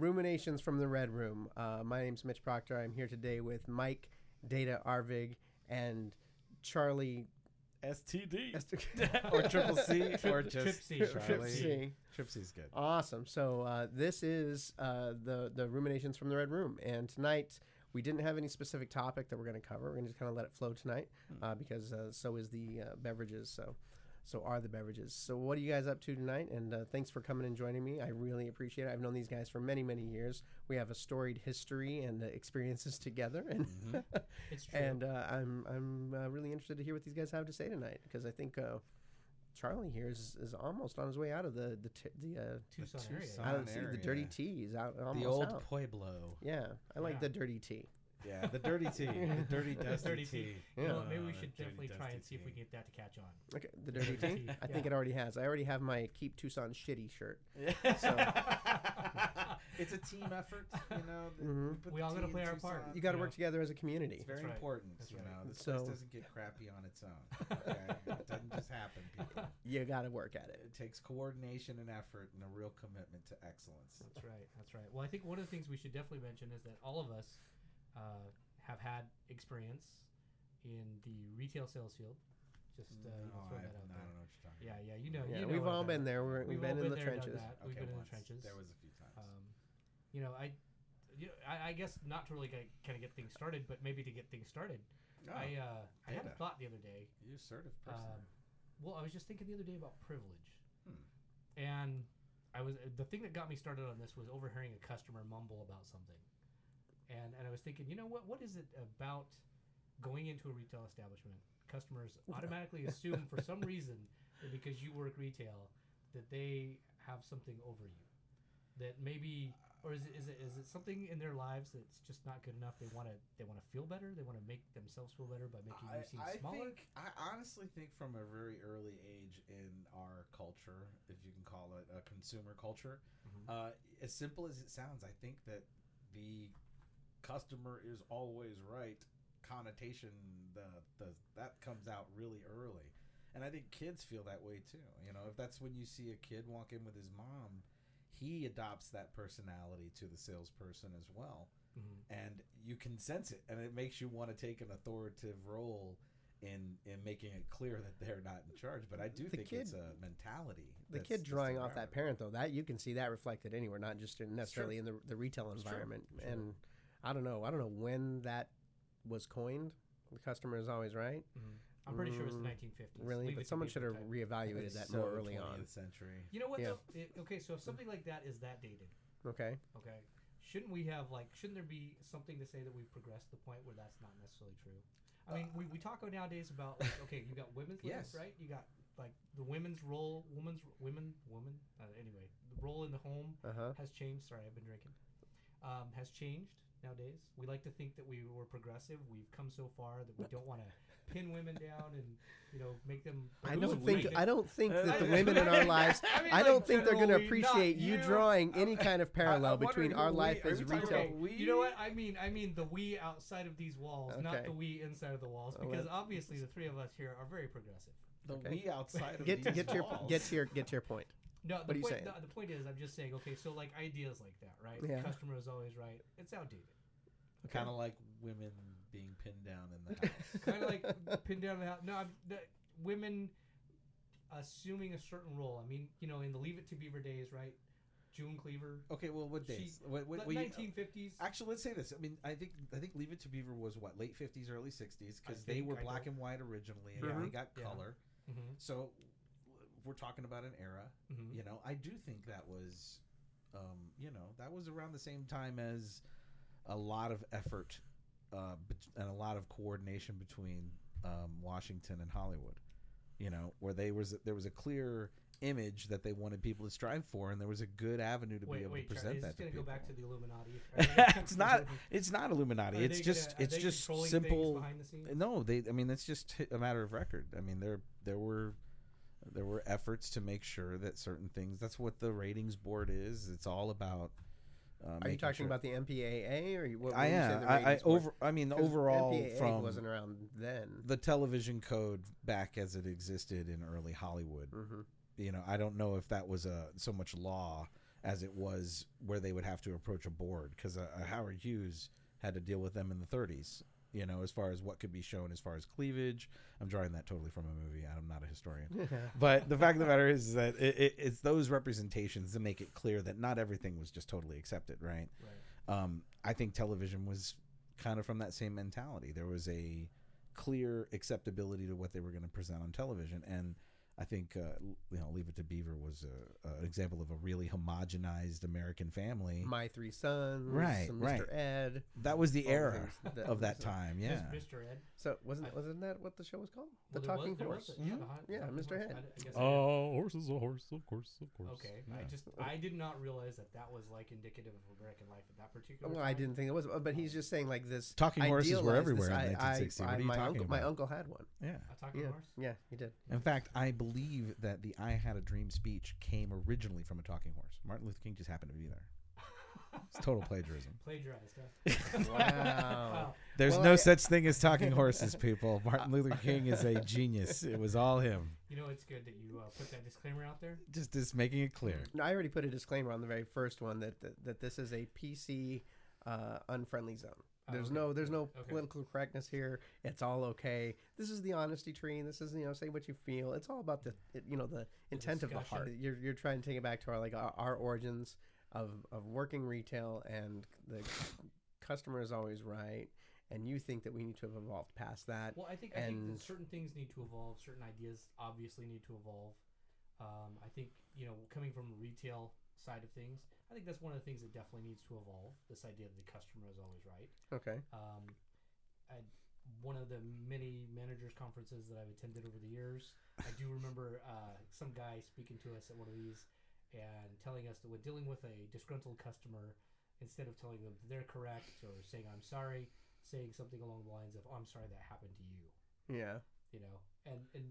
Ruminations from the Red Room. Uh, my name's Mitch Proctor. I'm here today with Mike, Data Arvig, and Charlie. STD Est- or triple C or Trip- just Trip C, Trip Charlie. C. Trip C's good. Awesome. So uh, this is uh, the the Ruminations from the Red Room, and tonight we didn't have any specific topic that we're going to cover. We're going to just kind of let it flow tonight uh, because uh, so is the uh, beverages. So so are the beverages. So what are you guys up to tonight? And uh, thanks for coming and joining me. I really appreciate it. I've known these guys for many many years. We have a storied history and uh, experiences together, and It's true. and uh, I'm I'm uh, really interested to hear what these guys have to say tonight because I think. Uh, Charlie here is, is almost on his way out of the the t- the uh, Tucson, the area. Tucson- I don't see the area. dirty tea is out. Almost The old out. Pueblo. Yeah, I like Yeah. the dirty tea. Yeah, the dirty tea. The dirty The dusty dirty tea. tea. Yeah. You know maybe we Uh, should dirty, definitely try dusty and see if we can get that to catch on. Okay, the dirty Dirty tea. tea, I think yeah. it already has. I already have my Keep Tucson shitty shirt. So. it's a team effort, you know. that Mhm. We all gotta play our Tucson. part. You got to Yeah. work together as a community. It's very That's right. important, That's you right. know. This So- place doesn't get crappy on its own. Okay, it doesn't just happen, people. You got to work at it. It takes coordination and effort and a real commitment to excellence. That's right. That's right. Well, I think one of the things we should definitely mention is that all of us uh, have had experience in the retail sales field. Just uh, you know, no, throw I, that out I there. don't know what you're talking Yeah, about. yeah, you know, Yeah, you know we've all been there. We're, about. we've all been in the there, trenches. that. We've Okay, been in the trenches. There was a few times. Um, you know, I, you know, I, I guess not to really kind of get things started, but maybe to get things started. oh, I uh, I had a thought the other day. you assertive person. Um, well, I was just thinking the other day about privilege, Hmm. and I was the thing that got me started on this was overhearing a customer mumble about something, and and I was thinking, you know what? What is it about going into a retail establishment? Customers automatically assume for some reason that because you work retail, that they have something over you, that maybe. Or is it, is it is it something in their lives that's just not good enough? They want to they want to feel better. They want to make themselves feel better by making you seem I, I smaller. think I honestly think from a very early age in our culture, if you can call it a consumer culture, Mhm. uh, as simple as it sounds, I think that the customer is always right connotation the the that comes out really early. And I think kids feel that way too. You know, if that's when you see a kid walk in with his mom, he adopts that personality to the salesperson as well Mhm. and you can sense it and it makes you want to take an authoritative role in in making it clear that they're not in charge but i do The think kid- it's a mentality The kid drawing off that parent, though, that you can see that reflected anywhere, not just in necessarily in the, the retail environment. Sure. And I don't know. I don't know when that was coined. The customer is always right. I'm pretty sure it was the Mm, 1950s. Really, Leave but someone should have type. reevaluated that so more early 20th on. century You know what? Yeah. Though? It- okay, so if something like that is that dated, Okay. okay, shouldn't we have like? Shouldn't there be something to say that we've progressed to the point where that's not necessarily true? I mean, we, we talk nowadays about like, okay, you got women's Yes. yes. right? You got like the women's role, woman's women, woman. Uh, anyway, the role in the home Uh huh. has changed. Sorry, I've been drinking. Um, has changed nowadays. We like to think that we were progressive. We've come so far that we don't want to pin women down and you know make them. I don't think weight. I don't think that the women in our lives. I mean, I don't think they're going to appreciate you you. drawing any kind of parallel between our who life as retail. we? You know what I mean? I mean the we outside of these walls, Okay. not the we inside of the walls, Oh, because well. obviously the three of us here are very progressive. the Okay. we outside of Get to these get to your walls. get to your get to your point. No, What the are you point. The, the point is, I'm just saying. Okay, so like ideas like that, right? Yeah. Customer is always right. It's outdated. kind of like women being pinned down in the house kind of like pinned down in the house. No, I'm, the, women assuming a certain role. I mean, you know, in the Leave It to Beaver days, right? June Cleaver, okay well what She- days what, what, the what you- 1950s. Actually, let's say this. I mean, I think I think Leave It to Beaver was what late fifties, early sixties, because they were I black don't- and white originally, and Yeah. then they got Yeah. color. Mhm, So we're talking about an era. mhm. You know, I do think that was, um, you know, that was around the same time as a lot of effort uh, and a lot of coordination between um, Washington and Hollywood. You know, where they was there was a clear image that they wanted people to strive for, and there was a good avenue to be able wait, to present that. going to go back to the Illuminati? it's not. It's not Illuminati. Are It's just. gonna- it's just simple. behind the scenes? No, they. I mean, that's just a matter of record. I mean, there there were there were efforts to make sure that certain things. That's what the ratings board is. It's all about. Uh, Are you talking sure- about the MPAA or you, what? I am. the I, I over. I mean, overall, MPAA from wasn't around then. the television code back as it existed in early Hollywood. hmm You know, I don't know if that was a so much law as it was where they would have to approach a board because uh, Howard Hughes had to deal with them in the 30s. You know, as far as what could be shown, as far as cleavage. I'm drawing that totally from a movie. I'm not a historian. But the fact of the matter is that it, it, it's those representations that make it clear that not everything was just totally accepted, right? Right. Um, I think television was kind of from that same mentality. There was a clear acceptability to what they were going to present on television, and I think uh, you know, Leave It to Beaver was a, a, an example of a really homogenized American family. My Three Sons, Right, Mr. right. Ed. That was the era that- of that time. Yeah. Mr. Ed. So wasn't I- wasn't that what the show was called? The Well, there was- Talking was Horse. a- yeah, Mhm. Yeah, Mr. horse. Head. I, I guess I didn't- Oh, horse is a horse, of course, of course. Okay, I just I did not realize that that was like indicative of American life at that particular. Well, I didn't think it was, but he's just saying like this. Talking horses were idealized this- everywhere in 1960. I, What are you my talking uncle, My uncle had one. Yeah. A talking Yeah, horse. yeah, he did. In fact, I believe that the "I Had a Dream" speech came originally from a talking horse. Martin Luther King just happened to be there. It's total plagiarism. Plagiarized. Huh? Wow. There's Well, no I- such thing as talking horses, people. Martin Luther King is a genius. It was all him. You know, it's good that you uh, put that disclaimer out there. Just just making it clear. No, I already put a disclaimer on the very first one that that, that this is a PC uh, unfriendly zone. There's okay. no there's no Okay. political correctness here. It's all okay. This is the honesty tree. This is you know say what you feel. It's all about the you know the intent of the heart. You're you're trying to take it back to our like our, our origins of of working retail and the customer is always right. And you think that we need to have evolved past that. Well, I think I think that certain things need to evolve. Certain ideas obviously need to evolve. Um, I think you know, coming from retail side of things, I think that's one of the things that definitely needs to evolve. This idea that the customer is always right. Okay. Um, I, one of the many managers conferences that I've attended over the years, I do remember uh, some guy speaking to us at one of these and telling us that when dealing with a disgruntled customer, instead of telling them they're correct or saying I'm sorry, saying something along the lines of oh, I'm sorry that happened to you, Yeah. you know, and and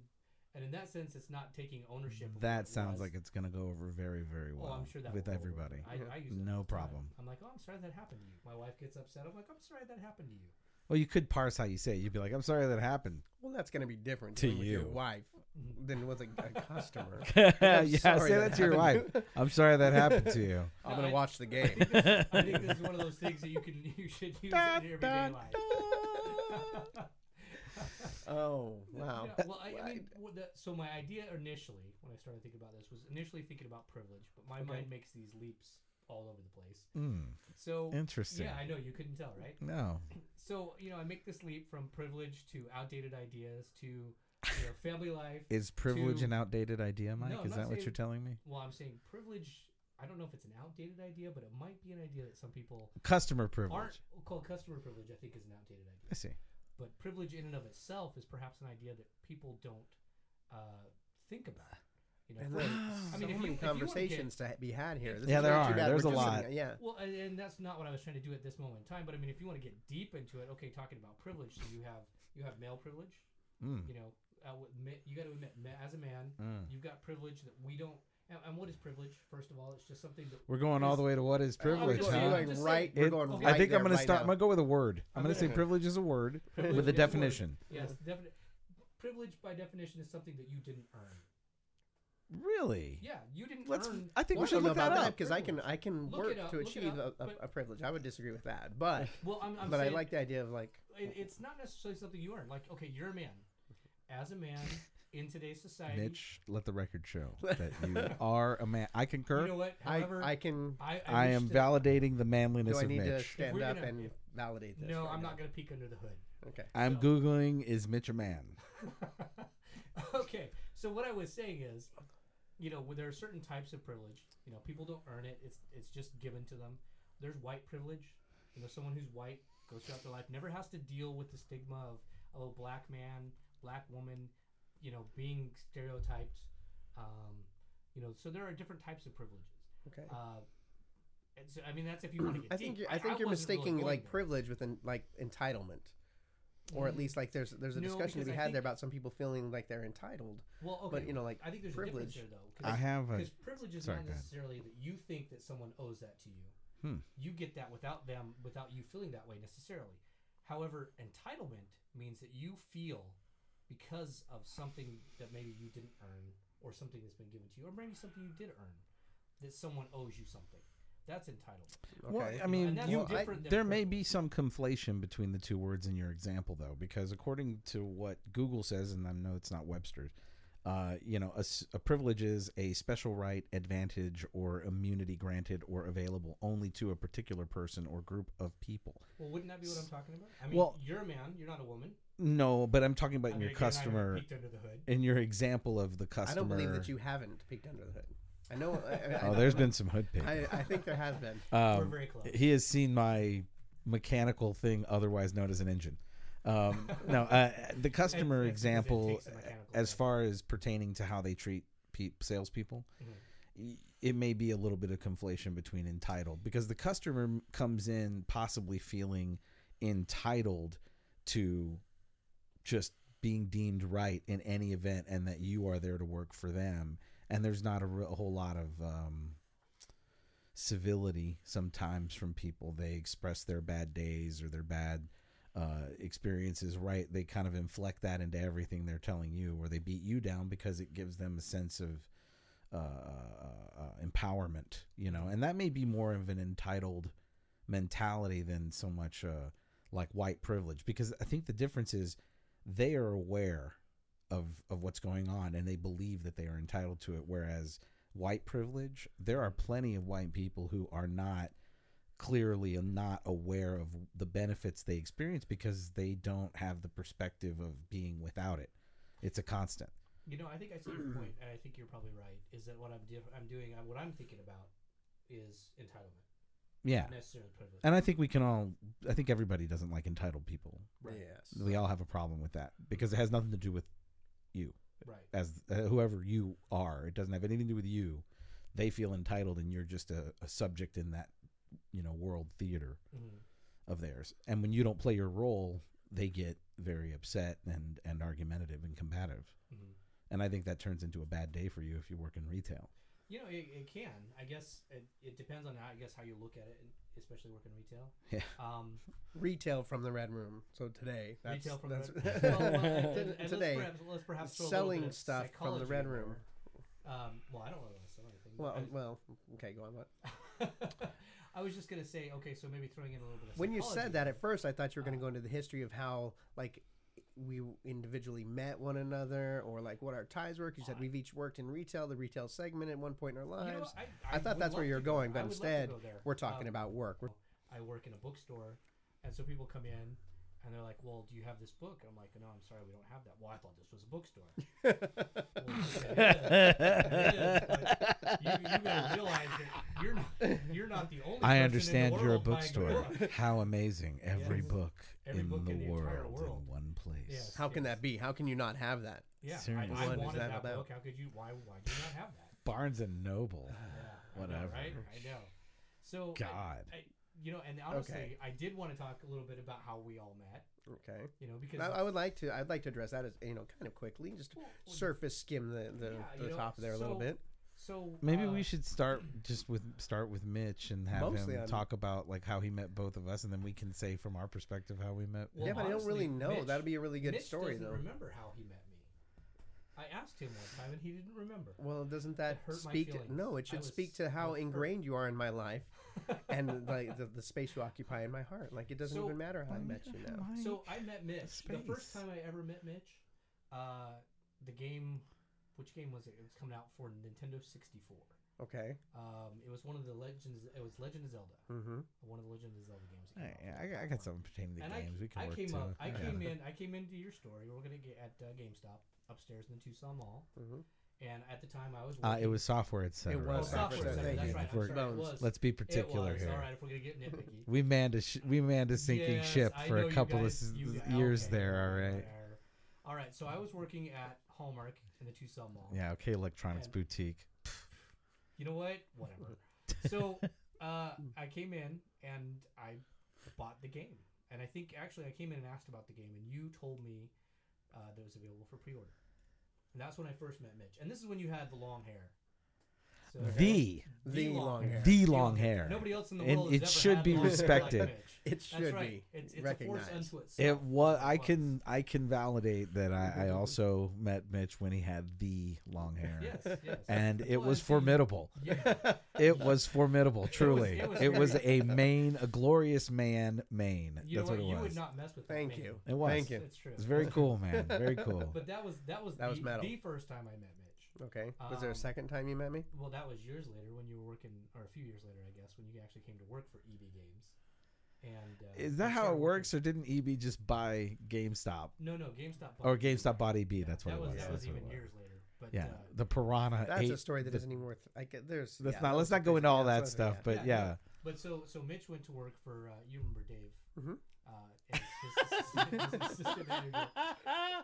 and in that sense, it's not taking ownership. That it sounds like it's gonna go over very very Oh, well I'm sure that with will go over everybody. I, I use No all time. problem. I'm like, oh, I'm sorry that happened to you. My wife gets upset. I'm like, I'm sorry that happened to you. Well, you could parse how you say. it. You'd be like, "I'm sorry that happened." Well, that's going to be different To dealing with your you. wife Mhm. than with a, a customer. yeah, say sorry that to your wife. happened to you. I'm sorry that happened to you. I'm No, going to watch the I game. think, this, I think this is one of those things that you can you should use in your everyday life. Oh, wow. Yeah, well, I, I mean, the, so my idea initially, when I started thinking about this, was initially thinking about privilege, but my Okay. mind makes these leaps all over the place. Mm, So interesting. yeah, I know you couldn't tell, right? No. So you know, I make this leap from privilege to outdated ideas to you know family life. Is privilege To- an outdated idea, Mike? No, Is that what you're telling me? Well, I'm saying privilege. I don't know if it's an outdated idea, but it might be an idea that some people Customer aren't privilege. called customer privilege. I think is an outdated idea. I see. But privilege in and of itself is perhaps an idea that people don't uh, think about. You know, And for- there's I mean, if you- many you wanna get- conversations to be had here. This Yeah, there are. There's a just lot. sitting- Yeah. Well, and, and that's not what I was trying to do at this moment in time. But I mean, if you want to get deep into it, okay, talking about privilege, so you have you have male privilege. Mm. You know, uh, you got to admit, as a man, Mm. you've got privilege that we don't. And, and what is privilege? First of all, it's just something that We're going all the way to what is oh, privilege, just We're saying, huh? going just right. We're It- going okay. right I think there I'm gonna right start. now. I'm gonna go with a word. I'm, I'm gonna say gonna- privilege is a word Privilege with a is word. definition. Yes, definitely. Privilege by definition is something that you didn't earn. Really? Yeah, you didn't Let's. earn. I think Well, we I should don't know look that about that up. because I can I can Look work up, to look it achieve up, a, a, but- a privilege. I would disagree with that, but Well, I'm, I'm but I saying like the idea of like it, it's not necessarily something you earn. Like, okay, you're a man. As a man in today's society, Mitch, let the record show that you are a man. I concur. you know what? I However, I can. I, I wish am that- validating the manliness Do I of need to Mitch. stand we're up gonna- and validate this? No, right I'm now? not going to peek under the hood. Okay. I'm So- googling is Mitch a man? okay, so what I was saying is, you know, there are certain types of privilege. You know, people don't earn it; it's it's just given to them. There's white privilege. You know, someone who's white goes throughout their life never has to deal with the stigma of a little black man, black woman, you know, being stereotyped. Um, you know, so there are different types of privileges. Okay. Uh, and so, I mean, that's if you want to get I deep. think you're, I think you're wasn't really mistaking like there. privilege with an, like entitlement, or at Mm. least like there's there's a No, discussion to be I had think- there about some people feeling like they're entitled. Well, okay, but, you know, like, I think there's privilege- a difference there though. I have a. Because privilege is Sorry, not necessarily that you think that someone owes that to you. Hmm. You get that without them, without you feeling that way necessarily. However, entitlement means that you feel because of something that maybe you didn't earn, or something that's been given to you, or maybe something you did earn, that someone owes you something. That's entitlement. Okay. Well, I You know, mean, and you, different there may be some conflation between the two words in your example, though, because according to what Google says, and I know it's not Webster's, uh, you know, a privilege is a special right, advantage, or immunity granted or available only to a particular person or group of people. Well, wouldn't that be what I'm talking about? I mean, Well- you're a man. You're not a woman. No, but I'm talking about I in mean, your again, I customer, peeked under the hood. in your example of the customer. I don't believe that you haven't peeked under the hood. I know. I, I, Oh, there's been some hood pick. I, I think there has been. We're Um, very close. he has seen my mechanical thing, otherwise known as an engine. Um, no, uh, the customer And- and example, takes a mechanical as far as pertaining to how they treat pe- salespeople, Mhm. it may be a little bit of conflation between entitled because the customer comes in possibly feeling entitled to just being deemed right in any event and that you are there to work for them. And there's not a, re- a whole lot of um, civility sometimes from people. They express their bad days or their bad uh, experiences right? They kind of inflect that into everything they're telling you or they beat you down because it gives them a sense of uh, uh, empowerment you know? And that may be more of an entitled mentality than so much uh, like white privilege because i think the difference is they are aware of of what's going on and they believe that they are entitled to it whereas white privilege there are plenty of white people who are not clearly not aware of the benefits they experience because they don't have the perspective of being without it it's a constant You know, I think I see your point, and I think you're probably right. Is that what I'm diff- I'm doing? uh, What I'm thinking about is entitlement, yeah necessarily privilege. and i think we can all i think everybody doesn't like entitled people Right. Yes. we all have a problem with that because it has nothing to do with you right. as uh, whoever you are it doesn't have anything to do with you they feel entitled and you're just a, a subject in that you know world theater Mhm. of theirs and when you don't play your role they get very upset and and argumentative and combative Mhm. and i think that turns into a bad day for you if you work in retail You know, it, it can. I guess it, it depends on how I guess how you look at it, and especially working retail. Yeah. Um, Retail from the Red Room. So today, that's, retail from that's, the well, well, and, and let's today. perhaps, let's perhaps throw selling little bit of stuff from the Red Room. there. Um, well, I don't really want to sell anything. Well, I- well, okay, go on. What? I was just gonna say, okay, so maybe throwing in a little bit of When you said that at first, I thought you were going to go into the history of how, like, we individually met one another, or like what our ties were. You said we've each worked in retail, the retail segment, at one point in our You know, lives. I, I thought that's where you're go. going, but would love to instead, we're talking Um, about work. We're, I work in a bookstore, and so people come in and they're like, "Well, do you have this book?" I'm like, "No, I'm sorry, we don't have that." Well, I thought this was a bookstore. Well, it is, but you, you gotta realize that you're not, you're not the only. person i in the understand you're a bookstore book. how amazing every Yes. book Every in book the in the world, world. in one place Yes. how can that be? How can you not have that? Yeah, I, Seriously. I What is wanted that that, book. How could you? Why? Why do you not have that? barnes and noble Yeah, I know, Whatever. right? I know. So I- god I, you know, and honestly, Okay. I did want to talk a little bit about how we all met. Okay. You know, because I, I would like to. I'd like to address that as you know, kind of quickly, just Well, well, surface skim the the, Yeah, the you know, top there a little bit. so Maybe uh, we should start just with start with Mitch and have Mostly him on- talk about like how he met both of us, and then we can say from our perspective how we met. Well, yeah, but I don't really know. Mitch- That'd be a really good Mitch story, doesn't though. remember how he met me. I asked him one time and he didn't remember. Well, doesn't that hurt my speak? To, no, it should speak to I how was hurt. ingrained you are in my life, and like the, the space you occupy in my heart. Like it doesn't So- even matter how I met you now. So I met Mitch. The first time I ever met Mitch, uh, the game, which game was it? It was coming out for Nintendo 64. Okay. Um, it was one of the Legends. It was Legend of Zelda. Mm-hmm. One of the Legend of Zelda games. that Hey, came out yeah, for I, got- I got something pertaining to And I, games. we can I work came to. up. I yeah. came in. I came into your story. We are gonna get at uh, GameStop upstairs in the Tucson Mall. Mhm. And at the time, I was. Uh, Working, it was software, etc. was Oh, software, software. Center, That's right. you. I'm For sorry, it was. Let's be It particular was. here. All right, if we're gonna get nitpicky. We manned a sh- we manned a sinking Yes, ship for a couple guys- of you years okay, there. All right. All right. So I was working at Hallmark in the Tucson Mall. Yeah. Okay. Electronics And- boutique. You know what? Whatever. so uh, I came in and I bought the game, and I think actually I came in and asked about the game, and you told me uh, that it was available for pre-order, and that's when I first met Mitch. And this is when you had the long hair. So, the The long hair. the long hair. Nobody else in the And world. it ever should had be long hair like respected. Mitch. It That's should right. be It's, it's a recognized. force unto itself. It was. I can. I can validate that. I, I also met Mitch when he had the long hair, Yes, yes. and it was formidable. Yeah. It was formidable. Truly, it was it was very- a mane, a glorious man mane. You That's what? what it You was. would not mess with Thank man. you. It was. Thank you. It's true. It's very cool, man. Very cool. But that was that was That the, was metal. the first time I met Mitch. Okay. Was there a Um, second time you met me? Well, that was years later when you were working, or a few years later, I guess, when you actually came to work for EB Games. And uh, Is that how it works, working- or didn't EB just buy GameStop No, no, GameStop. bought or EB. GameStop bought EB? That's that what it was. was. That was That's what even was. years later. But Yeah, uh, the Piranha. That's ate a story that the- isn't even worth. I get there's. Let's yeah, not. Let's not go into all that stuff. what- But Yeah, yeah. But so so Mitch went to work for uh, you remember Dave, Mhm. Uh, as his assistant, his assistant manager,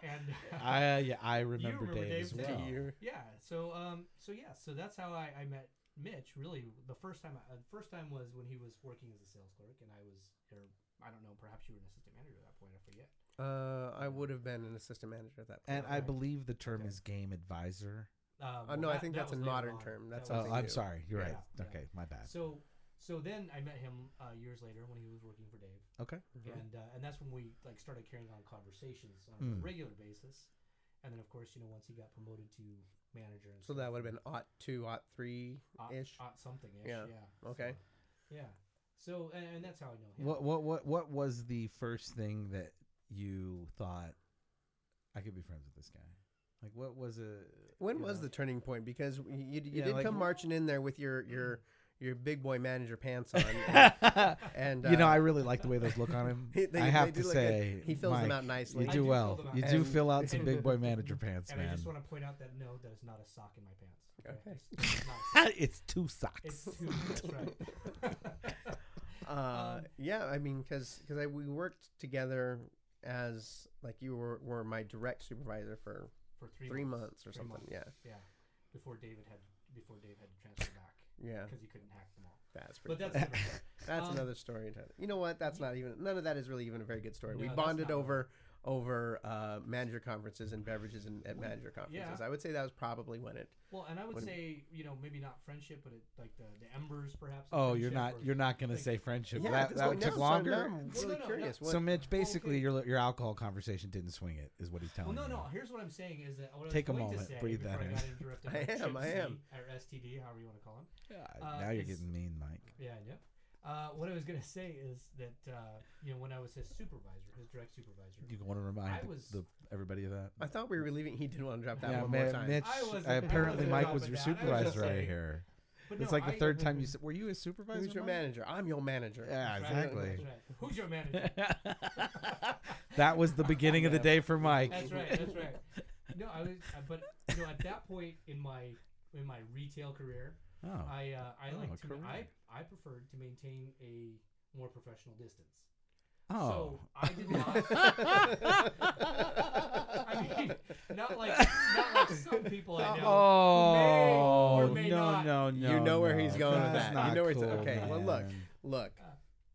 and I yeah I remember, remember Dave, Dave as well. You- yeah. So um so yeah so that's how I, I met Mitch. Really, the first time I, uh, the first time was when he was working as a sales clerk, and I was or I don't know, perhaps you were an assistant manager at that point. I forget. Uh, I would have been an assistant manager at that point. And I Right. believe the term Okay. is game advisor. Uh, Uh, well, no, I think that that's a was modern on. term. That That's was- Oh, I'm new. sorry. You're Yeah, right. yeah. Okay, my bad. So so then I met him uh, years later when he was working for Dave. Okay. Mhm. and uh, and that's when we like started carrying on conversations on a Mm. regular basis. And then of course, you know, once he got promoted to manager, and So that would have been aught two, aught three ish. something ish. Yeah. Yeah. Okay. So, yeah. So and, and that's how I know him. What what what what was the first thing that you thought I could be friends with this guy? Like what was a When was know? the turning point? Because you you, you Yeah, did like- come marching in there with your your your big boy manager pants on, and, and, you know, uh, I really like the way those look on him. They- they I have do to look good. say, he fills them out nicely. You do do well. You do And- fill out some big boy manager pants, and I just want to point out that no, that is not a sock in my pants. Okay. It's, it's not a sock. it's two socks. It's two. That's right. Uh, Um, yeah, I mean, because because we worked together as like you were, were my direct supervisor for For three, three months or Three something. months. Yeah, Yeah. Before David had before Dave had to transfer back yeah, because he couldn't hack them all. that's pretty. But funny. that's. That's Um, another story. To, you know what? That's not even. None of that is really even a very good story. we No, that's bonded over over uh, manager conferences and beverages and at manager conferences. yeah. I would say that was probably when it. Well, and I would say you know maybe not friendship, but it, like the, the embers perhaps. Oh, you're not or- you're not gonna like- say friendship. Yeah, that this that point, took now- so longer. now I'm Well, really no, no, no. curious. What, So Mitch, basically okay. your your alcohol conversation didn't swing it, is what he's telling. Well, telling no, me. no. Here's what I'm saying is that what Take a I was going moment, to say breathe that in. got interrupted I am, I am. or STD, however you want to call him. Yeah, Uh, now you're is- getting mean, Mike. Yeah, yeah. Uh, what I was gonna say is that uh, you know when I was his supervisor, his direct supervisor, You want to remind I the, was- the, everybody of that? I thought we were leaving. He didn't want to drop that yeah, one Ma- more time. Mitch. I wasn't- I- I apparently, wasn't Mike was dropping your that. I was supervisor right saying- here. But It's no, like the I- third time you said, "Were you a supervisor?" Who's your Mike?" manager? I'm your manager. Yeah, That's right, exactly. that's right. Who's your manager? that was the beginning of the day for Mike. That's right. That's right. No, I was, uh, but you know, at that point in my in my retail career, Oh, I uh, I Oh, like a to career. I I preferred to maintain a more professional distance. oh. So I did not. I mean, not like not like some people I know. Oh or may no, not. no, no! You know where no. he's going with That's that. You know where it's- cool, okay, well, look. Look, Uh,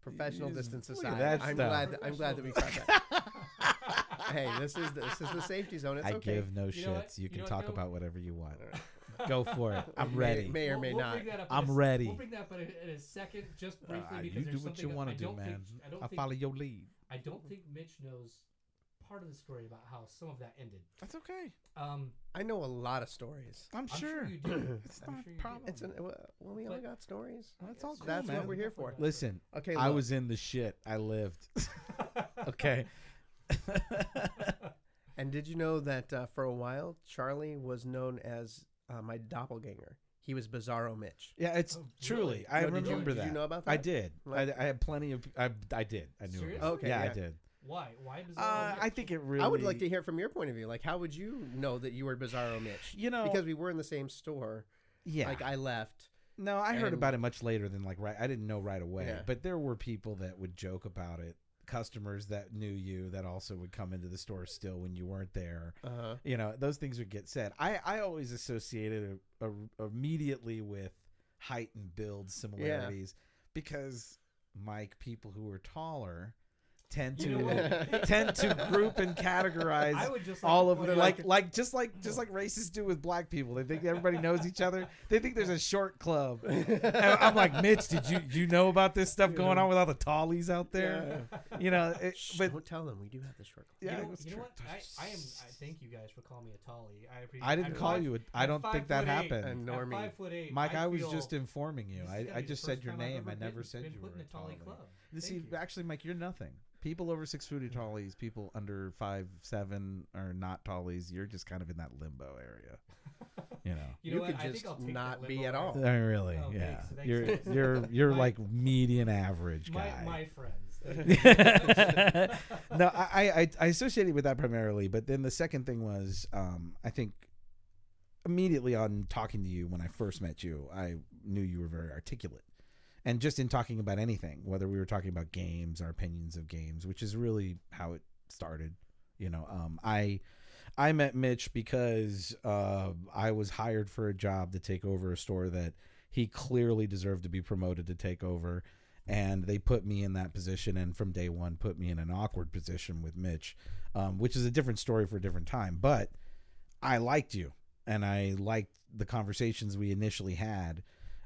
professional Yes, distance look at aside, that I'm glad. That, I'm glad that we caught that. hey, this is the, this is the safety zone. It's I okay. give no You shits. You You can know what, talk about whatever you want. All right. Go for it. I'm ready. May, or we'll- may we'll not. bring that I'm a s- ready. We'll bring that up in a, in a second, just briefly, Uh, because you do what you want to do, don't man. Think, I don't I think follow your lead. I don't think Mitch knows part of the story about how some of that ended. That's okay. Um, I know a lot of stories. I'm, I'm sure. sure you do. it's I'm not sure a problem. It's an well, we all But- got stories. That's all cool, That's man. what we're here for. Listen, Okay, I was in the shit. I lived. okay. And did you know that uh, for a while Charlie was known as uh, my doppelganger? He was Bizarro Mitch. yeah, it's Oh, truly. really? I No, did you- remember did that. you know about that? I did. I, Like- I had plenty of. I, I did. I knew. Seriously? About it. Okay, yeah, I yeah. did. why? Why bizarre? Uh, I think it really. I would like to hear from your point of view. Like, how would you know that you were Bizarro Mitch? You know, Because we were in the same store. yeah. Like I left. No, I heard And- about it much later than like right. I didn't know right away, Yeah. but there were people that would joke about it. Customers that knew you that also would come into the store still when you weren't there. Uh huh. You know, those things would get said. I I always associated it uh, immediately with height and build similarities because Mike, people who were taller tend You know to tend to group and categorize I would just all of them like like just like just like racists do with black people. They think everybody knows each other. They think there's a short club. And I'm like, Mitch, did you you know about this stuff going on with all the tallies out there? You know, it, Shh, but don't tell them we do have the short. club. yeah, you know, you know what? I, I am. I thank you guys for calling me a tolly. I appreciate. I didn't I'm call five- you. A, I I'm don't think that eight. happened. And At Normie. five foot eight, Mike, I, was just informing you. I, I just said your name. I never said you were in a a tolly tolly. club. This Thank see, you. actually, Mike, you're nothing. People over six foot tallies, people under five seven are not tallies. You're just kind of in that limbo area. You know. You, You know what? could I just think I'll take not that be limbo at all. area. Uh, really, Oh, yeah. thanks, thanks, you're thanks. you're you're My- like median average My guy. my friends. no, I, I I associated with that primarily, but then the second thing was, um, I think immediately on talking to you when I first met you, I knew you were very articulate, and just in talking about anything, whether we were talking about games, our opinions of games, which is really how it started. You know, um, I I met Mitch because uh, I was hired for a job to take over a store that he clearly deserved to be promoted to take over and they put me in that position and from day one put me in an awkward position with mitch um, which is a different story for a different time but i liked you and i liked the conversations we initially had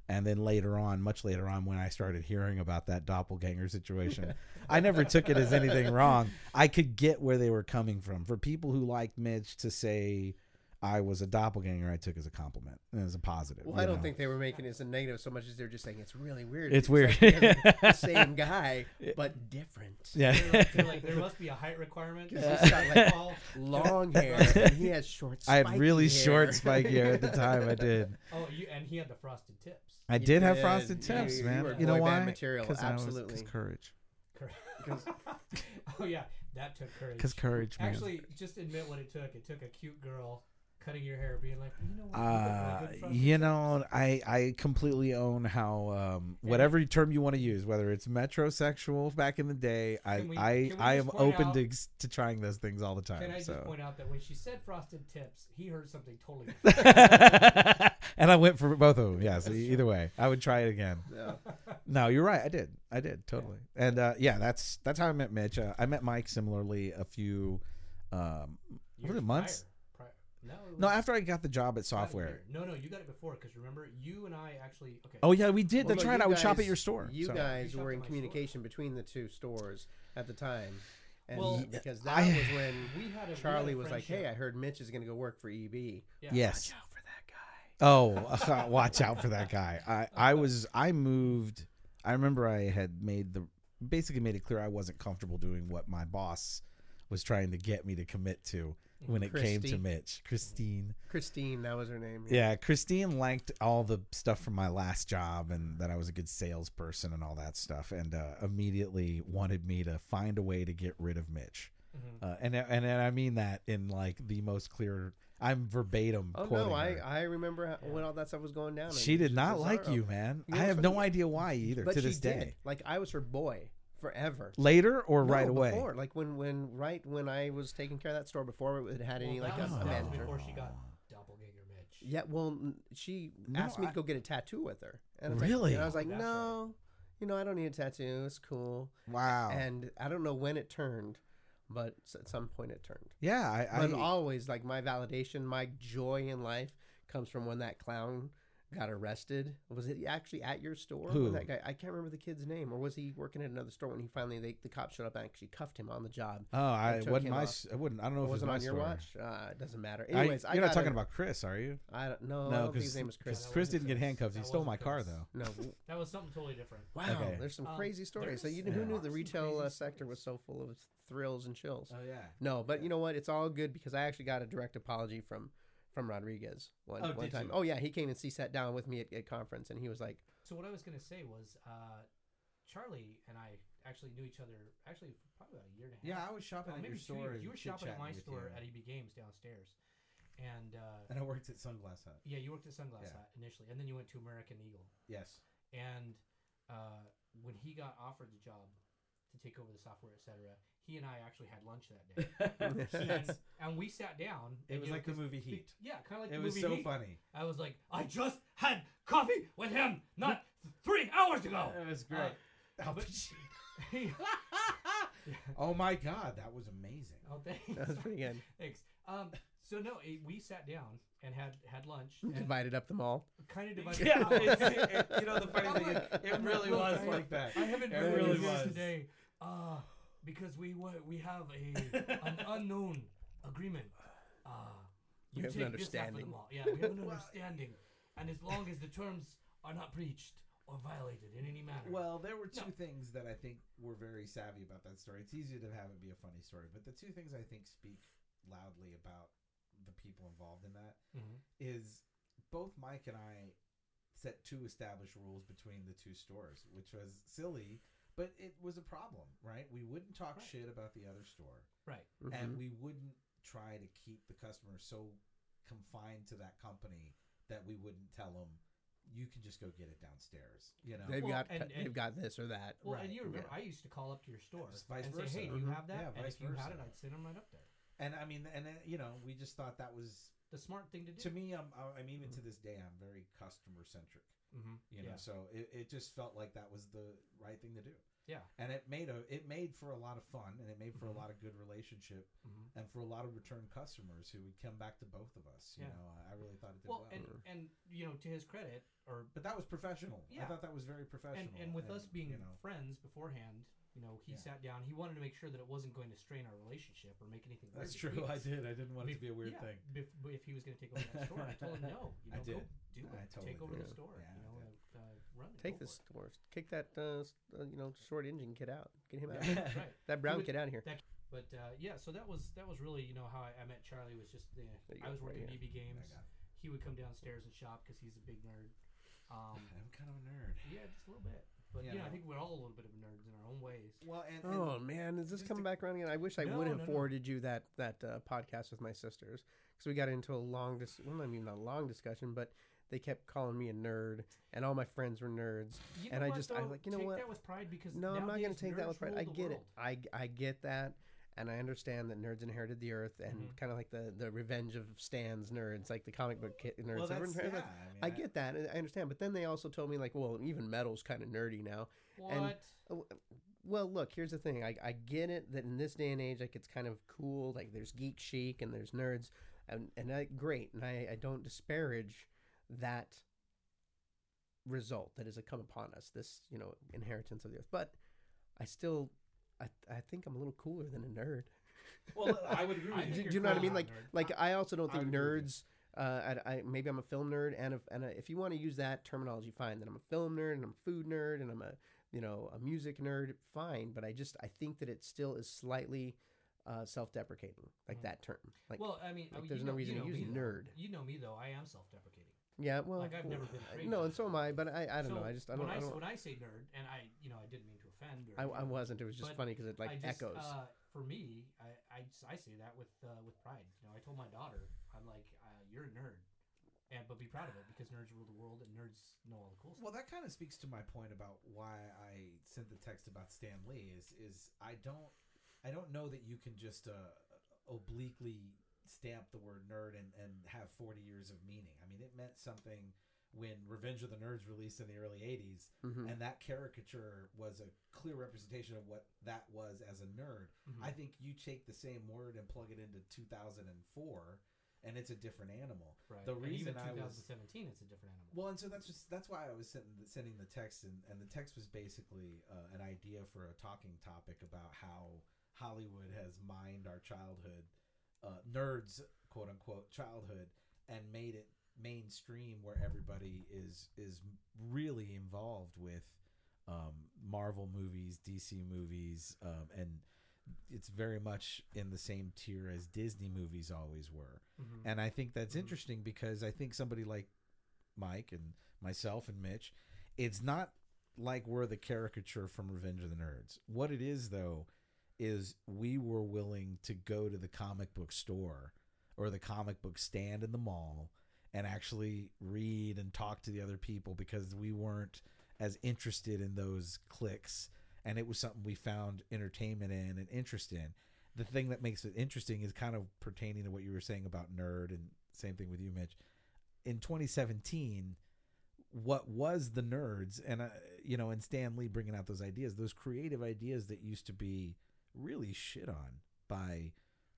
and then later on much later on when i started hearing about that doppelganger situation i never took it as anything wrong i could get where they were coming from for people who liked mitch to say i was a doppelganger i took as a compliment and as a positive Well, you I don't know? think they were making it as a negative so much as they're just saying it's really weird. It's like weird. they're the same guy, but different. yeah They're like, they're like, there must be a height requirement. He's This got, like, all- Long hair, and he has short. I had really hair. short spike hair at the time. I did. oh, you and he had the frosted tips. I You did have did. frosted You- tips, you man. were You, know boy why? band material, I was- absolutely. 'cause courage. Correct. oh yeah, that took courage. Because courage, man. Actually, just admit what it took. It took a cute girl cutting your hair, being like, you know what? you Uh, like you know, I I completely own how um, whatever term you want to use, whether it's metrosexual back in the day, I Can we- I we I just am open out- to to trying those things all the time. Can I just point out that when she said frosted tips, he heard something totally different. and I went for both of them. Yeah, so either way, I would try it again. Yeah. No, you're right. I did. I did totally. And uh, yeah, that's that's how I met Mitch. Uh, I met Mike similarly a few um, was Years it months? prior. Prior. No, No, after I got the job at software. No, no, you got it before because remember, you and I actually. Okay. Oh yeah, we did. Well, That's no, right. you I would shop at your store. You so. guys You were in at my communication between the two stores at the time. And Well, because that I- was when we had a we had a Charlie was like, "Hey. I heard Mitch is going to go work for EB. Yeah. Yes. Watch out for that guy." Oh, watch out for that guy. I I was I moved. I remember I had made the basically made it clear I wasn't comfortable doing what my boss was trying to get me to commit to when it came to Mitch. Christine. Christine, that was her name. Yeah, Christine liked all the stuff from my last job and that I was a good salesperson and all that stuff, and uh, immediately wanted me to find a way to get rid of Mitch. Mhm. Uh, and and and I mean that in like the most clear. I'm verbatim. Oh quoting no, I her. I remember how, Yeah. when all that stuff was going down. She did not bizarro. like you, man. You I have no idea why either but to she this did. day. Like I was her boy forever. Later or No, right away? Before, like when when right when I was taking care of that store before it had any Well, like that a, was, a that was manager. before she got doppelganger Mitch. Yeah, well, she No, asked me I- to go get a tattoo with her. And I was like- Really? and I was like, That's no, you know, I don't need a tattoo. It's cool. Wow. And I don't know when it turned, but at some point it turned. yeah, I, But always, like my validation, my joy in life comes from when that clown got arrested. Was it actually at your store? Who? That guy? I can't remember the kid's name, or was he working at another store when he finally they, the cops showed up and actually cuffed him on the job? oh, I took wasn't him my. off. s- I wouldn't. I don't know It if it was wasn't my on your store. watch. Uh, it doesn't matter. I- Anyways, I you're not gotta- talking about Chris, are you? I don't know. No, don't his because name was Chris. Chris wasn't didn't get Chris. handcuffed. He stole wasn't my car though. No, That was something totally different. Wow, Okay. there's some Um, crazy stories. So there's- you who knew the retail uh, sector was so full of thrills and chills? Oh yeah. No, but you know what? It's all good because I actually got a direct apology from from Rodriguez one Oh, one did time. you? Oh yeah, he came and he sat down with me at a conference and he was like, So what I was gonna say was, uh, Charlie and I actually knew each other actually probably about a year and a half. Yeah, I was shopping Well, at your store. You were shopping at my store you. at EB Games downstairs, and uh, and I worked at Sunglass Hut. yeah, you worked at Sunglass Yeah. Hut initially, and then you went to American Eagle. Yes. And uh, when he got offered the job to take over the software, etc., he and I actually had lunch that day, and, and we sat down. It and, was know, like the 'cause movie be- Heat. Yeah, kind of like It the was movie so Heat. funny. I was like, I just had coffee with him not three hours ago. It was Uh, great. Al but- Oh my god, that was amazing. Oh, thanks. That was pretty good. Thanks. Um, so no, it, we sat down and had had lunch. And Divided up the mall. kind of divided. Yeah, it up. it's, it, you know the funny I'm thing, like- it really was like that. I haven't It been really here was. today, uh, because we wa- we have a an unknown agreement. Uh, We you have an take this half of the understanding. mall. Yeah, we have an understanding, and as long as the terms are not breached or violated in any manner. Well, there were two No. things that I think were very savvy about that story. It's easy to have it be a funny story, but the two things I think speak loudly about the people involved in that Mhm. is both Mike and I set two established rules between the two stores, which was silly, but it was a problem, right? We wouldn't talk Right. shit about the other store, right. and Mhm. we wouldn't try to keep the customer so confined to that company that we wouldn't tell them you can just go get it downstairs. You know, They've Well, got and- they've and- got this or that. Well, Right, and you remember, yeah. I used to call up to your store It's vice and versa. say, "Hey, do you Mhm. have that?" Yeah, and vice if you had versa. it, I'd send them right up there. and I mean, and uh, you know, we just thought that was The smart thing to do. to me. I'm, I'm even to this day, I'm very customer centric. Mm-hmm. You know, yeah. so it, it just felt like that was the right thing to do. Yeah. and it made a it made for a lot of fun, and it made for Mhm. a lot of good relationship, Mm-hmm. and for a lot of return customers who would come back to both of us. You Yeah. know, I, I really thought it did Well, well. and and you know, to his credit, or but that was professional. Yeah. I thought that was very professional. and, and with us being you know, friends beforehand, you know, he Yeah. sat down. He wanted to make sure that it wasn't going to strain our relationship or make anything. that's true. between I did. I didn't want it to be a weird yeah, thing. bef- if he was going to take over that store, I told him no. You I know, go did. do it. I totally take over did. the store. Yeah, you know, uh, run. Take go the for it. store. Kick that uh, uh, you know short engine kid out. Get him out. Yeah. right. that brown would- kid out of here. But uh, yeah, so that was that was really you know how I, I met Charlie was just uh, There I go, was right working here. EB Games. I got it. He would come downstairs and shop because he's a big nerd. Um, I'm kind of a nerd. yeah, just a little bit. But Yeah, you know, I think we're all a little bit of nerds in our own ways. Well, and, and Oh man, is this just coming to- back around again? I wish I No, would have no, no. forwarded you that that uh, podcast with my sisters because we got into a long, dis- well, not even a long discussion, but they kept calling me a nerd, and all my friends were nerds. You And know I what, just- I though? like, you know take what? that with pride because No, I'm not going to take that with pride. I the get it. I, I get that, and I understand that nerds inherited the earth, and Mhm. kind of like the the Revenge of Stan's nerds, like the comic book ki- nerds. well, yeah. I, mean, I get that, I understand. But then they also told me like, well, even metal's kind of nerdy now. What? Oh, Well, look, here's the thing. I, I get it that in this day and age, like it's kind of cool. Like there's geek chic and there's nerds, and and I, great. And I, I don't disparage that result that has come upon us. This you know inheritance of the earth. But I still, I I think I'm a little cooler than a nerd. well, I would agree I with do, you. do you're you know what I mean? Like like I also don't think would agree with you. nerds. Uh, I, I maybe I'm a film nerd, and if and uh if you want to use that terminology, fine. Then I'm a film nerd, and I'm a food nerd, and I'm a you know a music nerd, fine. But I just I think that it still is slightly uh, self-deprecating, like Mhm. that term. Like well, I mean, like I mean, there's you no know, reason you to use me, though. nerd. You know me though; I am self-deprecating. yeah, well, Like, I've never been no, and so am I. But I I don't so know. I just I don't I, I s- don't. when I say nerd, and I you know I didn't mean to offend. Or I, I wasn't. It was just But funny because it like I just, echoes. Uh, for me, I I say that with uh, with pride. You know, I told my daughter, I'm like, uh, you're a nerd, and but be proud of it because nerds rule the world and nerds know all the cool stuff. Well, that kind of speaks to my point about why I sent the text about Stan Lee. Is is I don't I don't know that you can just uh, obliquely stamp the word nerd and, and have 40 years of meaning. I mean, it meant something when Revenge of the Nerds released in the early 80s, Mhm. and that caricature was a clear representation of what that was as a nerd. Mhm. I think you take the same word and plug it into 2004, and it's a different animal. right. the reason I was- 2017, it's a different animal. Well, and so that's just that's why I was sending the, sending the text, and, and the text was basically uh, an idea for a talking topic about how Hollywood has mined our childhood, uh, nerds quote unquote childhood, and made it mainstream where everybody is is really involved with um, Marvel movies, DC movies, um, and it's very much in the same tier as Disney movies always were. Mhm. And I think that's Mhm. interesting because I think somebody like Mike and myself and Mitch, it's not like we're the caricature from Revenge of the Nerds. What it is, though, is we were willing to go to the comic book store or the comic book stand in the mall and actually read and talk to the other people because we weren't as interested in those cliques. And it was something we found entertainment in and interest in. The thing that makes it interesting is kind of pertaining to what you were saying about nerd and same thing with you mitch. In 2017 what was the nerds? And uh, you know and stan lee bringing out those ideas those creative ideas that used to be really shit on by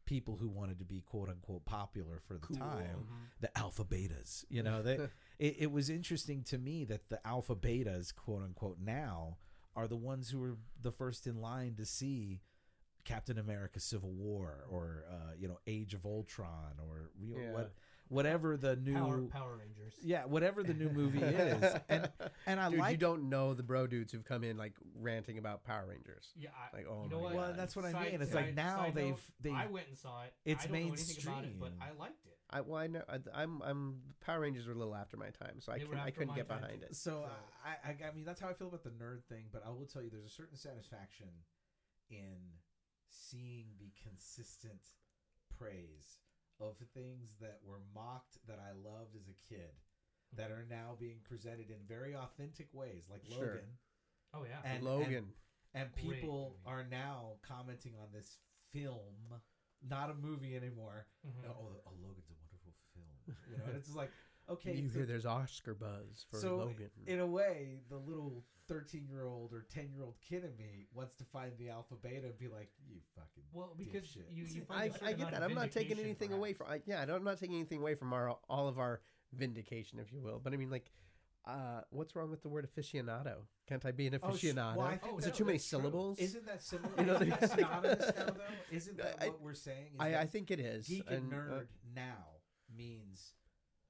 people who wanted to be quote unquote popular for the Cool. time Mhm. the alpha betas you know they it, it was interesting to me that the alpha betas quote unquote now are the ones who were the first in line to see captain america civil war or uh, you know age of ultron or you know, Yeah. what whatever the new Power, Power Rangers. yeah whatever the new movie is and and i Dude, like you don't know the bro dudes who've come in like ranting about Power Rangers. Yeah, I, Like, oh you know my what? well that's what i Side- mean it's side- like now side they've note, they've I went and saw it. It's I don't know anything about it, but. I liked it. I well, I know I, I'm I'm Power Rangers were a little after my time, so I They were can, I after couldn't my get time, behind too. it. So, So- I, I, I mean, that's how I feel about the nerd thing. But I will tell you, there's a certain satisfaction in seeing the consistent praise of things that were mocked that I loved as a kid, that are now being presented in very authentic ways, like Sure. Logan. Oh yeah. And- Logan, And Great people movie. are now commenting on this film, not a movie anymore. Mhm. Oh, oh, Logan's a wonderful film. You know, and it's just like, okay, you so- hear there's Oscar buzz for so Logan. in a way, the little thirteen-year-old or ten-year-old kid in me wants to find the alpha beta and be like, "You fucking well, because dipshit." you, you find I, a I get that. I'm not taking vindication, anything away from. I, yeah, I don't, I'm not taking anything away from our all of our vindication, if you will. But I mean, like, uh, what's wrong with the word aficionado? Can't I be an Oh, sh- aficionado? well, I think Oh, Is there too many that's true. syllables? Isn't that similar? You know, Isn't that synonymous now, though? Isn't that I- what we're saying? I, I think it is. geek and uh, nerd now means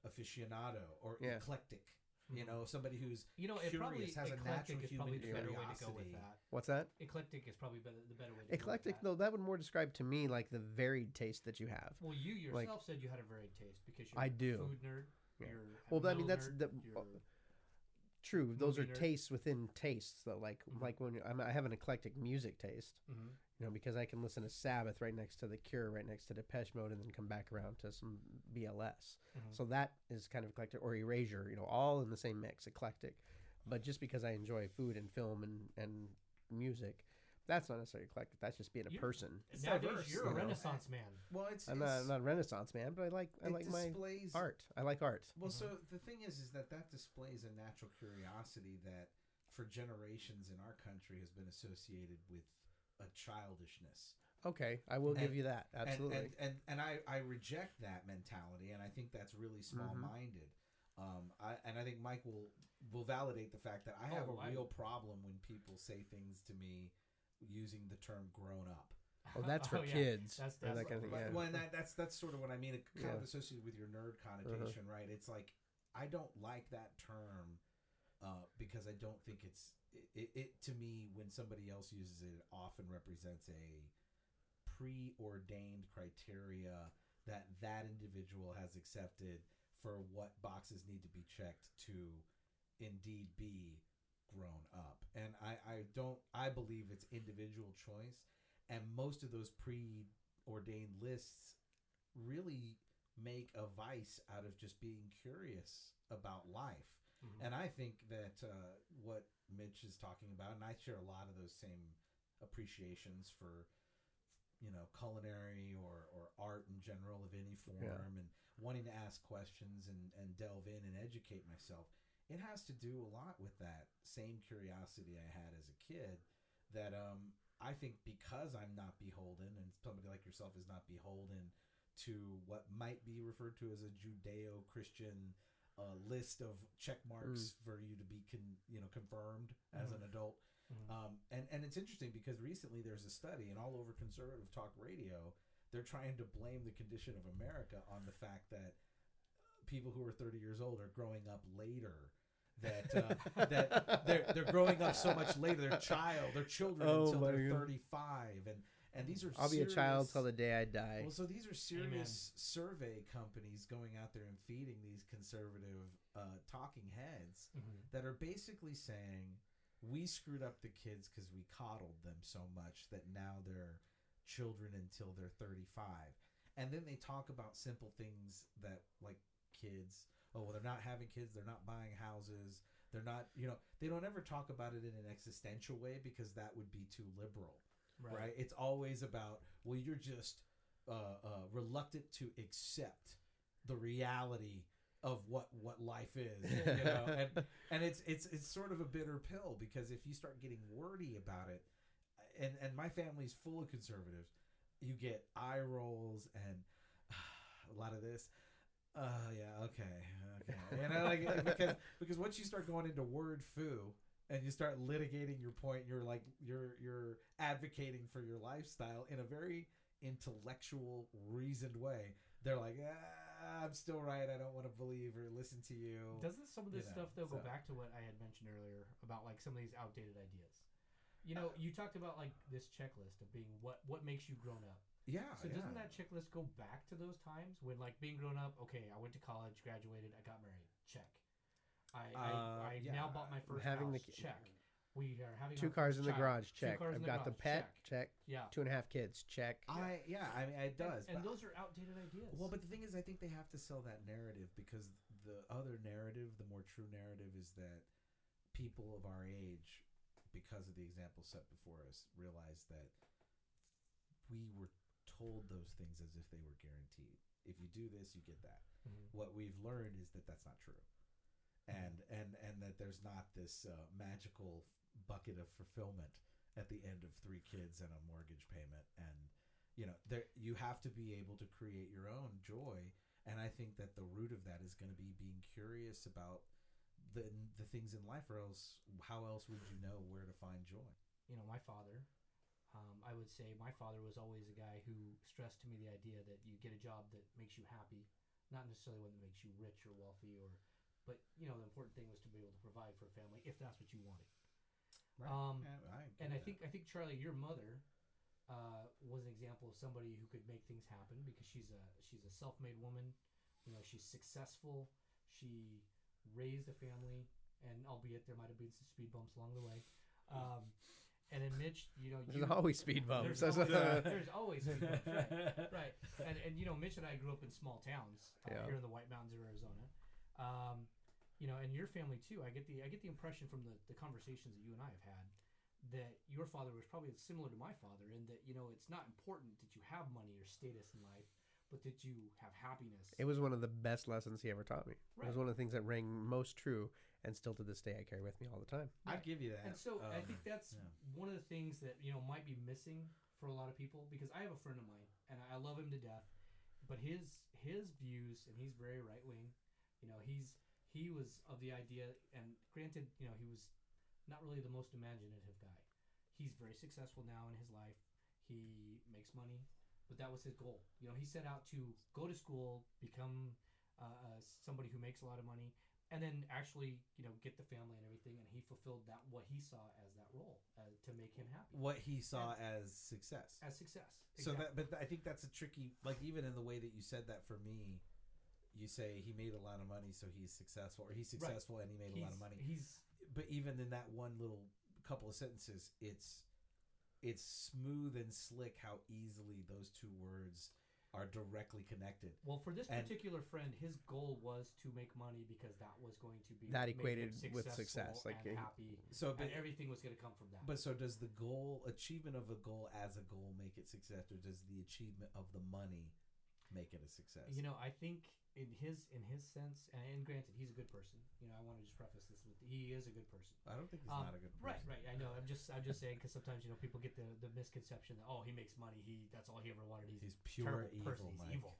aficionado or Yeah. eclectic. You Mhm. know, somebody who's You know, it probably has a eclectic natural is probably human the better way to go with that. what's that? Eclectic is probably better, the better way. to go with Eclectic, that. though, that would more describe to me like the varied taste that you have. Well, you yourself like- said you had a varied taste because you're I a do. food nerd. Yeah. You're a Well, but I mean, that's nerd, the- you're- True, those are nerd. tastes within tastes, though. Like, Mhm. like when I'm, I have an eclectic music taste. Mhm. you know, because I can listen to Sabbath right next to The Cure, right next to Depeche Mode, and then come back around to some BLS. Mhm. So that is kind of eclectic, or Erasure, you know, all in the same mix, eclectic. But just because I enjoy food and film and, and music, that's not necessarily eclectic. That's just being a You're- person. It's Nowadays, diverse, you're you a know. Renaissance man. well, it's, I'm not, it's- I'm not a Renaissance man, but I like I it like my displays art. I like art. Well, so the thing is, is that that displays a natural curiosity that, for generations in our country, has been associated with a childishness. Okay, I will give And- you that. And- Absolutely. And and, and, I, I reject that mentality, and I think that's really Mm-hmm. small minded. Um, I, and I think Mike will will validate the fact that I have Oh, a I- real problem when people say things to me using the term "grown up." oh, that's for Oh, yeah. kids. That's- or that kind of thing. But Yeah. when that, that's that's sort of what I mean. It kind of Yeah. Uh-huh. associated with your nerd connotation, right? It's like I don't like that term uh, because I don't think it's it, it, it. To me, when somebody else uses it, it often represents a preordained criteria that that individual has accepted for what boxes need to be checked to indeed be grown up. And I, I don't I believe it's individual choice and most of those preordained lists really make a vice out of just being curious about life. Mhm. And I think that uh, what Mitch is talking about, and I share a lot of those same appreciations for, you know, culinary or, or art in general of any form, Yeah. and wanting to ask questions and, and delve in and educate myself. It has to do a lot with that same curiosity I had as a kid. That um, I think because I'm not beholden, and somebody like yourself is not beholden to what might be referred to as a Judeo-Christian uh, list of check marks for you to be con- you know confirmed as an adult. Mhm. Um, and and it's interesting because recently there's a study, and all over conservative talk radio, they're trying to blame the condition of America on the fact that people who are 30 years old are growing up later. That uh, that they're they're growing up so much later. Their child, their children Oh until they're God. 35, and and these are I'll be a child serious- till the day I die. well, so these are serious survey companies going out there and feeding these conservative uh, talking heads Mhm. that are basically saying we screwed up the kids because we coddled them so much that now they're children until they're 35 and then they talk about simple things that like kids. Oh well they're not having kids. They're not buying houses. They're not you know they don't ever talk about it in an existential way because that would be too liberal right, it's always about well you're just uh, uh, reluctant to accept the reality of what what life is you know? And and it's it's it's sort of a bitter pill because if you start getting wordy about it and and my family's full of conservatives. You get eye rolls and a lot of this. Oh yeah, okay, okay. And I like because because once you start going into word foo and you start litigating your point, you're like you're you're advocating for your lifestyle in a very intellectual, reasoned way. They're like, ah, I'm still right. I don't want to believe or listen to you. Doesn't some of this you know, stuff though go so- back to what I had mentioned earlier about like some of these outdated ideas? You know, Uh, you talked about like this checklist of being what what makes you grown up. Yeah. So doesn't yeah. that checklist go back to those times when like being grown up? Okay, I went to college, graduated, I got married. Check. I Uh, I, I yeah. now bought my first Having the house. ki- check. We are having Two cars first in the garage. Check. I've the got the garage, pet. Check. Yeah. Two and a half kids. Check. I yeah. I mean, it does. And, and those are outdated ideas. Well, but the thing is, I think they have to sell that narrative because the other narrative, the more true narrative, is that people of our age, because of the example set before us, realize that we were told those things as if they were guaranteed. If you do this, you get that. Mhm. What we've learned is that that's not true, and and and that there's not this uh, magical bucket of fulfillment at the end of three kids and a mortgage payment and you know there you have to be able to create your own joy and i think that the root of that is going to be being curious about the the things in life or else how else would you know where to find joy you know, my father, um, I would say my father was always a guy who stressed to me the idea that you get a job that makes you happy, not necessarily one that makes you rich or wealthy or, but you know, the important thing was to be able to provide for a family if that's what you wanted. Um, Yeah, I and I think I think Charlie, your mother, uh, was an example of somebody who could make things happen because she's a she's a self-made woman. You know, she's successful. She raised a family, and albeit there might have been some speed bumps along the way. Um, and then Mitch, you know, you, There's always speed bumps. there's, always, there's always speed bumps, right? right. And and you know, Mitch and I grew up in small towns uh, Yeah. here in the White Mountains of Arizona. Um, you know, and your family too. I get the I get the impression from the the conversations that you and I have had that your father was probably similar to my father in that you know it's not important that you have money or status in life, but that you have happiness. It was one of the best lessons he ever taught me. It was one of the things that rang most true, and still to this day I carry with me all the time. i'd give you that And so I Um, think that's yeah. one of the things that you know might be missing for a lot of people because I have a friend of mine and I love him to death, but his his views and he's very right wing. You know, he's he was of the idea, and granted, you know, he was not really the most imaginative guy. He's very successful now in his life. He makes money, but that was his goal. You know, he set out to go to school, become uh, uh, somebody who makes a lot of money, and then actually, you know, get the family and everything. And he fulfilled that what he saw as that role uh, to make him happy what he saw as success as success. So that, but I think that's a tricky, like even in the way that you said that for me, you say he made a lot of money, so he's successful, or he's successful and he made a lot of money. He's But even in that one little couple of sentences, it's it's smooth and slick how easily those two words are directly connected. well for this And- particular friend. His goal was to make money because that was going to be That make him equated with success, like, and he- happy, So, but and everything was going to come from that. but so does the goal achievement of a goal as a goal make it success, or does the achievement of the money make it a success? You know, I think in his in his sense, and, and granted, he's a good person. You know, I want to just preface this with he is a good person. I don't think he's Um, not a good person. Right, right. I know. I'm just I'm just saying because sometimes you know people get the the misconception that oh he makes money he that's all he ever wanted he's, He's a pure evil, person he's evil.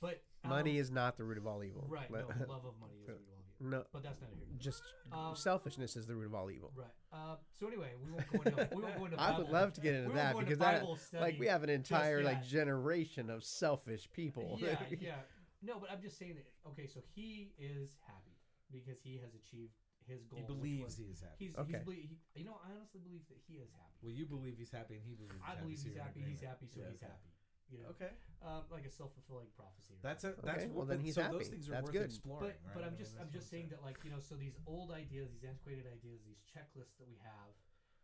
But um, Money is not the root of all evil. right. Let- No, love of money is the root of all evil. no, But that's not here. just Um, selfishness is the root of all evil. Right. Uh, so anyway, we won't go into we won't go into. I would love to get into we that because that, like, we have an entire like generation of selfish people. yeah, yeah. No, but I'm just saying that. Okay, so he is happy because he has achieved his goal. He believes was- he is happy. He's, Okay. he's belie- he, you know, I honestly believe that he is happy. Well, you believe he's happy, and he believes. He's I believe so he's happy. He's happy, so Yeah, he's okay. happy. You know, Okay, um, like a self fulfilling prophecy. Or that's a something. that's Okay, well, then he's so happy. Those things are That's worth good. exploring. but right? but I I'm just I'm just saying that like you know so these old ideas, these antiquated ideas, these checklists that we have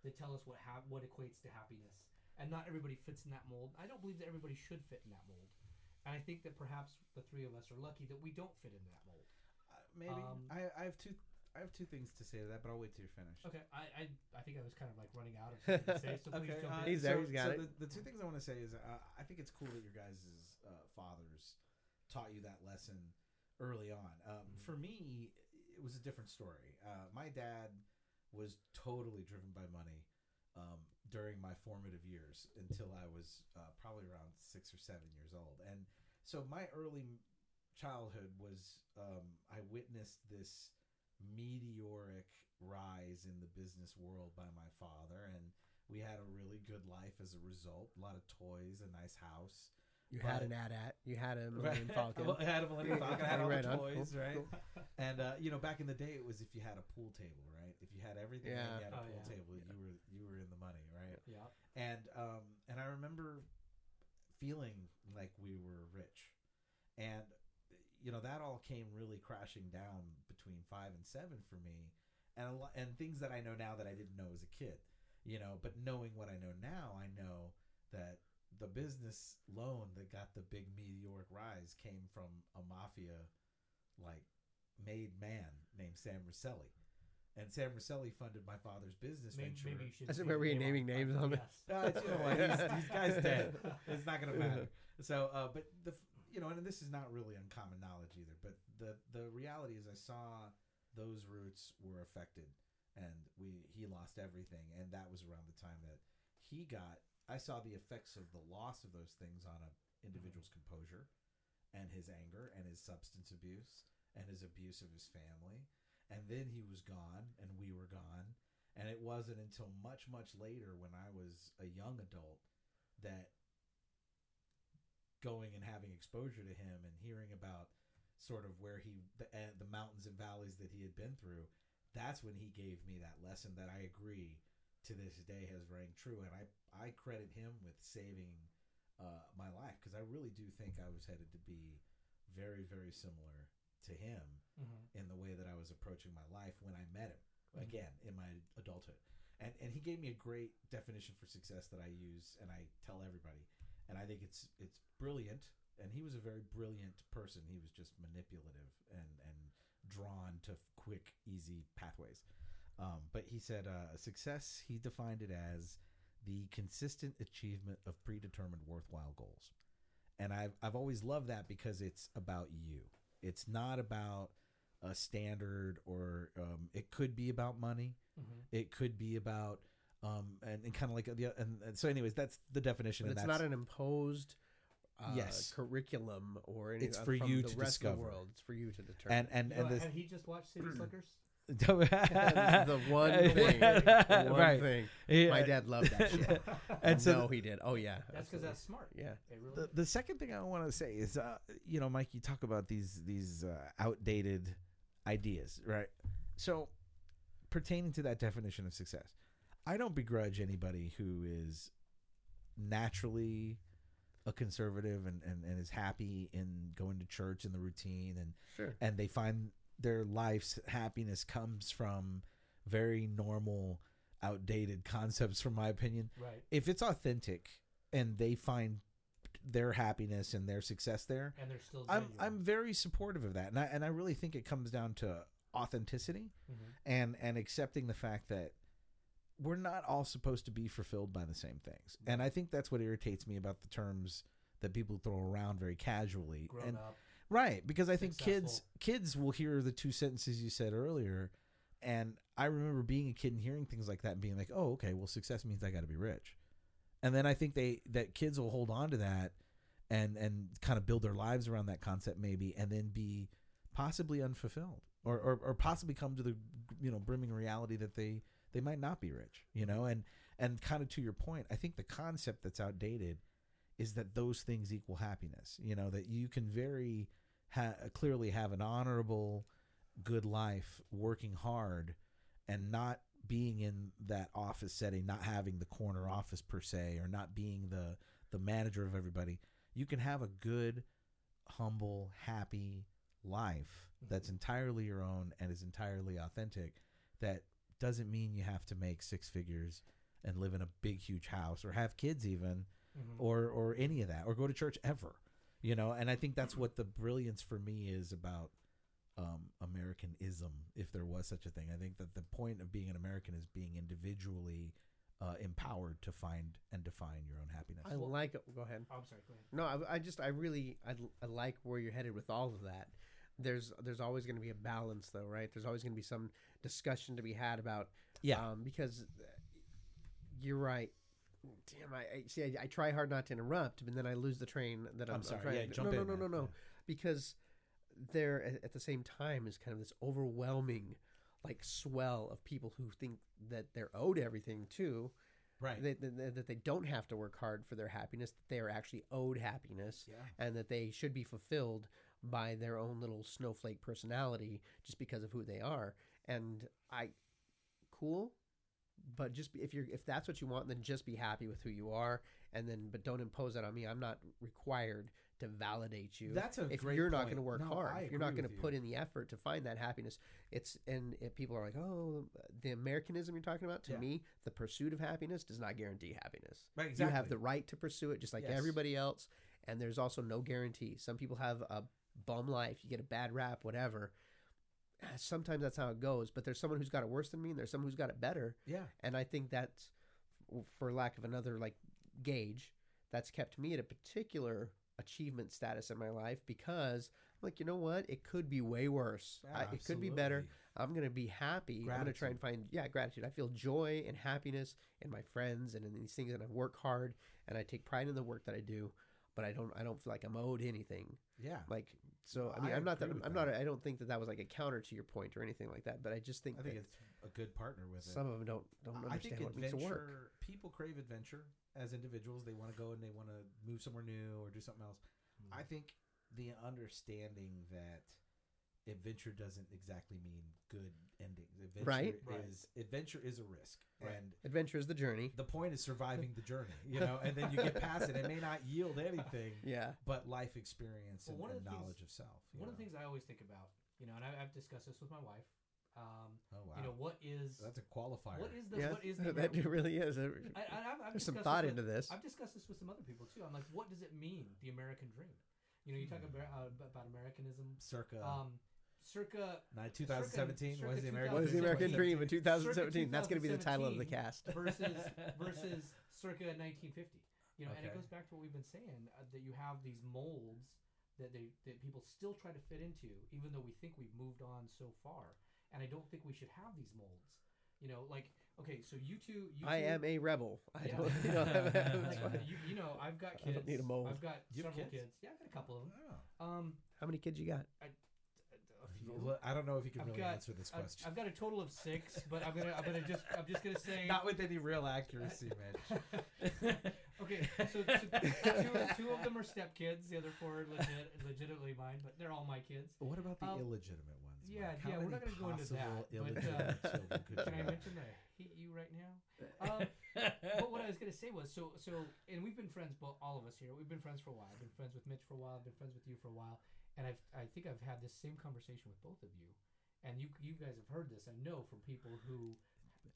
that tell us what ha- what equates to happiness, and not everybody fits in that mold. I don't believe that everybody should fit in that mold, and I think that perhaps the three of us are lucky that we don't fit in that mold. Uh, maybe Um, I, I have two I have two things to say to that, but I'll wait till you're finished. Okay, I I, I think I was kind of like running out of something to say, so please Okay, jump uh, in. He's there, so, he's got so it. The, the two things I want to say is uh, I think it's cool that your guys' uh, fathers taught you that lesson early on. Um, Mhm. For me, it was a different story. Uh, my dad was totally driven by money. Um, during my formative years until I was uh, probably around six or seven years old. And so my early childhood was um, I witnessed this meteoric rise in the business world by my father, and we had a really good life as a result. A lot of toys, a nice house. You had an AT-AT. You had a Millennium Falcon. I had a Millennium Falcon. I had all Right the toys, Cool, right? cool. And uh, you know, back in the day, it was if you had a pool table, right? If you had everything, Yeah. you had a Oh, pool yeah. table, you were you were in the money, right? Yeah. And um, and I remember feeling like we were rich, and you know that all came really crashing down between five and seven for me, and a lot, and things that I know now that I didn't know as a kid, you know. But knowing what I know now, I know that the business loan that got the big meteoric rise came from a mafia like made man named Sam Rosselli. And Sam Rosselli funded my father's business Maybe, venture. maybe you should. I said, say were we the name naming names on yes. this? Uh, you know what? He's, he's guy's dead. It's not gonna matter. So, uh, but the you know, and this is not really uncommon knowledge either. But the the reality is, I saw those roots were affected, and we he lost everything, and that was around the time that he got. I saw the effects of the loss of those things on a individual's composure, and his anger, and his substance abuse, and his abuse of his family, and then he was gone, and we were gone, and it wasn't until much much later when I was a young adult that going and having exposure to him and hearing about sort of where he the, uh, the mountains and valleys that he had been through that's when he gave me that lesson that I agree to this day has rang true. And I I credit him with saving uh, my life because I really do think I was headed to be very very similar to him Mhm. in the way that I was approaching my life when I met him Mhm. again in my adulthood. And and he gave me a great definition for success that I use and I tell everybody. And I think it's it's brilliant. And he was a very brilliant person. He was just manipulative and and drawn to quick, easy pathways. Um, but he said uh, success. He defined it as the consistent achievement of predetermined worthwhile goals. And I've I've always loved that because it's about you. It's not about a standard or um, it could be about money Mhm. it could be about um and, and kind of like the and, and so anyways that's the definition But and it's that's not an imposed uh, Yes. curriculum or any, It's uh, for from you the to rest of discover. the world. It's for you to determine. and and You know, and this have he just watched City Slickers? the one thing, the one right thing. Yeah. My dad loved that shit. and so no, he did. Oh yeah, That's because absolutely. that's smart. yeah. Really the, the second thing I want to say is, uh, you know, Mike, you talk about these these uh, outdated ideas, right? So, pertaining to that definition of success, I don't begrudge anybody who is naturally a conservative and, and, and is happy in going to church and the routine and Sure. and they find their life's happiness comes from very normal outdated concepts from my opinion right. if it's authentic and they find their happiness and their success there, And they're still. I'm genuine. I'm very supportive of that, and I and I really think it comes down to authenticity Mhm. and and accepting the fact that we're not all supposed to be fulfilled by the same things, and I think that's what irritates me about the terms that people throw around very casually. grown and up. Right, because I think kids kids will hear the two sentences you said earlier, and I remember being a kid and hearing things like that and being like, "Oh, okay, well, success means I got to be rich," and then I think they that kids will hold on to that and and kind of build their lives around that concept maybe, and then be possibly unfulfilled or or, or possibly come to the you know brimming reality that they they might not be rich, you know, and and kind of to your point, I think the concept that's outdated is that those things equal happiness. You know that you can very ha- clearly have an honorable, good life, working hard, and not being in that office setting, not having the corner office per se, or not being the the manager of everybody. You can have a good, humble, happy life that's entirely your own and is entirely authentic. That doesn't mean you have to make six figures and live in a big, huge house or have kids even Mhm. or or any of that or go to church ever you know and i think that's what the brilliance for me is about um, americanism if there was such a thing i think that the point of being an american is being individually uh, empowered to find and define your own happiness I like. it. Go ahead. Oh, I'm sorry. Go ahead. No, I, I just I really I, I like where you're headed with all of that. There's there's always going to be a balance though, right? There's always going to be some discussion to be had about yeah um, because you're right. Damn, I, I see. I, I try hard not to interrupt, but then I lose the train that I'm, I'm sorry, trying yeah, jump no, in, no, no, man. no, no, Yeah. because there at, at the same time is kind of this overwhelming, like swell of people who think that they're owed everything too. Right. That, that, that they don't have to work hard for their happiness. That they are actually owed happiness, Yeah. and that they should be fulfilled by their own little snowflake personality just because of who they are. And I, cool, but just if you're if that's what you want, then just be happy with who you are, and then but don't impose that on me. I'm not required to validate you. That's a if you're not going to work No, hard, if you're not going to put in the effort to find that happiness, it's and if people are like, oh, the Americanism you're talking about. To Yeah. me, the pursuit of happiness does not guarantee happiness. Right. You have the right to pursue it just like Yes. everybody else. And there's also no guarantee. Some people have a bum life. You get a bad rap, whatever. Ah, Sometimes that's how it goes. But there's someone who's got it worse than me, and there's someone who's got it better. Yeah. And I think that's, for lack of another like gauge, that's kept me at a particular achievement status in my life because I'm like, you know what? It could be way worse. I, it could be better. I'm gonna be happy. I'm gonna try and find yeah gratitude. I feel joy and happiness in my friends and in these things, and I work hard and I take pride in the work that I do. But I don't I don't feel like I'm owed anything. Yeah. Like so, I I mean, I'm not that I'm that. not. I don't think that that was like a counter to your point or anything like that. But I just think, I think that it's a good partner with it. some of them don't don't I think understand what it means to work. adventure. People crave adventure as individuals. They want to go and they want to move somewhere new or do something else. Hmm. I think the understanding that adventure doesn't exactly mean good endings. Adventure Right. Right. is adventure is a risk, Right. and Adventure is the journey. the point is surviving the journey. You know, and then you get past it. It may not yield anything, Yeah. but life experience Well, and, one of and the things- knowledge of self. you One of the things I always think about, you know, and I, I've discussed this with my wife. Um, Oh wow, You know, what is that's a qualifier. what is the yeah. what is the that really is. I, I, I've, I've There's some thought this into this. I've discussed this with some other people too. I'm like, what does it mean, the American dream? You know, you talk Hmm. about uh, about Americanism. circa Um, circa nine, 2017 circa was the American What is the American dream in 2017? That's going to be the title of the cast. versus versus circa 1950. You know, and it goes back to what we've been saying uh, that you have these molds that they that people still try to fit into, even though we think we've moved on so far. And I don't think we should have these molds. You know, like okay, so you two, you I two, am a rebel. I Yeah. don't. You know, it's fine. you, you know, I've got I kids. don't need a mold. I've got You have several kids? kids? Yeah, I've got a couple of them. Oh. Um, How many kids you got? a few. Well, I don't know if you can I've really got- answer this I've, question. I've got a total of six, but I'm gonna I'm gonna just I'm just gonna say Not with any real accuracy, Mitch. okay, so, so two, two of them are stepkids. The other four are legit, legitimately mine, but they're all my kids. what about the Um, illegitimate ones? yeah, Mike? How yeah, we're not gonna go into that, but, uh, children could Can I have? mention that I hate you right now? Um, but what I was gonna say was so so, and we've been friends, both all of us here. We've been friends for a while. I've been friends with Mitch for a while. I've been friends with you for a while, and I've I think I've had this same conversation with both of you, and you you guys have heard this. I know from people who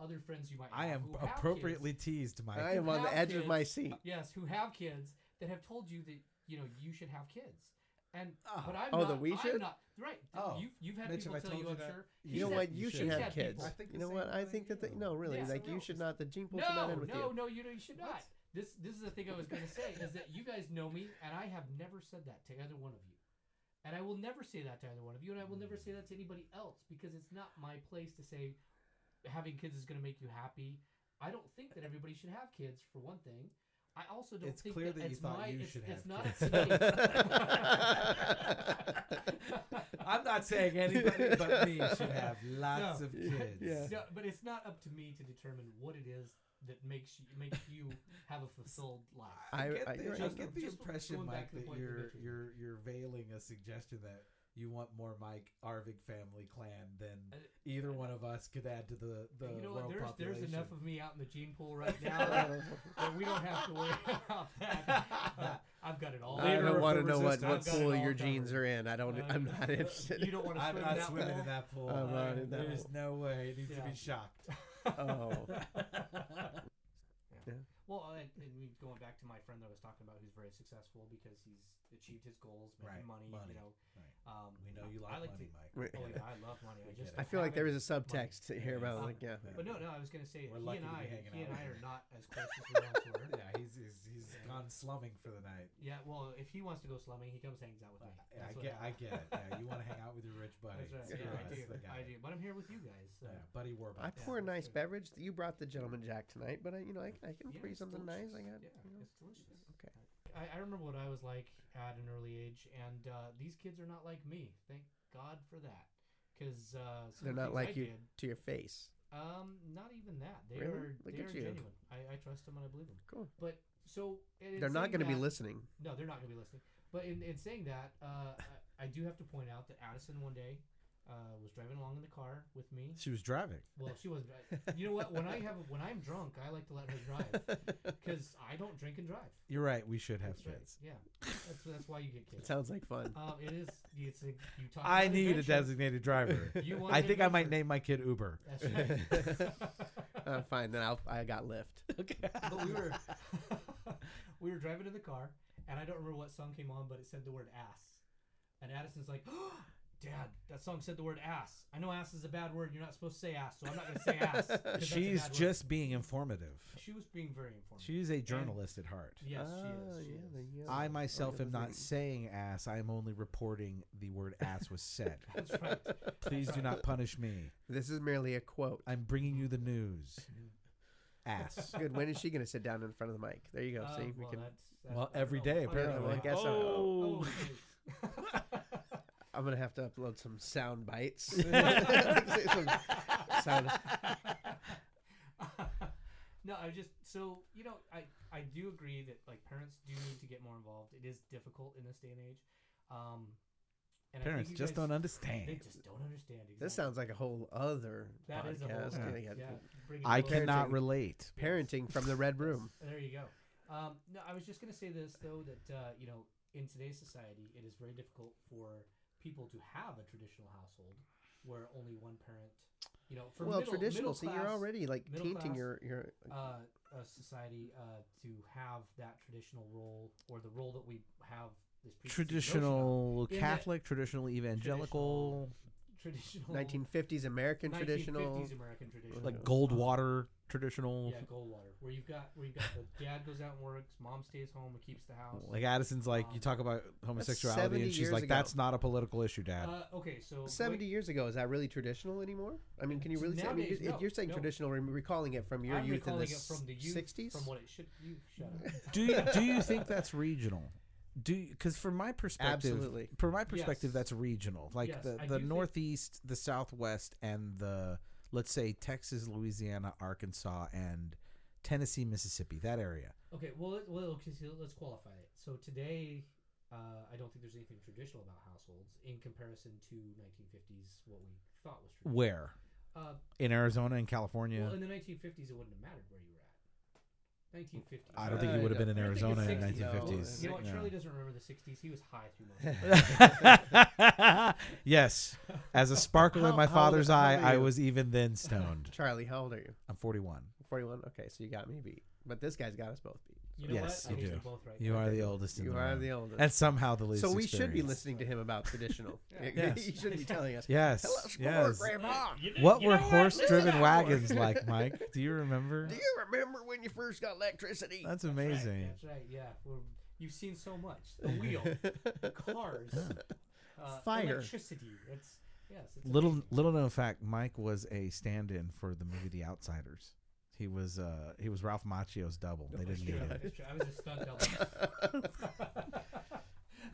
other friends you might. I have am who have kids. appropriately teased, Mike. I am on the have edge of my seat. Yes, who have kids that have told you that you know you should have kids. And Oh. but I'm Oh, not, that we I'm should? not right. Oh. You've you've had Mitch, people tell you, told I'm that? sure. You know what? You you should should. have kids. I think You know what? I think that the, no, really, Yeah, like no. you should not. The gene pool should not No, end with no, you. no, you know you should not. This this is the thing I was going to say is that you guys know me, and I have never said that to either one of you, and I will never say that to either one of you, and I will never say that to anybody else because it's not my place to say having kids is going to make you happy. I don't think that everybody should have kids for one thing. I also don't It's think clear that, that you it's thought my, you it's, should it's have not kids. up to me. I'm not saying anybody but me should have lots No. of kids. Yeah. No, but it's not up to me to determine what it is that makes you makes you have a fulfilled life. I, I- get I- the, you're I get the Just impression, Mike, that you're you're you're veiling a suggestion that you want more Mike Arvig family clan than Uh, either one of us could add to the the you know what? There's population. there's enough of me out in the gene pool right now that, that we don't have to worry about that. I've got it all. I don't want to know what, what resistance. I've got pool your covered. genes are in. I don't. Uh, I'm not interested. You don't want to swim I'm not in that swimming in that pool. I'm not in that There's pool. no way. It needs to be shocked. oh, Well, and, and going back to my friend that I was talking about, who's very successful because he's achieved his goals, making Right, money, money. You know, Right. Um, We know you I like, like money, to- Mike. Wait. Oh yeah, I love money. I just. I feel like there a subtext here about Um, like yeah. But no, no, I was going to say We're he and I, hanging he and I are not as close as we once were. Yeah, he's, he's he's he's gone slumming for the night. Yeah, well, if he wants to go slumming, he comes hangs out with me. Yeah, I get, I happens. get it. Yeah, you want to hang out with your rich buddy. That's right. Screw Yeah, I us, do. I do. But I'm here with you guys. So. Yeah, Buddy Warbucks. I Yeah, pour a nice good. beverage. You brought the gentleman jack tonight, but I, you know, I, I can pour you something nice. I got, Yeah, it's delicious. Okay. I, I remember what I was like at an early age, and uh, these kids are not like me. Thank God for that. Because uh, They're not like I you did, to your face. um, not even that. They Really? are Look they are you. genuine. I, I trust them and I believe them. Cool. But so They're not going to be listening. No, they're not going to be listening. But in, in saying that, uh, I, I do have to point out that Addison one day uh, was driving along in the car with me. She was driving. Well, she wasn't. dri- You know what? When I have when I'm drunk, I like to let her drive because I don't drink and drive. You're right. We should have That's right. kids. Yeah, that's that's why you get It kids. sounds like fun. Um, it is. It's a, you talk. I about need a designated driver. You want I an think I might name my kid Uber. That's right. uh, fine, then I'll, I got Lyft. Okay. but we were we were driving in the car, and I don't remember what song came on, but it said the word ass, and Addison's like, "Dad, that song said the word ass. I know ass is a bad word. You're not supposed to say ass, so I'm not going to say ass. She's bad word." just being informative. She was being very informative. She's a journalist at heart. yes, she Ah, is. She yeah, is. there you go. I myself am not Organizing. saying ass. I am only reporting the word ass was said. That's right. Please do not punish me. This is merely a quote. I'm bringing you the news. Ass. Good. When is she going to sit down in front of the mic? There you go. Uh, See, we can. that's, that's, Well, every day don't every know. day, Oh, yeah, apparently. well, I guess so. Oh, Oh. Geez. I'm gonna have to upload some sound bites. Some sound. no, I just so you know, I I do agree that like parents do need to get more involved. It is difficult in this day and age. Um, and Parents I think just guys- don't understand. They just don't understand. Exactly. This sounds like a whole other That is a whole podcast. Yeah, Yeah, yeah. I cannot Parenting. relate. Parenting from the red room. There you go. Um, no, I was just going to say this though that uh, you know in today's society it is very difficult for people to have a traditional household where only one parent. You know, for well, middle, traditional. middle See, class, you're already like middle tainting class, your your. uh, a society uh, to have that traditional role or the role that we have this preconceived notion of. Traditional In that- Catholic, traditional evangelical, traditional 1950s American 1950s traditional. American traditional like Goldwater traditional. Yeah, Goldwater, where you've got where you've got the dad goes out and works, mom stays home and keeps the house. Like Addison's like you Um, talk about homosexuality and she's like ago. that's not a political issue, dad. Uh, okay, so 70 years ago, is that really traditional anymore? I mean, can you T- really say? I mean, nowadays, you're, no, you're saying no. traditional, recalling it from your I'm youth in the recalling it from the youth, 60s. from what it should. You shut up. do you, do you think that's regional? Do because from my perspective, Absolutely. from my perspective, Yes. that's regional. Like Yes, the the do think- Northeast, the Southwest, and the let's say Texas, Louisiana, Arkansas, and Tennessee, Mississippi. That area. Okay, well, let, well, okay, let's qualify it. So today, uh, I don't think there's anything traditional about households in comparison to 1950s, what we thought was traditional. Where Uh, in Arizona and California? well, in the 1950s, it wouldn't have mattered where you. 1950s. I don't think Uh, he would have been in I think Arizona in it's 60s. 1950s. You know what? No. Charlie doesn't remember the 60s. He was high through most. of it. yes, as a sparkle in How- my how old- father's how eye, old are I you? was even then stoned. Charlie, how old are you? I'm 41. 41. Okay, so you got me beat, but this guy's got us both beat. You know Yes, what? You hate do. both right You now. are the oldest in You the are room. the oldest. and somehow the least. so we should be listening to him about traditional. Yeah. Yes. you shouldn't be telling us. Yes, Hello, sport, yes. Grandma. You What you were horse-driven Listen, wagons like, Mike? Do you remember? Do you remember when you first got electricity? That's That's right, amazing. That's right. Yeah, We're, you've seen so much. The wheel, cars, uh, Fire. electricity. It's yes. It's Little amazing. little known fact: Mike was a stand-in for the movie The Outsiders. He was uh he was Ralph Macchio's double. They didn't need Yeah, him. that's true. I was a stunt double.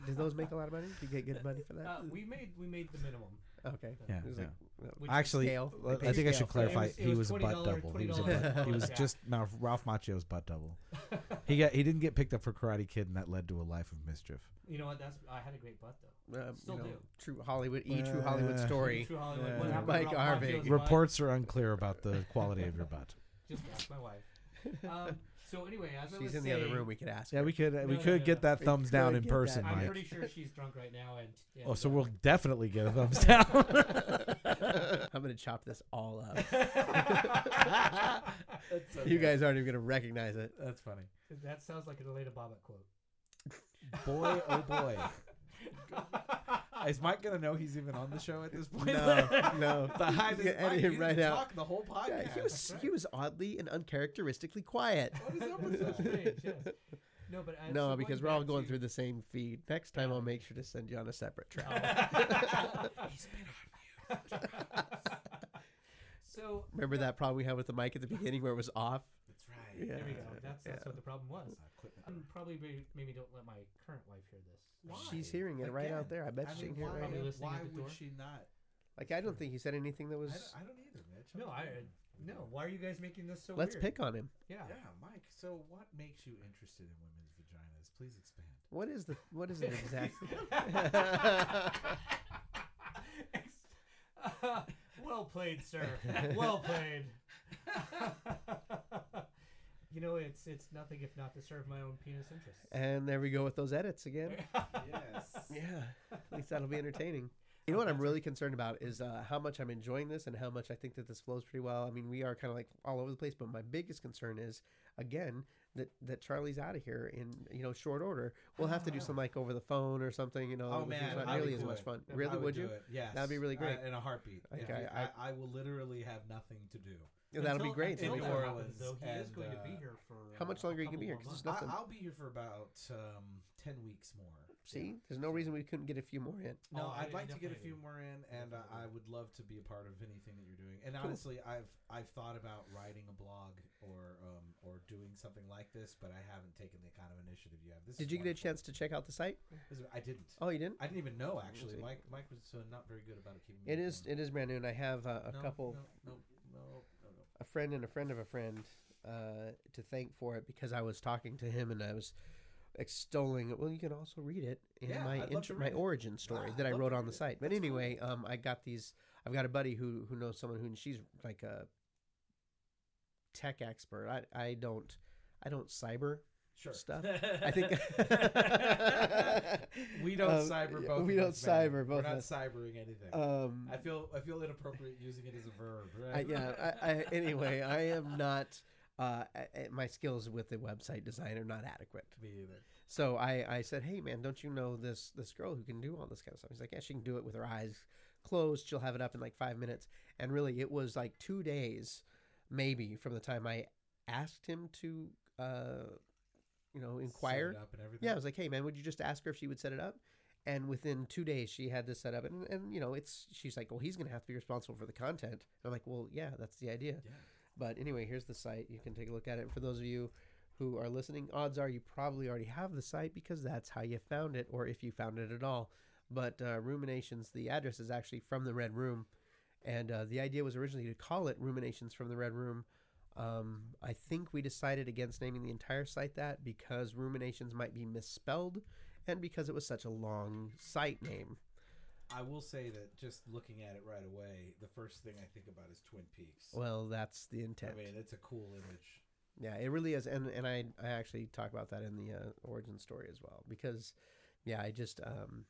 Did those make a lot of money? Did you get good money for that? uh, we made we made the minimum. okay. Yeah, It was yeah. like, Which Actually, scale. I They pay think I scale should for it. clarify. It was- it he was was a butt $20 double. He was a $20 butt, he was yeah. just now Ralph Macchio's butt double. He got he didn't get picked up for Karate Kid, and that led to a life of mischief. You know what? That's I had a great butt though. Uh, Still you know, do. True Hollywood, e true Hollywood Uh, story. True Hollywood. Yeah. What happened Mike to Ralph Harvey. Macchio's butt? Reports are unclear about the quality of your butt. Just ask my wife. Um, so anyway, as I She's was in the other saying, room. We could ask. Yeah, her. we could we no, could no, get no. that We thumbs down in get person, that. I'm Mike. pretty sure she's drunk right now, and, and Oh, so uh, we'll definitely get a thumbs down. I'm gonna chop this all up. That's You guys aren't even gonna recognize it. That's funny. That sounds like an Lorena Bobbitt quote. Boy, oh boy. Is Mike gonna know he's even on the show at this point? No, no. the hide You is edit Mike, him you right didn't out. Talk the whole podcast. Yeah, he was he was oddly and uncharacteristically quiet. What is up with So that? yes. No, but uh, No, so because we're all going to- through the same feed. Next time, I'll make sure to send you on a separate track. so Remember that problem we had with the mic at the beginning where it was off? That's right. Yeah. there we go. That's that's yeah. what the problem was. That's not equipment. Um, probably may- maybe don't let my current wife hear this. Why? She's hearing it right Again, out there. I bet I she mean, can hear it why, right now. listening why at the would door. she not? Like I don't think he said anything that I was. don't, I don't either, Mitch. No, I no. Why are you guys making this so Let's weird? pick on him. Yeah. Yeah, Mike. So, what makes you interested in women's vaginas? Please expand. What is the what is it exactly? well played, sir. Well played. You know, it's it's nothing if not to serve my own penis interests. and there we go with those edits again. Yes. Yeah, at least that'll be entertaining. You know what I'm really concerned about is uh, how much I'm enjoying this and how much I think that this flows pretty well. I mean, we are kind of like all over the place, but my biggest concern is again that that Charlie's out of here in you know short order. We'll have to do Oh. some like over the phone or something. You know, Oh, which is man, not I nearly as much it. fun. I Really, I would, do you? It. Yes. That'd be really great. Uh, in a heartbeat. Okay, you- I- I, I will literally have nothing to do. Yeah, that'll be great. Until In that happens, though, he is and, going to be uh, here for. How much uh, longer are you gonna be here? couple 'Cause more it's I, nothing. I'll be here for about um, ten weeks more. See, there's no reason we couldn't get a few more in. No, Oh, I I'd like to get a few more in, and uh. I would love to be a part of anything that you're doing. And Cool. honestly, I've I've thought about writing a blog or um, or doing something like this, but I haven't taken the kind of initiative you have. This Did is you get a chance to check out the site? I didn't. Oh, you didn't. I didn't even know actually. Mike Mike was uh, not very good about it keeping. me It is. informed. It is brand new, and I have uh, a No, couple. No, no, no, no, no. A friend and a friend of a friend uh, to thank for it because I was talking to him and I was extolling it. Well, you can also read it in Yeah, my intro, my it. origin story Ah, that I wrote on the it. site. But That's cool. anyway, um, I got these. I've got a buddy who who knows someone who and she's like a tech expert. I I don't I don't cyber Sure. stuff. I think we don't Um, cyber both. we don't cyber both We're not cybering anything. um, I feel I feel inappropriate using it as a verb. I, Right? yeah. I, I, anyway, I am not. Uh, I, I- my skills with the website design are not adequate. Me either. So I, I said, hey man, don't you know this this girl who can do all this kind of stuff? He's like, yeah, she can do it with her eyes closed. She'll have it up in like five minutes. And really, it was like two days, maybe, from the time I asked him to, uh, you know, inquire. Up and everything. Yeah, I was like, hey man, would you just ask her if she would set it up? And within two days, she had this set up, and, and you know, it's she's like, well, he's gonna have to be responsible for the content. And I'm like, well, yeah, that's the idea. Yeah. But anyway, here's the site. You can take a look at it. And for those of you who are listening, odds are you probably already have the site because that's how you found it, or if you found it at all. But uh, Ruminations, the address is actually from the Red Room, and uh, the idea was originally to call it Ruminations from the Red Room. Um, I think we decided against naming the entire site that because Ruminations might be misspelled, and because it was such a long site name. I will say that just looking at it right away, the first thing I think about is Twin Peaks. Well, that's the intent. I mean, it's a cool image. Yeah, it really is, and and I I actually talk about that in the uh, origin story as well because, yeah, I just um,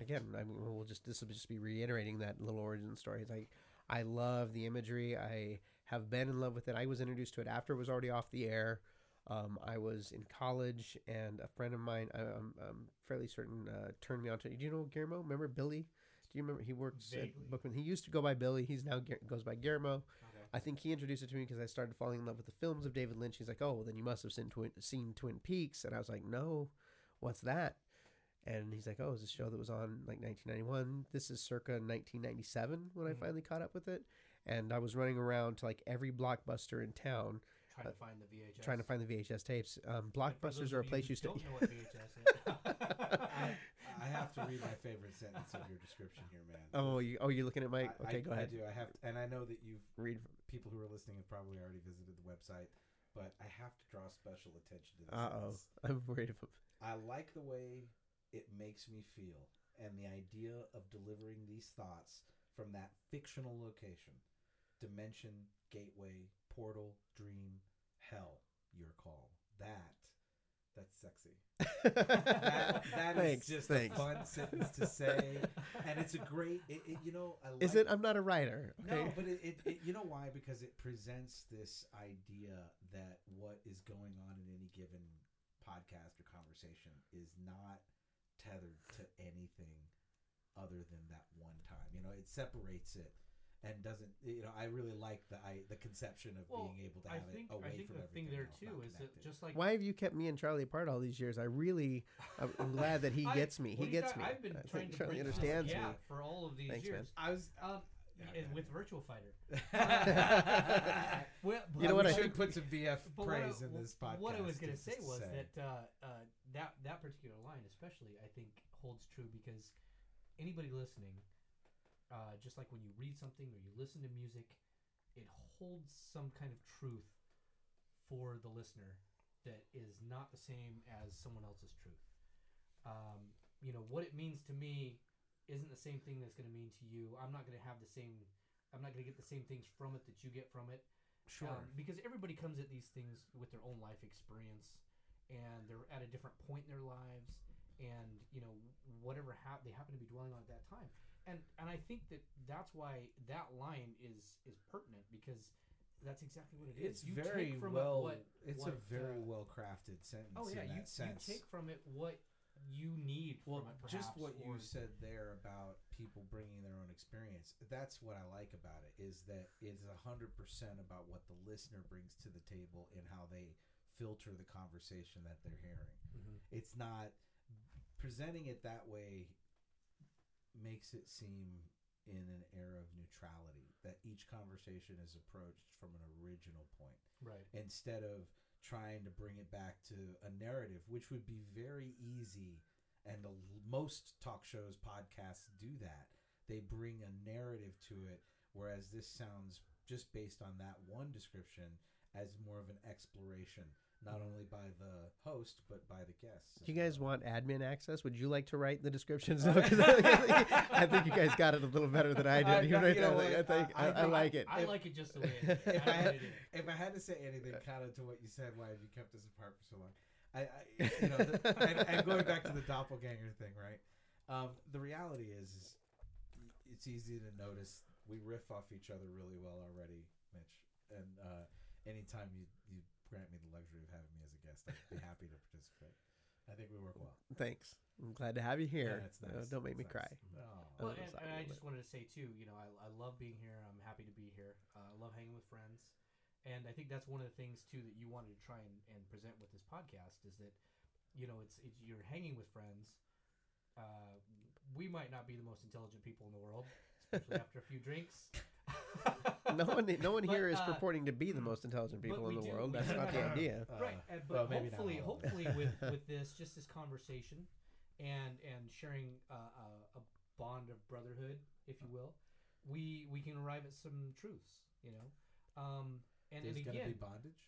again I mean we'll just this will just be reiterating that little origin story. It's like I love the imagery. I have been in love with it. I was introduced to it after it was already off the air. Um, I was in college, and a friend of mine, I, I'm, I'm fairly certain, uh, turned me on to. it. Do you know Guillermo? Remember Billy? Do you remember he works Vaguely. at Bookman? He used to go by Billy. He's now goes by Guillermo. Okay. I think he introduced it to me because I started falling in love with the films of David Lynch. He's like, "Oh, well, then you must have seen Twin, seen Twin Peaks," and I was like, "No, what's that?" And he's like, "Oh, it's a show that was on like 1991. This is circa 1997 when I Mhm. finally caught up with it." And I was running around to like every blockbuster in town Trying to find the VHS. trying to find the VHS tapes. Um, blockbusters are a place you. Don't know what VHS is. I, I have to read my favorite sentence of your description here, man. Oh, you, oh, you're looking at my. Okay, I, go ahead. I do. I have, and I know that you've Read. people who are listening have probably already visited the website, but I have to draw special attention to this. Uh oh. I'm worried. Of, I like the way it makes me feel and the idea of delivering these thoughts from that fictional location dimension, gateway, portal, dream, hell, your call. That, that's sexy. That, that is thanks. just thanks. a fun sentence to say. And it's a great, it, it, you know, I like Is it? I'm not a writer. Okay. no, but it, it, you know why? Because it presents this idea that what is going on in any given podcast or conversation is not tethered to anything other than that one time. You know, it separates it and doesn't. You know, I really like the I the conception of Well, being able to I have think it away I think from the everything thing there else, too not is that just like Why have you kept me and Charlie apart all these years? I really, I'm I'm glad that he I- gets me. He gets got- me. I've been I trying to Charlie understands me. gap for all of these Thanks, man. years. I was. Um, Yeah, and go with Virtua Fighter. You know what we I should think- put some VF But praise what I, in this podcast. What I was going to say was say. that uh, uh, that that particular line, especially, I think holds true because anybody listening, uh, just like when you read something or you listen to music, it holds some kind of truth for the listener that is not the same as someone else's truth. Um, you know what it means to me isn't the same thing that's going to mean to you. I'm not going to have the same. I'm not going to get the same things from it that you get from it. sure. Um, because everybody comes at these things with their own life experience, and they're at a different point in their lives, and you know whatever hap- they happen to be dwelling on at that time. And and I think that that's why that line is is pertinent because that's exactly what it is. it's You very take from well. It what, it's what, a very uh, well crafted sentence. Oh yeah, in you, that you sense. take from it what you need Well, from it. just perhaps, what you said there about people bringing their own experience. That's what I like about it is that it's a hundred percent about what the listener brings to the table and how they filter the conversation that they're hearing. Mhm. It's not presenting it that way makes it seem in an era of neutrality that each conversation is approached from an original point right. instead of trying to bring it back to a narrative, which would be very easy. And the, most talk shows, podcasts do that. They bring a narrative to it, whereas this sounds just based on that one description as more of an exploration, not only by the host but by the guests. Do you guys want admin access? Would you like to write the descriptions? I, think, I think you guys got it a little better than I did. I- You you right know there, I think I- I, I I like it. I If- like it just the way it is. if I I, had, don't need it. if I had to say anything kind of to what you said, why have you kept us apart for so long? I, I you know, the, and, and going back to the doppelganger thing, right? Um, the reality is, is, it's easy to notice we riff off each other really well already, Mitch. And uh, anytime you you grant me the luxury of having me as a guest, I'd be happy to participate. I think we work well. Thanks. I'm glad to have you here. Yeah, it's Uh, don't make me It's cry. nice. Oh. Well, Oh, and, and I but- just wanted to say too, you know, I, I love being here. I'm happy to be here. Uh, I love hanging with friends, and I think that's one of the things too that you wanted to try and, and present with this podcast is that, you know, it's, it's you're hanging with friends. Uh, we might not be the most intelligent people in the world, especially after a few drinks. No one, no one But, here is uh, purporting to be the most intelligent people in the do- world. That's not the idea. Uh, right, and, well, but maybe not hopefully, all of them. hopefully with with this, just this conversation, and and sharing uh, a, a bond of brotherhood, if you will, we we can arrive at some truths, you know. Um, and, There's and again, be bondage.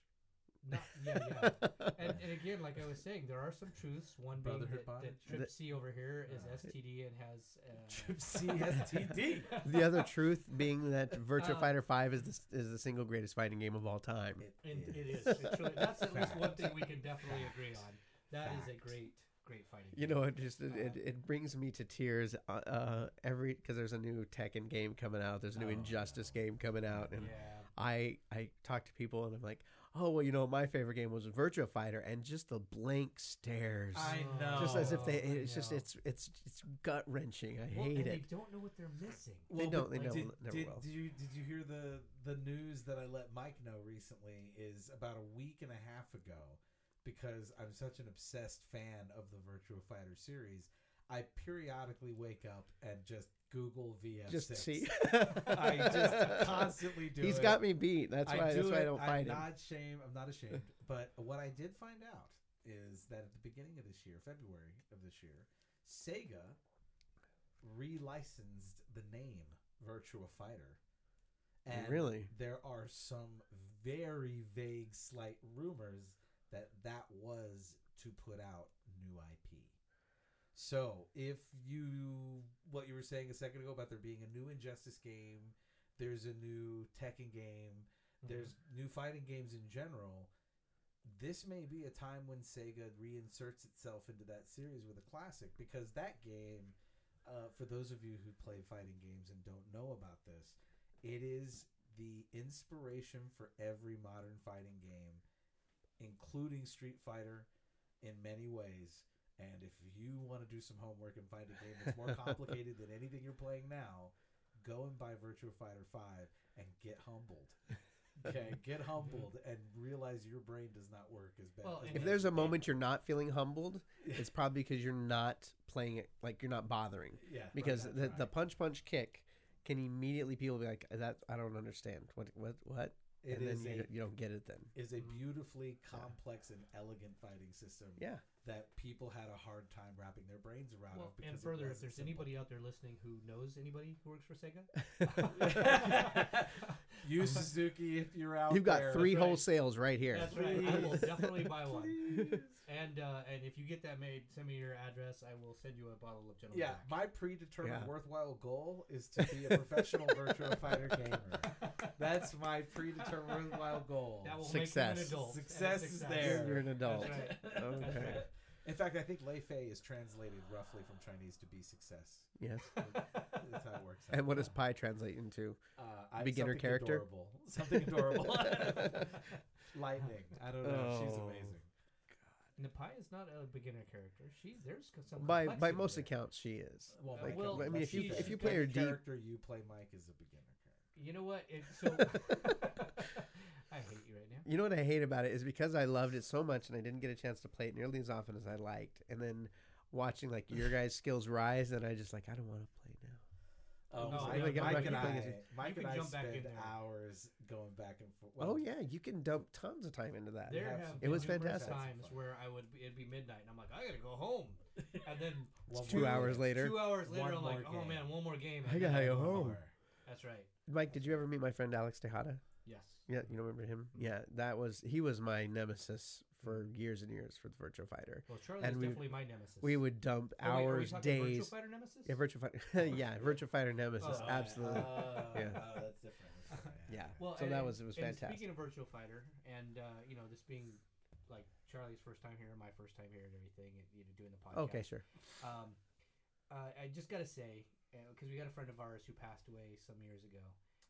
Not, yeah, yeah. and, and again, like I was saying, there are some truths. One being Brotherhood that, bondage? that Trip C over here is Uh, STD and has uh, Trip C STD. the other truth being that Virtua Uh, Fighter Five is the, is the single greatest fighting game of all time. And it is. It truly, that's at least one thing we can definitely agree on. That is a great, great fighting. You game. know, it just it, it, it brings me to tears. Uh, uh, every because there's a new Tekken game coming out. There's a new Oh, Injustice game coming out, and yeah. I I talk to people and I'm like, oh well, you know, my favorite game was Virtua Fighter, and just the blank stares, I Oh, know. just as if they. I It's just know. it's it's it's gut wrenching. I Well, hate and it. They don't know what they're missing. They don't- they but don't- Did, never did, will. did you did you hear the the news that I let Mike know recently? Is about a week and a half ago, because I'm such an obsessed fan of the Virtua Fighter series. I periodically wake up and just Google VF6. Just see. I just constantly do He's it. got me beat. That's why. do that's why I don't find it. I'm him. not ashamed. I'm not ashamed. but what I did find out is that at the beginning of this year, February of this year, Sega relicensed the name Virtua Fighter. And Really? there are some very vague, slight rumors that that was to put out new IP. So if you, what you were saying a second ago about there being a new Injustice game, there's a new Tekken game, Mm-hmm. there's new fighting games in general. This may be a time when Sega reinserts itself into that series with a classic because that game, uh, for those of you who play fighting games and don't know about this, it is the inspiration for every modern fighting game, including Street Fighter in many ways. And if you want to do some homework and find a game that's more complicated than anything you're playing now, go and buy Virtua Fighter 5 and get humbled. Okay, get humbled and realize your brain does not work as bad. Well, as If there's a moment you're not feeling humbled, it's probably because you're not playing it like you're not bothering. yeah, Because right, the, that's the punch punch kick can immediately people be like that I don't understand what what what It and then you, a you don't get it then. is a Mhm. beautifully complex and elegant fighting system Yeah. that people had a hard time wrapping their brains around. Well, because and further, if there's simple. anybody out there listening who knows anybody who works for Sega, Yu Suzuki if you're out. You've got there. three That's right. wholesales right here. that's right. I will definitely buy one. And uh, and if you get that made, send me your address. I will send you a bottle of General Yeah, Black. my predetermined Yeah. worthwhile goal is to be a professional Virtua Fighter gamer. That's my predetermined worthwhile goal. that will Success. make you an adult. Success And is there. You're an adult. That's right. That's Okay. right. In fact, I think Lei Fei is translated roughly from Chinese to be success. Yes. That's how it works. out. And what does Pai translate into? Uh, I, Beginner something character? Adorable. Something adorable. Lightning. I don't know. She's Oh. amazing. Napai is not a beginner character. She's there's co- some By by most there. accounts, she is. Well, Uh, well, I mean, if you if you play her any deep, character you play, Mike is a beginner character. You know what? It, so I hate you right now. you know what I hate about it is because I loved it so much and I didn't get a chance to play it nearly as often as I liked, and then watching like your guys' skills rise, and I just like I don't want to play now. Oh, No, Mike, I get Mike and I. Mike You and can I back spend hours going back and forth. oh yeah, you can dump tons of time into that. There have have been It was fantastic. times where I would be, it'd be midnight and I'm like I gotta go home, and then One Two hours later. two hours later I'm like, more oh man, one more game. I gotta go go home. More. That's right. Mike, did you ever meet my friend Alex Tejada? Yes. Yeah, you remember him? Yeah, that was he was my nemesis for years and years for the Virtua Fighter. Well, Charlie And is we- definitely my nemesis. We would dump Oh, wait, hours, Virtua days. Fighter nemesis? Yeah, Virtua Fighter. yeah, Virtua Fighter Nemesis. Oh, absolutely. Uh, Yeah. oh, that's different. Yeah. Well, so and- that was it was fantastic. Speaking of Virtual Fighter, and uh, you know this being like Charlie's first time here, my first time here, and everything, and you know doing the podcast. Okay, sure. Um, uh, I just gotta say, because we got a friend of ours who passed away some years ago.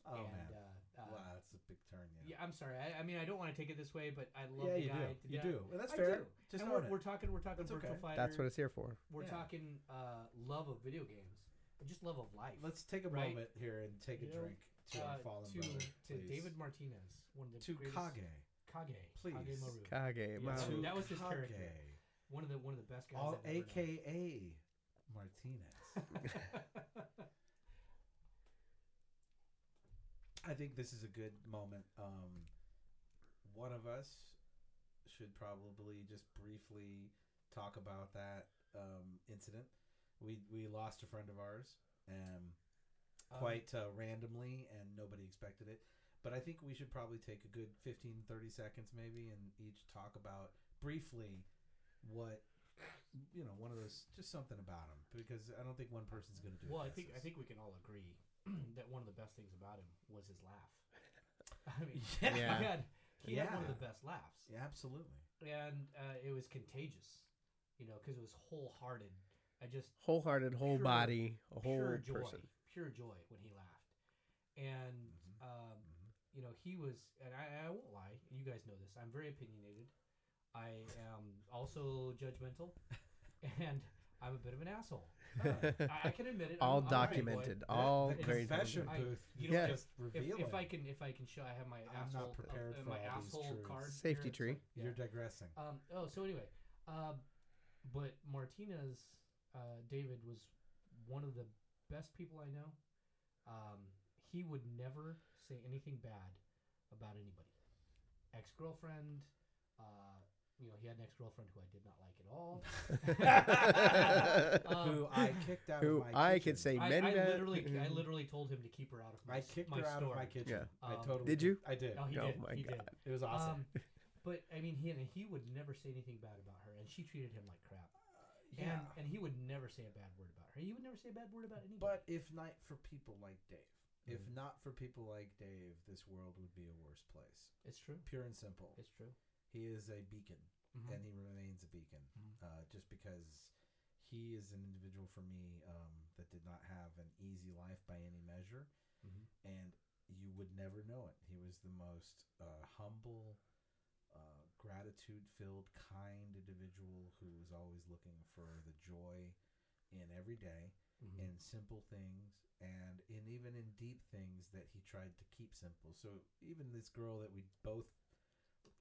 Oh and, man, Uh, uh, wow, that's a big turn. Yeah, Yeah, I'm sorry. I, I mean, I don't want to take it this way, but I love yeah, the you guy. do. to You death. do. Well, that's I fair. do. Just and we're, we're talking. We're talking That's Virtual okay. Fighter. That's what it's here for. we're Yeah. talking uh, love of video games, and just love of life. Let's take a Right. moment here and take You a know, drink to our uh, fallen to, brother, to. David Martinez, one of the to greatest, Kage. Kage, Please. Kage Maru, Kage. Yeah, Maru. so that was his Kage. character. one of the one of the best guys. All, I've ever known. AKA Martinez. I think this is a good moment. Um, one of us should probably just briefly talk about that um, incident. We we lost a friend of ours, um, Um, quite uh, randomly, and nobody expected it. But I think we should probably take a good 15, 30 seconds maybe, and each talk about briefly what you know, one of those, just something about him, because I don't think one person's going to do. Well, it I think I justice. think we can all agree that one of the best things about him was his laugh. I mean, Yeah. he Yeah. had he had one of the best laughs, Yeah, absolutely. and uh, it was contagious. You know, because it was wholehearted. I just Wholehearted, whole Pure- body, a whole pure joy, person. pure joy when he laughed, and Mhm. um, you know he was, and I, I won't lie, you guys know this. I'm very opinionated. I am also judgmental, and I'm a bit of an asshole. I, I can admit it. all I'm, I'm a big boy. documented. The- all the very confession documented. I- booth. you know Yeah. just If, reveal if it. I can, if I can show, I have my I'm not asshole, prepared uh, for my all these asshole truths. card. Safety here, tree. so- yeah. You're digressing. Um, oh, so anyway, um, but Martinez, uh, David was one of the best people I know. Um, he would never say anything bad about anybody. Ex girlfriend, uh, you know, he had an ex girlfriend who I did not like at all. Um, who I kicked out Who of my I kitchen. could say I, many I literally, I literally told him to keep her out of my, I s- kicked my her out of my kitchen. Yeah. I Um, totally Did you? I did. Oh, he Oh did. my he God. did. It was awesome. Um, but I mean, he he would never say anything bad about her, and she treated him like crap. yeah. And and he would never say a bad word about her. He would never say a bad word about anybody. But if not for people like Dave, if Mhm. not for people like Dave, this world would be a worse place. it's true. Pure and simple. It's true. He is a beacon, Mhm. and he remains a beacon. Mhm. Uh, just because he is an individual for me um, that did not have an easy life by any measure, Mhm. and you would never know it. He was the most uh, humble, uh, gratitude-filled, kind individual who was always looking for the joy in every day, Mhm. in simple things, and in even in deep things that he tried to keep simple. So even this girl that we both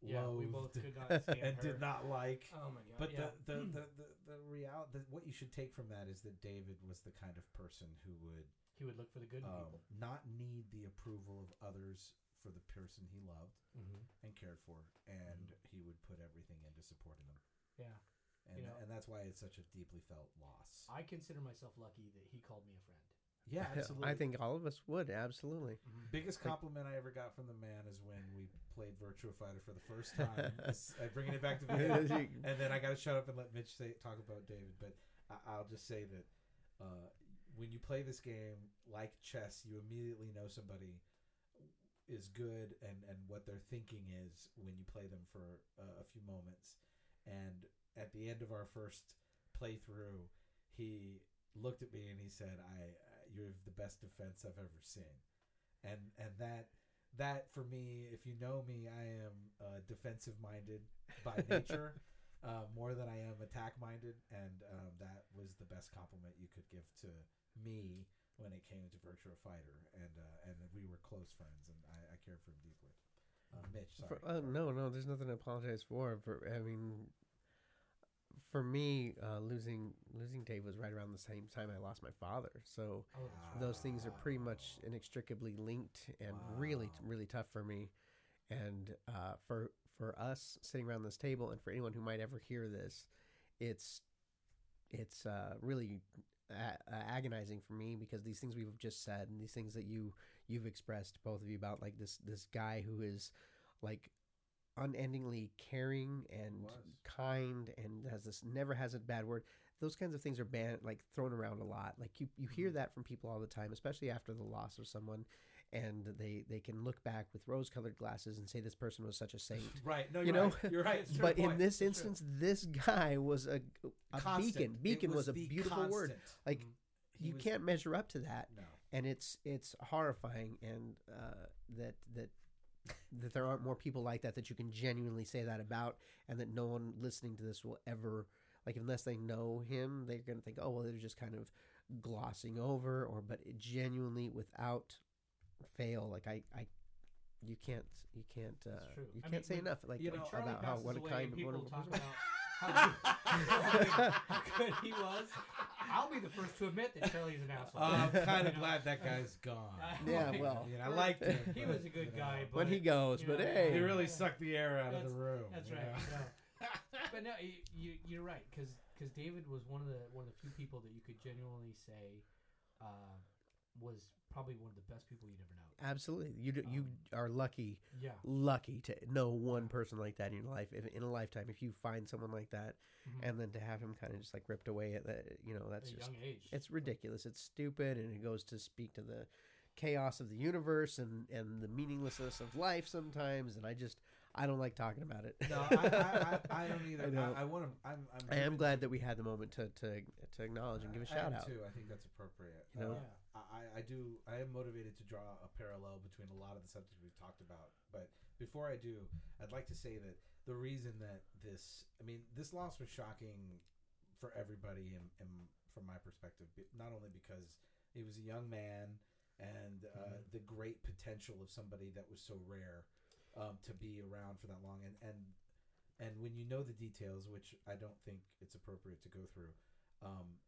yeah, we both could not stand and her. did not like. Oh my god! But yeah. the the the the, the real the, what you should take from that is that David was the kind of person who would he would look for the good in um, people. not need the approval of others for the person he loved Mm-hmm. and cared for, and he would put everything into supporting them. Yeah, And, You know- and that's why it's such a deeply felt loss. I consider myself lucky that he called me a friend. Yeah, absolutely. I think all of us would absolutely. biggest compliment I ever got from the man is when we played Virtua Fighter for the first time. Uh, bringing it back to video, and then I got to shut up and let Mitch say talk about David. But I, I'll just say that uh, when you play this game like chess, you immediately know somebody is good and and what their thinking is when you play them for uh, a few moments. And at the end of our first playthrough, he looked at me and he said, "I, you're the best defense I've ever seen," and and that that for me, if you know me, I am uh, defensive minded by nature. Uh, more than I am attack minded, and um, that was the best compliment you could give to me when it came to Virtua Fighter, and uh, and we were close friends, and I, I cared for him deeply. Uh, Mitch, sorry. For, uh, no, no, there's nothing to apologize for. For I mean, for me, uh, losing losing Dave was right around the same time I lost my father. So Oh, that's right. those things are pretty much inextricably linked and really Wow. really tough for me. And uh, for for us sitting around this table, and for anyone who might ever hear this, it's it's uh, really a- agonizing for me because these things we've just said and these things that you you've expressed both of you about like this this guy who is like unendingly caring and kind and has this never has a bad word those kinds of things are banned like thrown around a lot like you you hear that from people all the time especially after the loss of someone and they they can look back with rose colored glasses and say this person was such a saint right? No, you you're know, right. You're right. True. but in this It's true. instance this guy was a, a Constant. beacon beacon was, a the beautiful word constant. like Mhm. He you was- can't measure up to that No. and it's it's horrifying and uh, that that that there aren't more people like that that you can genuinely say that about and that no one listening to this will ever like unless they know him they're going to think oh well they're just kind of glossing over or but it genuinely without fail like i i you can't you can't uh, you I can't mean, say when- enough like you know, When Charlie about how what a kind of wonderful talk person. about how good, he was. I'll be the first to admit that Charlie's an asshole. I'm kind You of know? glad that guy's gone. Yeah, well. You know, I liked him. He but, was a good you know, guy, but when he goes you but know, hey He really Yeah. sucked the air out of the room. That's you right. know? No. but no, you, you you're right because David was one of the one of the few people that you could genuinely say uh, was probably one of the best people you'd ever know. absolutely you do, you Um, are lucky Yeah. lucky to know one person like that in your life if, in a lifetime if you find someone like that Mhm. and then to have him kind of just like ripped away at that you know At that's a just young age. it's ridiculous it's stupid and it goes to speak to the chaos of the universe and and the meaninglessness of life sometimes and i just i don't like talking about it No, I, I, I, don't either. I I, don't. I, want to. I'm. I'm I am glad that we had the moment to to, to acknowledge and give a shout out too. I think that's appropriate. You know? Uh, Yeah. I, I do. I am motivated to draw a parallel between a lot of the subjects we've talked about. But before I do, I'd like to say that the reason that this, I mean, this loss was shocking for everybody, and, and from my perspective, not only because he was a young man and uh, Mhm. the great potential of somebody that was so rare um, to be around for that long, and and and when you know the details, which I don't think it's appropriate to go through. Um,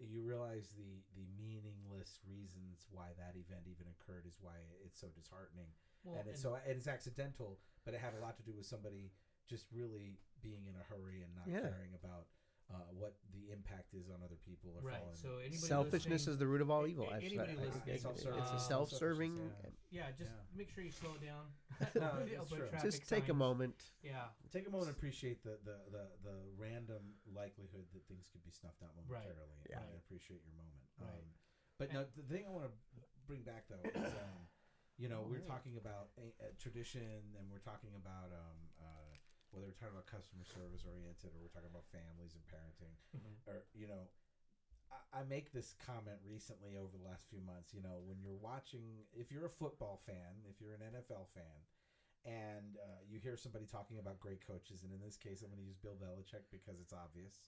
you realize the the meaningless reasons why that event even occurred is why it's so disheartening Well, and it's so and it's accidental but it had a lot to do with somebody just really being in a hurry and not Yeah. caring about uh, what the impact is on other people or right. falling So anybody selfishness is the root of all evil a- I've- anybody I- I- listening, it's self-serving. a uh, self-serving selfishness, yeah, just Yeah. make sure you slow down. No, it's true. just take a moment Yeah. take a moment and appreciate the, the, the, the random likelihood that things could be snuffed out Right. momentarily Yeah. and appreciate your moment Right. um, but no the thing i want to bring back though is um, you know Oh, we're really? talking about a, a tradition and we're talking about um, whether we're talking about customer service oriented or we're talking about families and parenting or you know I, I make this comment recently over the last few months you know when you're watching if you're a football fan if you're an nfl fan and uh, you hear somebody talking about great coaches, and in this case, I'm going to use Bill Belichick because it's obvious.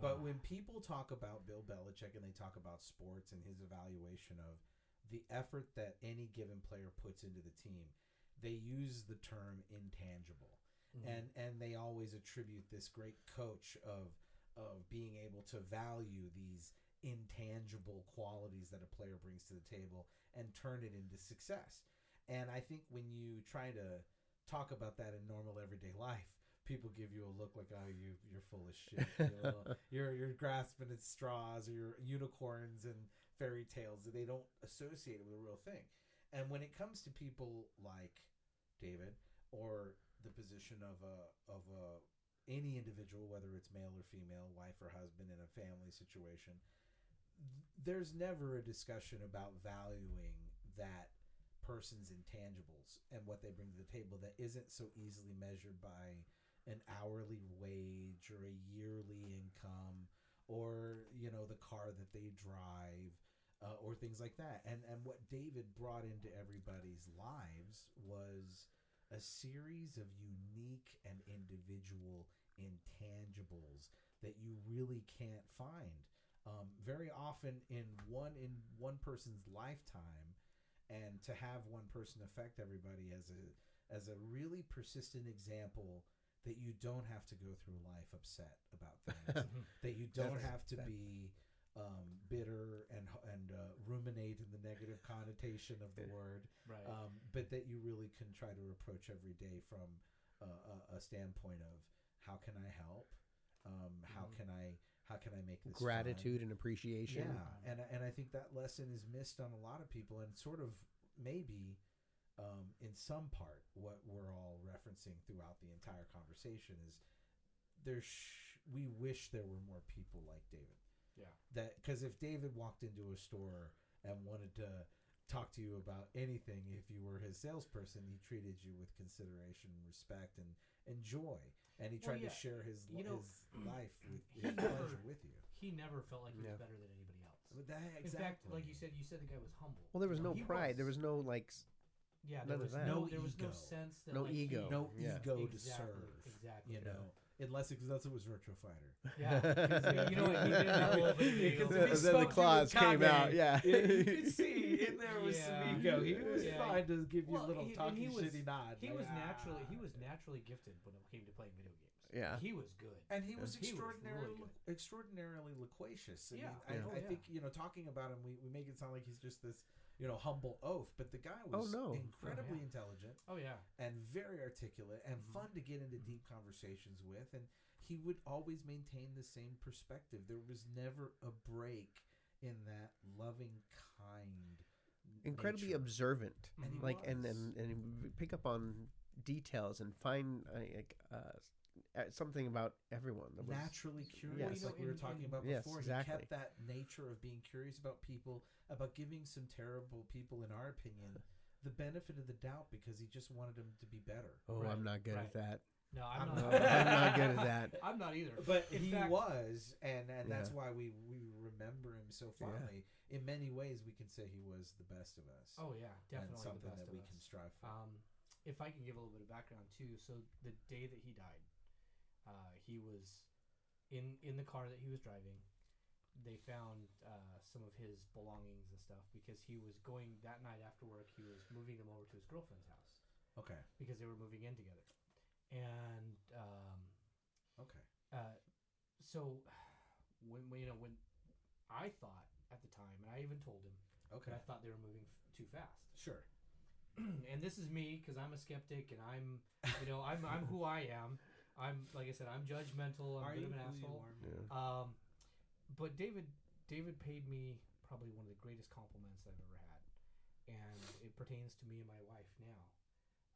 But when people talk about Bill Belichick and they talk about sports and his evaluation of the effort that any given player puts into the team, they use the term intangible. Mhm. And and they always attribute this great coach of of being able to value these intangible qualities that a player brings to the table and turn it into success. And I think when you try to talk about that in normal everyday life, people give you a look like, "Oh, you you're full of shit. You're you're grasping at straws, or you're unicorns and fairy tales." They don't associate it with a real thing. And when it comes to people like David or the position of a of a any individual, whether it's male or female, wife or husband in a family situation, there's never a discussion about valuing that person's intangibles and what they bring to the table that isn't so easily measured by an hourly wage or a yearly income or you know the car that they drive uh, or things like that. And and what david brought into everybody's lives was a series of unique and individual intangibles that you really can't find um, very often in one in one person's lifetime. And to have one person affect everybody as a as a really persistent example that you don't have to go through life upset about things that you don't have to be um, bitter and and uh, ruminate in the negative connotation of the word right. um, but that you really can try to approach every day from a, a, a standpoint of how can I help, um, how Mhm. can I how can I make this fun? Gratitude and appreciation. Yeah, and and I think that lesson is missed on a lot of people, and sort of maybe um, in some part what we're all referencing throughout the entire conversation is there's sh- we wish there were more people like David yeah. that because if David walked into a store and wanted to talk to you about anything, if you were his salesperson, he treated you with consideration, respect, and and joy, and he Well, tried yeah, to share his you know, his life with his never- pleasure with you. He never felt like he Yeah. was better than anybody else. But that, In exactly. fact, like you said, you said the guy was humble. Well, there was You know, no he pride. There was no like. yeah, there was no, No there was no ego. sense that No like, ego. He, no Yeah. ego to serve. exactly. You know, unless because it was Virtual Fighter. Yeah, 'cause, you know what? He did have a little bit of ego. Because Then the spoke claws came out, yeah. you could see in there was Yeah. some. He was Yeah. fine to give you Well, a little he- and talky he was- shitty nod. He like, was "Ah." naturally he was naturally gifted when it came to playing video games. Yeah. he was good. and he was He really extraordinarily extraordinarily loquacious. I Yeah. I, Oh, I think you know talking about him, we, we make it sound like he's just this you know humble oaf, but the guy Oh, was no. incredibly yeah. intelligent Oh yeah, and very articulate and Mhm. fun to get into deep conversations with, and he would always maintain the same perspective. There was never a break in that loving, kind, Incredibly nature. observant. And he like and, was. and and he pick up on details and find uh, like uh, uh, something about everyone that was naturally curious, Yes. Well, you like know, we were in- talking in- about Yes, before. exactly. He kept that nature of being curious about people, about giving some terrible people, in our opinion, the benefit of the doubt because he just wanted them to be better. oh Right, i'm not good right. at that no, I'm I'm, no, not. i'm not good at that I'm not either. But In he fact- was, and and that's Yeah. why we we remember him so Yeah. fondly. In many ways, we can say he was the best of us. oh yeah, definitely and the something best that of we us. can strive for. Um, if I can give a little bit of background too, so the day that he died, uh, he was in in the car that he was driving. They found uh, some of his belongings and stuff because he was going that night after work. He was moving them over to his girlfriend's house okay, because they were moving in together, and um, okay, uh, so when when, you know when I thought at the time, and I even told him okay, that I thought they were moving f- too fast. sure. and this is me because I'm a skeptic and I'm, you know, I'm I'm who I am. I'm like I said, I'm judgmental. I'm Are a bit you of an who you asshole. are? yeah. Um, but David David paid me probably one of the greatest compliments I've ever had, and it pertains to me and my wife now,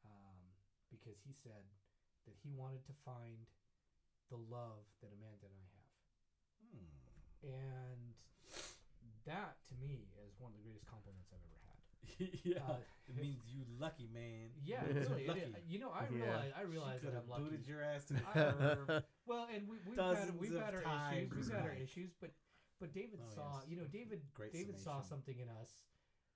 um, because he said that he wanted to find the love that Amanda and I have, Hmm. and that to me is one of the greatest compliments I've ever had. yeah, Uh, it means you lucky man. Yeah, You're really. lucky. It, you know, I Yeah. realize I realize could that have I'm lucky. booted your ass to the I- curb. Well, and we, we've had we've had our issues. We've had our issues, but but David Oh, saw yes. you know David Great David saw something in us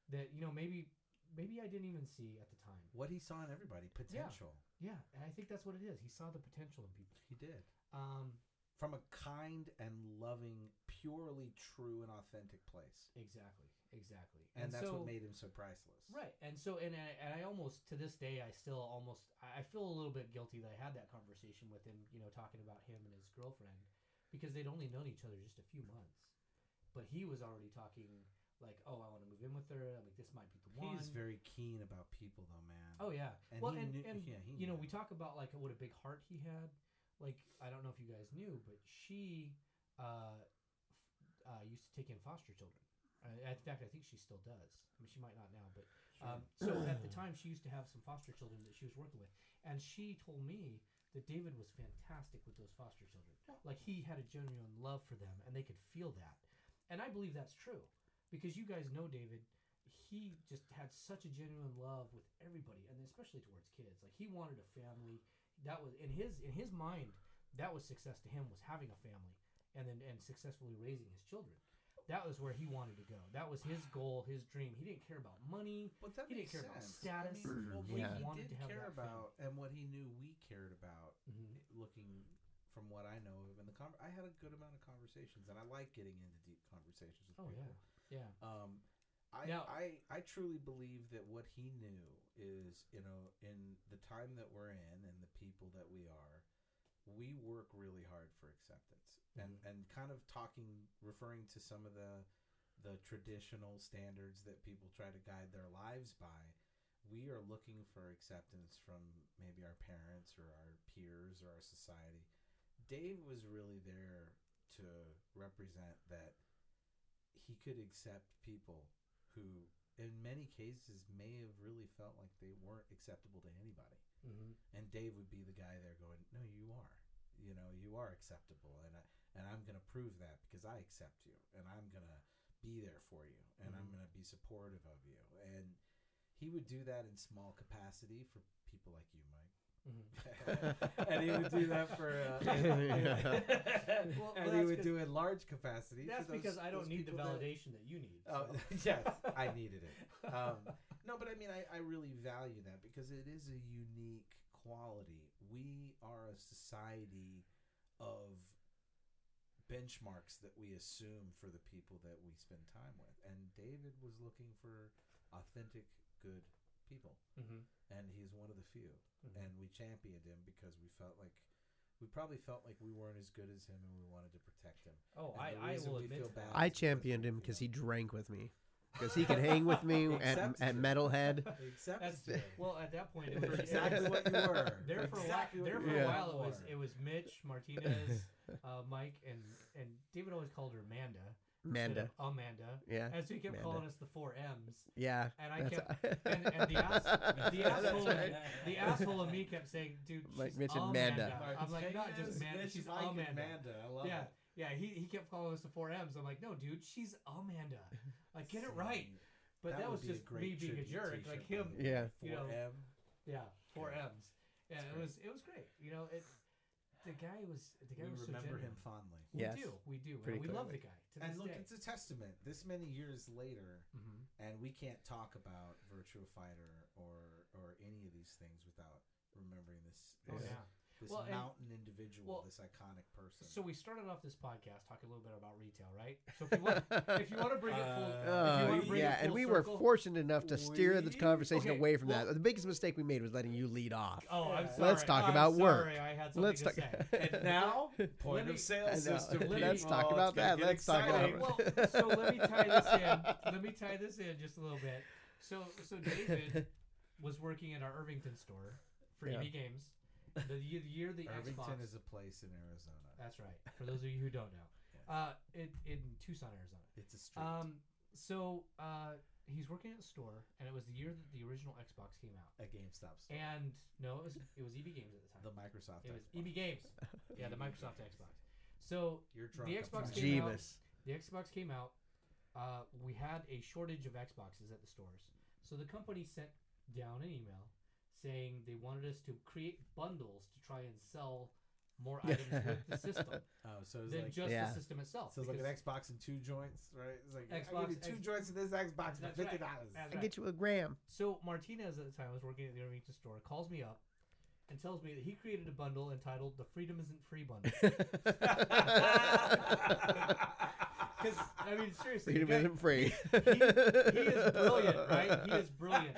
that you know maybe maybe I didn't even see at the time. What he saw in everybody, potential. Yeah, and I think that's what it is. He saw the potential in people. He did. Um, From a kind and loving, purely true and authentic place. exactly, exactly. And, that's so, what made him so priceless. Right, and so and I, and I almost to this day I still almost I feel a little bit guilty that I had that conversation with him, you know, talking about him and his girlfriend because they'd only known each other just a few months, but he was already talking like, oh, I want to move in with her. Like, this might be the one. He's very keen about people, though, man. oh yeah, and well, he and, knew, and yeah, he you know, we talk about like what a big heart he had. Like I don't know if you guys knew, but she uh, f- uh, used to take in foster children. Uh, in fact, I think she still does. I mean, she might not now, but um, so at the time, she used to have some foster children that she was working with, and she told me that David was fantastic with those foster children. Like he had a genuine love for them, and they could feel that. And I believe that's true because you guys know David. He just had such a genuine love with everybody, and especially towards kids. Like he wanted a family. That was in his in his mind. That was success to him was having a family, and then and successfully raising his children. That was where he wanted to go. That was his goal, his dream. He didn't care about money. But that He didn't makes care about status. I mean, well, Yeah. he Wanted did to have care that family. about, and what he knew we cared about, Mhm. looking from what I know of in the con- I had a good amount of conversations, and I like getting into deep conversations with Oh people. yeah, yeah. Um, I, Now- I I truly believe that what he knew is you know in the time that we're in and the people that we are, we work really hard for acceptance and Mhm. and kind of talking referring to some of the the traditional standards that people try to guide their lives by. We are looking for acceptance from maybe our parents or our peers or our society. Dave was really there to represent that he could accept people who, in many cases, may have really felt like they weren't acceptable to anybody. Mm-hmm. And Dave would be the guy there going, "No, you are. You know, you are acceptable, and I, and I'm going to prove that because I accept you, and I'm going to be there for you, and I'm Mhm. going to be supportive of you." And he would do that in small capacity for people like you, Mike. Mm-hmm. and he would do that for, uh, Well, and he that's would 'cause- do it in large capacity. That's those- because I don't need the people that- validation that you need. Oh yes, I needed it. Um, no, but I mean, I, I really value that because it is a unique quality. We are a society of benchmarks that we assume for the people that we spend time with, and David was looking for authentic, good people, Mhm. and he's one of the few. Mhm. And we championed him because we felt like. We probably felt like we weren't as good as him, and we wanted to protect him. oh, and I, I will admit feel bad. I championed him because he drank with me. Because he could hang with me at, at. Metalhead. Accepts That's well at that point. It was exactly what you were. There for exactly a what while. There for Yeah. a while, it was it was Mitch Martinez, uh, Mike, and and David always called her Amanda. Amanda. Amanda. Yeah. And so he kept Amanda. calling us the four M's. Yeah. And I that's- kept and, and the ass the asshole right. the asshole of me kept saying, dude, Like she's Mitch and Amanda. Amanda. I'm like, not just Amanda, Mitch, she's Mike, and Amanda. Amanda. I love Yeah, it. Yeah. He, he kept calling us the four M's. I'm like, no, dude, she's Amanda. Like, get it right. But that, was would be a just great me being a jerk. Like him. the way. Yeah. You know, 4M. Yeah, four Yeah. M's. Yeah, it was it was great. You know, it. The guy was the guy We was so remember him genuine. fondly. We Yes. do, we do, Pretty and we love the guy to And this look, day. it's a testament. This many years later, Mhm. and we can't talk about Virtua Fighter or or any of these things without remembering this. Oh this, yeah. This Well, and- mountain individual, well, this iconic person. So we started off this podcast talking a little bit about retail, right? So if you want, if you want to bring it full, Uh, if you wanna bring yeah, it and full we were fortunate enough to steer the conversation okay, away from well- that. The biggest mistake we made was letting you lead off. Oh, I'm sorry. Let's talk I'm about work. sorry, I had something Let's to talk. say. and now, point me- of sale system. Let's people. talk Oh, about it's that. Let's talk about Okay, well, so let me tie this in. Let me tie this in just a little bit. So, so David was working at our Irvington store for Yeah. EB Games. The year, the year the Irvington Xbox. is a place in Arizona. That's right. For those of you who don't know, Yeah. uh, it, in Tucson, Arizona. It's a street. Um, so uh, he's working at a store, and it was the year that the original Xbox came out. a GameStop store. And no, it was it was EB Games at the time. the Microsoft. it was Xbox. EB Games. Yeah, the Microsoft Xbox. So You're drunk. the Xbox sorry. came out- the Xbox came out. Uh, we had a shortage of Xboxes at the stores, so the company sent down an email saying they wanted us to create bundles to try and sell more items with the system Oh, so it's than like just Yeah. the system itself. so it's like an because- Xbox and two joints, right? It's like I Xbox, give you two X- joints in this Xbox for fifty dollars. That's I right. get you a gram. So Martinez at the time I was working at the Intermedia store calls me up and tells me that he created a bundle entitled the Freedom Isn't Free bundle. Because I mean seriously, Freedom guy- isn't free. he, he is brilliant, right? He is brilliant.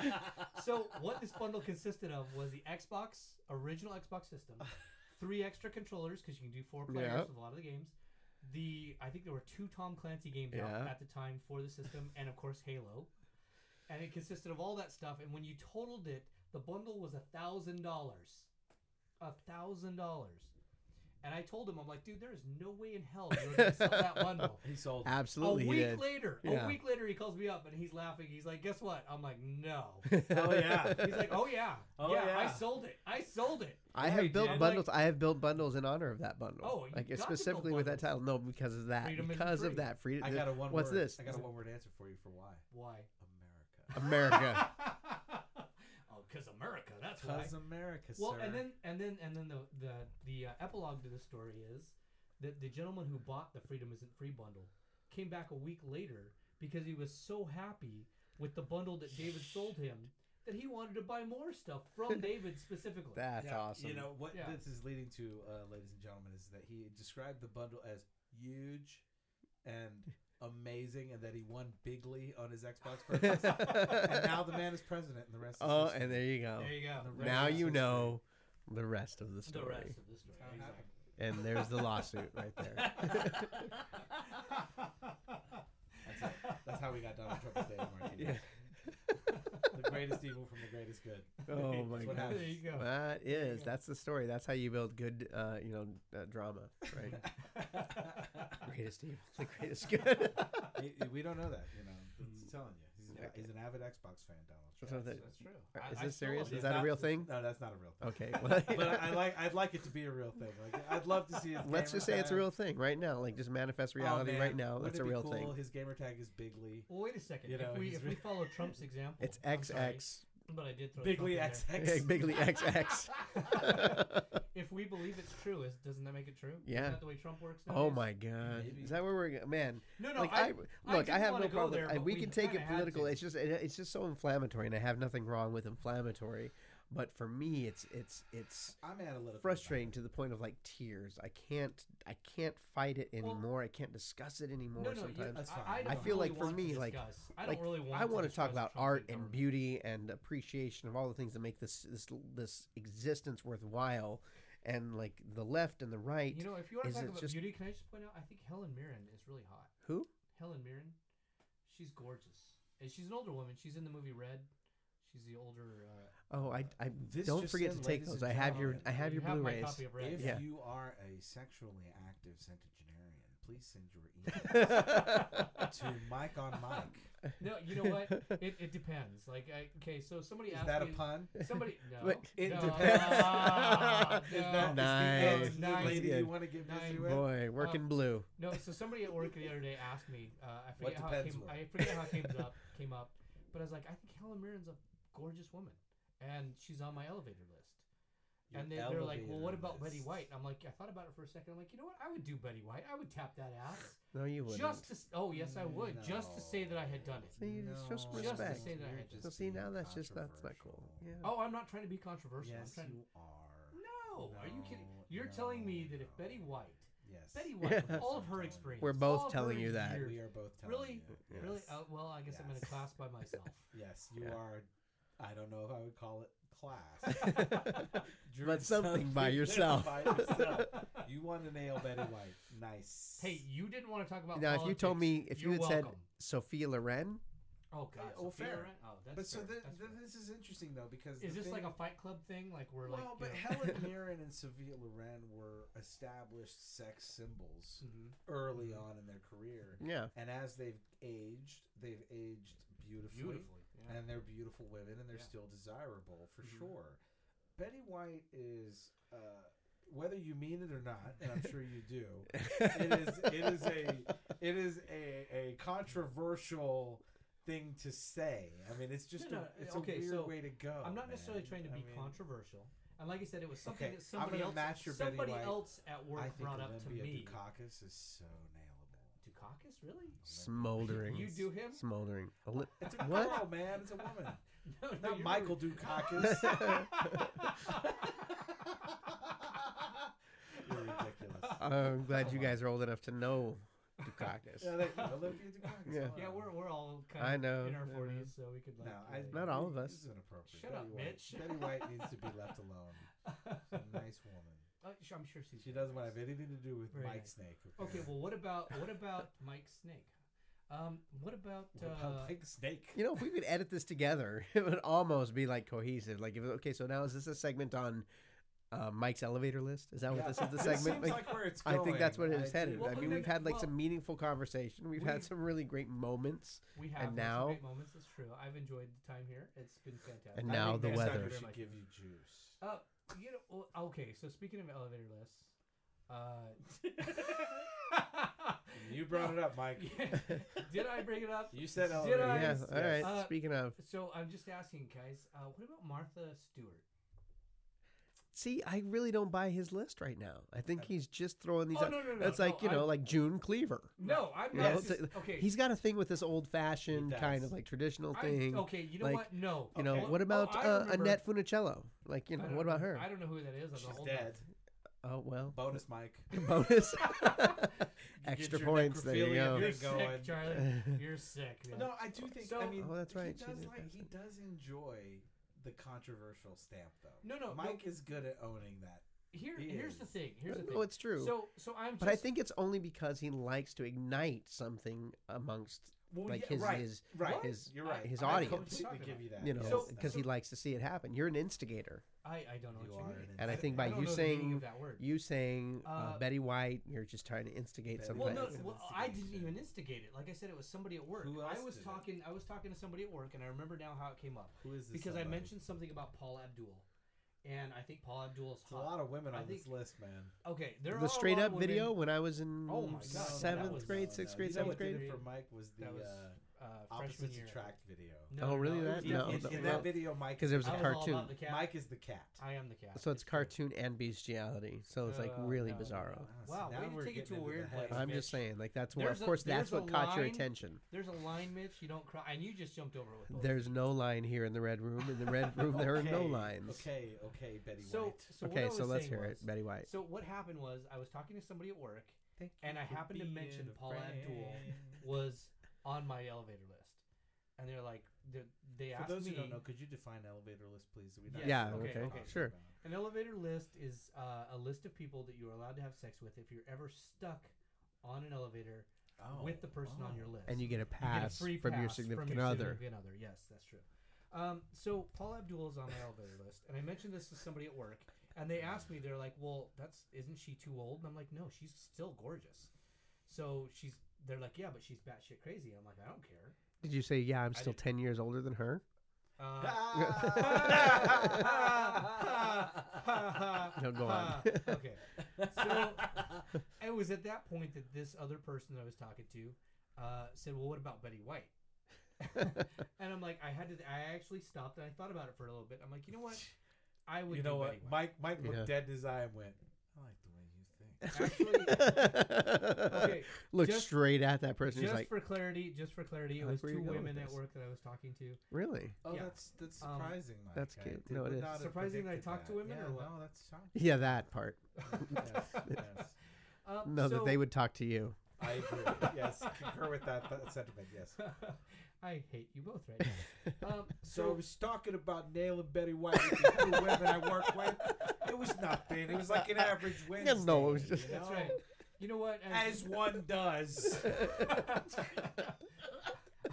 So what this bundle consisted of was the Xbox original Xbox system, three extra controllers because you can do four players Yeah. with a lot of the games. The I think there were two Tom Clancy games Yeah. out at the time for the system, and of course Halo. And it consisted of all that stuff. And when you totaled it, the bundle was a thousand dollars. A thousand dollars. And I told him, I'm like, dude, there is no way in hell you're gonna sell that bundle. He sold. Absolutely, a he week did. later, Yeah. a week later, he calls me up and he's laughing. He's like, "Guess what?" I'm like, "No." Oh yeah. He's like, "Oh yeah, Oh, yeah, I yeah. sold it. I sold it." I Yeah, have he built did. bundles. I have built bundles in honor of that bundle. Oh, you like got to specifically build with that title. No, because of that. Freedom isn't because of free. that. Freedom. I got a one. What's word. this? I got a one word answer for you for why. Why? America. America. because America. That's why. Cause America, Well, sir. and then and then and then the the the uh, epilogue to the story is that the gentleman who bought the Freedom Isn't Free bundle came back a week later because he was so happy with the bundle that David sold him that he wanted to buy more stuff from David specifically. That's Yeah, awesome. You know what Yeah. this is leading to, uh, ladies and gentlemen, is that he described the bundle as huge and amazing, and that he won bigly on his Xbox purchase. and now the man is president, and the rest. Is oh, history. and there you go. there you go. The Now rest you is know the rest of the the story. rest of the story. How it happened. And there's the lawsuit right there. That's it. That's how we got Donald Trump as David Martinez. Yeah. The greatest evil from the greatest good. Oh my That's god. happens. There you go. That you is. go. That's the story. That's how you build good, uh, you know, uh, drama, right? greatest evil, the greatest good. He- he- we don't know that, you know. It's telling you, he's, a, he's an avid Xbox fan, Donald Trump. what That's, that's true. Is I- I this still serious? Is It's it. that a real thing? No, that's not a real thing. okay. But I, I like I'd like it to be a real thing. Like I'd love to see his. let's just say it's a real thing right now. Like just manifest Oh, reality man. right now. Wouldn't That's a real cool? thing. His gamer tag is Bigly. Well, wait a second. You know, if we he's if we follow Trump's example, It's I'm sorry, XX. But I did throw Bigly Trump in there. XX. Bigly XX. if we believe it's true, is doesn't that make it true? Yeah. Isn't that the way Trump works? oh my god. Maybe. Is that where we're go- man? No, no. like I, I, look, I, didn't have no problem. there, I, we we can take it political. It's just it, it's just so inflammatory, and I have nothing wrong with inflammatory. But for me, it's it's it's I'm analytical. frustrating to the point of like tears. I can't I can't fight it Well- anymore. I can't discuss it anymore. no, no. sometimes. You, That's I, fine. I, I don't feel really like for me, like- I don't like, really want. I want to talk about Trump art and government. beauty and appreciation of all the things that make this this this existence worthwhile, and like the left and the right. You know, if you want to talk about just- beauty, can I just point out? I think Helen Mirren is really hot. Who? Helen Mirren, she's gorgeous. And she's an older woman. She's in the movie Red. She's the older. Uh, Oh, I, I This don't forget in, to take those. I have your I have you your have Blu-rays. copy of Red. If Yeah. you are a sexually active centenarian, please send your email to Mike on Mike. No, you know what? It, it depends. Like, I, okay, so somebody Is asked that a me. pun? Somebody no. Wait. It no, depends. Is no. that is the- Nice. is the Nice. lady Good. you want to get busy Nice. with? Boy, working blue. No, so somebody at work the other day asked me. Uh, I What forget how it depends came. were? I forget how it came up. Came up, but I was like, I think Helen Mirren's a gorgeous woman, and she's on my elevator list. Your and they, they're like, well, what elevator about Betty. White? And I'm like, I thought about it for a second. I'm like, you know what? I would do Betty White. I would tap that ass No, you wouldn't. just to. Oh yes, I would. Just to say that I had done it. See, just show some No, Just to respect. say that you're had done So see, now that's just- that's not cool. Yeah. Oh, I'm not trying to be controversial. Yes, I'm trying you are. No, are you kidding? You're no, telling me that if. Betty White, Yes. Betty White, with all of her experience, We're both telling you that. years- We are both telling Really? you. Really? Yes. Uh, well, I guess I'm in a class by myself. Yes, you Yeah. are. I don't know if I would call it class. But something by yourself. by yourself. You want to nail Betty White. Nice. hey, you didn't want to talk about. Now, if you told me, if you You're had said welcome. Sophia Loren, oh god, Oh, Sophia fair. Loren? Oh, that's but so fair. th- That's th- fair. this is interesting though because Is the this like a Fight Club thing? Like we're like. well, you but know- Helen Mirren and Sophia Loren were established sex symbols Mhm. early Mhm. on in their career, yeah, and as they've aged, they've aged beautifully, Beautifully. Yeah. and they're beautiful women, and they're Yeah. still desirable for Mhm. sure. Betty White is, uh, whether you mean it or not, and I'm sure you do, it is it is a it is a, a controversial thing to say. I mean, it's just No, a, it's okay, a weird so way to go. I'm not necessarily trying to I be mean, controversial. And like I said, it was something Okay, that somebody else, match your Betty somebody else at work I think brought up to Olympia me. Dukakis is so nailable. Dukakis, really? Smoldering. You do him? Smoldering. Oli- It's a What? girl, man. It's a woman. No, no, Not you're- Michael Dukakis. You're ridiculous. I'm glad you guys are old enough to know Dukakis. Yeah, thank you. Olympia Dukakis. Yeah. Yeah, we're, we're all kind I of know, in our I know. forties, so we could like. No, I, Not all of us. This is inappropriate. Shut Betty up, White. bitch. Betty White needs to be left alone. She's a nice woman. Uh, sh- I'm sure she's. She doesn't want to have anything to do with Very Mike nice. Snake. Okay, well, what about what about Mike Snake? Um, what about What about uh, Mike Snake? You know, if we could edit this together, it would almost be like cohesive. Like, if, okay, so now is this a segment on uh, Mike's elevator list? Is that what this is the This segment? seems like where it's going. I think that's what it is headed. Well, I mean, we've had like well, some meaningful conversation. We've we've- had some really great moments. we have and had now- some great moments. That's true. I've enjoyed the time here. It's been fantastic. And I now think the next time weather. we should give you juice. Uh, you know, okay. So speaking of elevator lists, uh, You brought it up, Mike. did I bring it up? You said Did elevator. I? yeah. All right. Uh, Speaking of, So I'm just asking, guys. Uh, what about Martha Stewart? See, I really don't buy his list right now. I think he's just throwing these. Oh, out. no, no, no, That's like no, you know, I'm- like June Cleaver. No, I'm You not. know, just- it's- okay, He's got a thing with this old-fashioned He kind of like traditional I- thing. okay, you know like, what? No. You know, Okay. what Oh, about I uh, remember- Annette Funicello? Like, you know, I don't what about know- her? I don't know who that is. I'm She's dead. Oh well, Bonus, Mike. bonus, extra your points. There you necrophilia go. You're thing going. sick, Charlie. You're sick. Man. No, I do think. So- I mean, Oh, that's right, she He does did like. pass He does enjoy the controversial stamp, though. No, no, Mike no. is good at owning that. Here, He here's the thing. Here's the thing. No, it's true. So, so I'm. but I think it's only because he likes to ignite something amongst Well, like yeah, his right, his right. His You're right. his I audience. completely give you that. you know yes. So- because he likes to see it happen. You're an instigator, I, I don't know You what you are mean. and I instigator. think by I you know the meaning saying that word. you saying uh, Uh, Betty White, you're just trying to instigate Betty something. Well, no, well, I didn't even instigate it. Like I said, it was somebody at work. Who I was did it? talking. I was talking to somebody at work, and I remember now how it came up Who is this? because I mentioned something about Paula Abdul, and I think Paula Abdul is It's a lot of women I on this list, man. Okay, there are the straight up women- video when I was in Oh my God, that seventh was- grade, no, sixth no, grade, you know seventh what grade. for Mike was the That was uh, freshman opposites year. attract video. No, Oh, really? it That? was In, No, in, the- in well, that video, Mike because is there was the a I was all cartoon. the cat. Mike is the cat. I am the cat. So it's cartoon and bestiality. So it's like Uh, really no, no, bizarro. no. Wow, see, now way to we're take it getting to a into weird the head. place. I'm just saying, like that's what. There's Of a- course, that's there's what a caught your line- attention. There's a line, Mitch. You don't cry, and you just jumped over it with both. There's no line here in the red room. In the red room, there are no lines. Okay, okay, Betty so, White. so what I Okay, was so let's saying hear was- it, Betty White. So what happened was I was talking to somebody at work Thank and I happened to mention Paul Paula Abdul was on my elevator list, and they're like, they, they For asked those me. who don't know, could you define elevator list, please? So we know Yes, Yeah, what okay, we're okay, talking sure. about. An elevator list is uh, a list of people that you are allowed to have sex with if you're ever stuck on an elevator Oh, with the person on oh. your list. And you get a You get a pass free from your pass significant from your other. significant other. Yes, that's true. Um, so Paula Abdul is on my elevator list, and I mentioned this to somebody at work, and they asked me, they're like, "Well, that's isn't she too old?" And I'm like, "No, she's still gorgeous." So she's, they're like, "Yeah, but she's batshit crazy." I'm like, "I don't care." Did you say, yeah, I'm still did- 10 years older than her? Uh, No, go on. okay. So it was at that point that this other person that I was talking to uh, said, "Well, what about Betty White?" and I'm like, I had to. I actually stopped and I thought about it for a little bit. I'm like, you know what? I would. You do know what? Betty White. Mike Mike looked Yeah. dead in his eye and went, I like the way you think. Actually, okay. Look just- straight at that person. Just like, for clarity, just for clarity, it was two women at work that I was talking to. really? Oh, Yeah. that's that's Um, surprising, Mike. that's I cute. No, it would is. not have Surprising that I predicted talk to women Yeah, or what? No, that's shocking. Yeah, that part. yes, yes. Um, No, so, that they would talk to you. I agree. Yes, concur with that, that sentiment. Yes. I hate you both right now. Um, So I was talking about nailing Betty White with the two women I work with. It was nothing. It was like an average Wednesday. no, it was just- you that's right. You know what? As one does.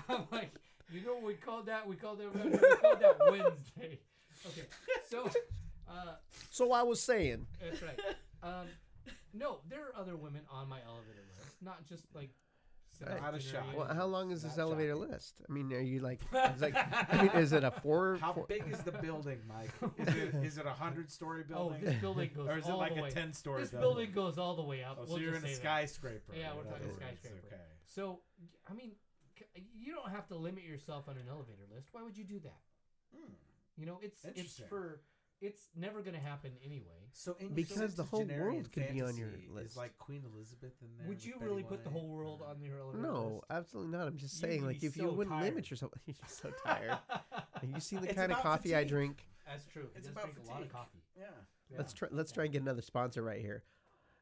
I'm like, you know what we called that? We called that. We called that Wednesday. Okay, so uh, So I was saying, that's right. Um, no, there are other women on my elevator list, not just like. Right. Not a shot. well, how long is this Not elevator shocking. list? I mean, are you like, it's like I mean, is it a four? How four- big is the building, Mike? Is it is it a hundred story building? Oh, building? this building goes or is it all like the a way. ten story This building? building goes all the way up. Oh, so We'll you're just in a say that. skyscraper. Yeah, we're talking skyscraper. Okay. So, I mean, c- you don't have to limit yourself on an elevator list. Why would you do that? Hmm. You know, it's it's Interesting. for it's never going to happen anyway. So in Because the whole world could be on your list. Is like Queen Elizabeth in there? Would you Betty really put the whole world Or- on your elevator No, absolutely not. I'm just You'd saying, like, if you wouldn't tired. limit yourself, you're just so tired. you see the It's kind of about coffee I drink. That's true. He It's does about drink a lot of coffee. Yeah. Let's try. Let's try and get another sponsor right here.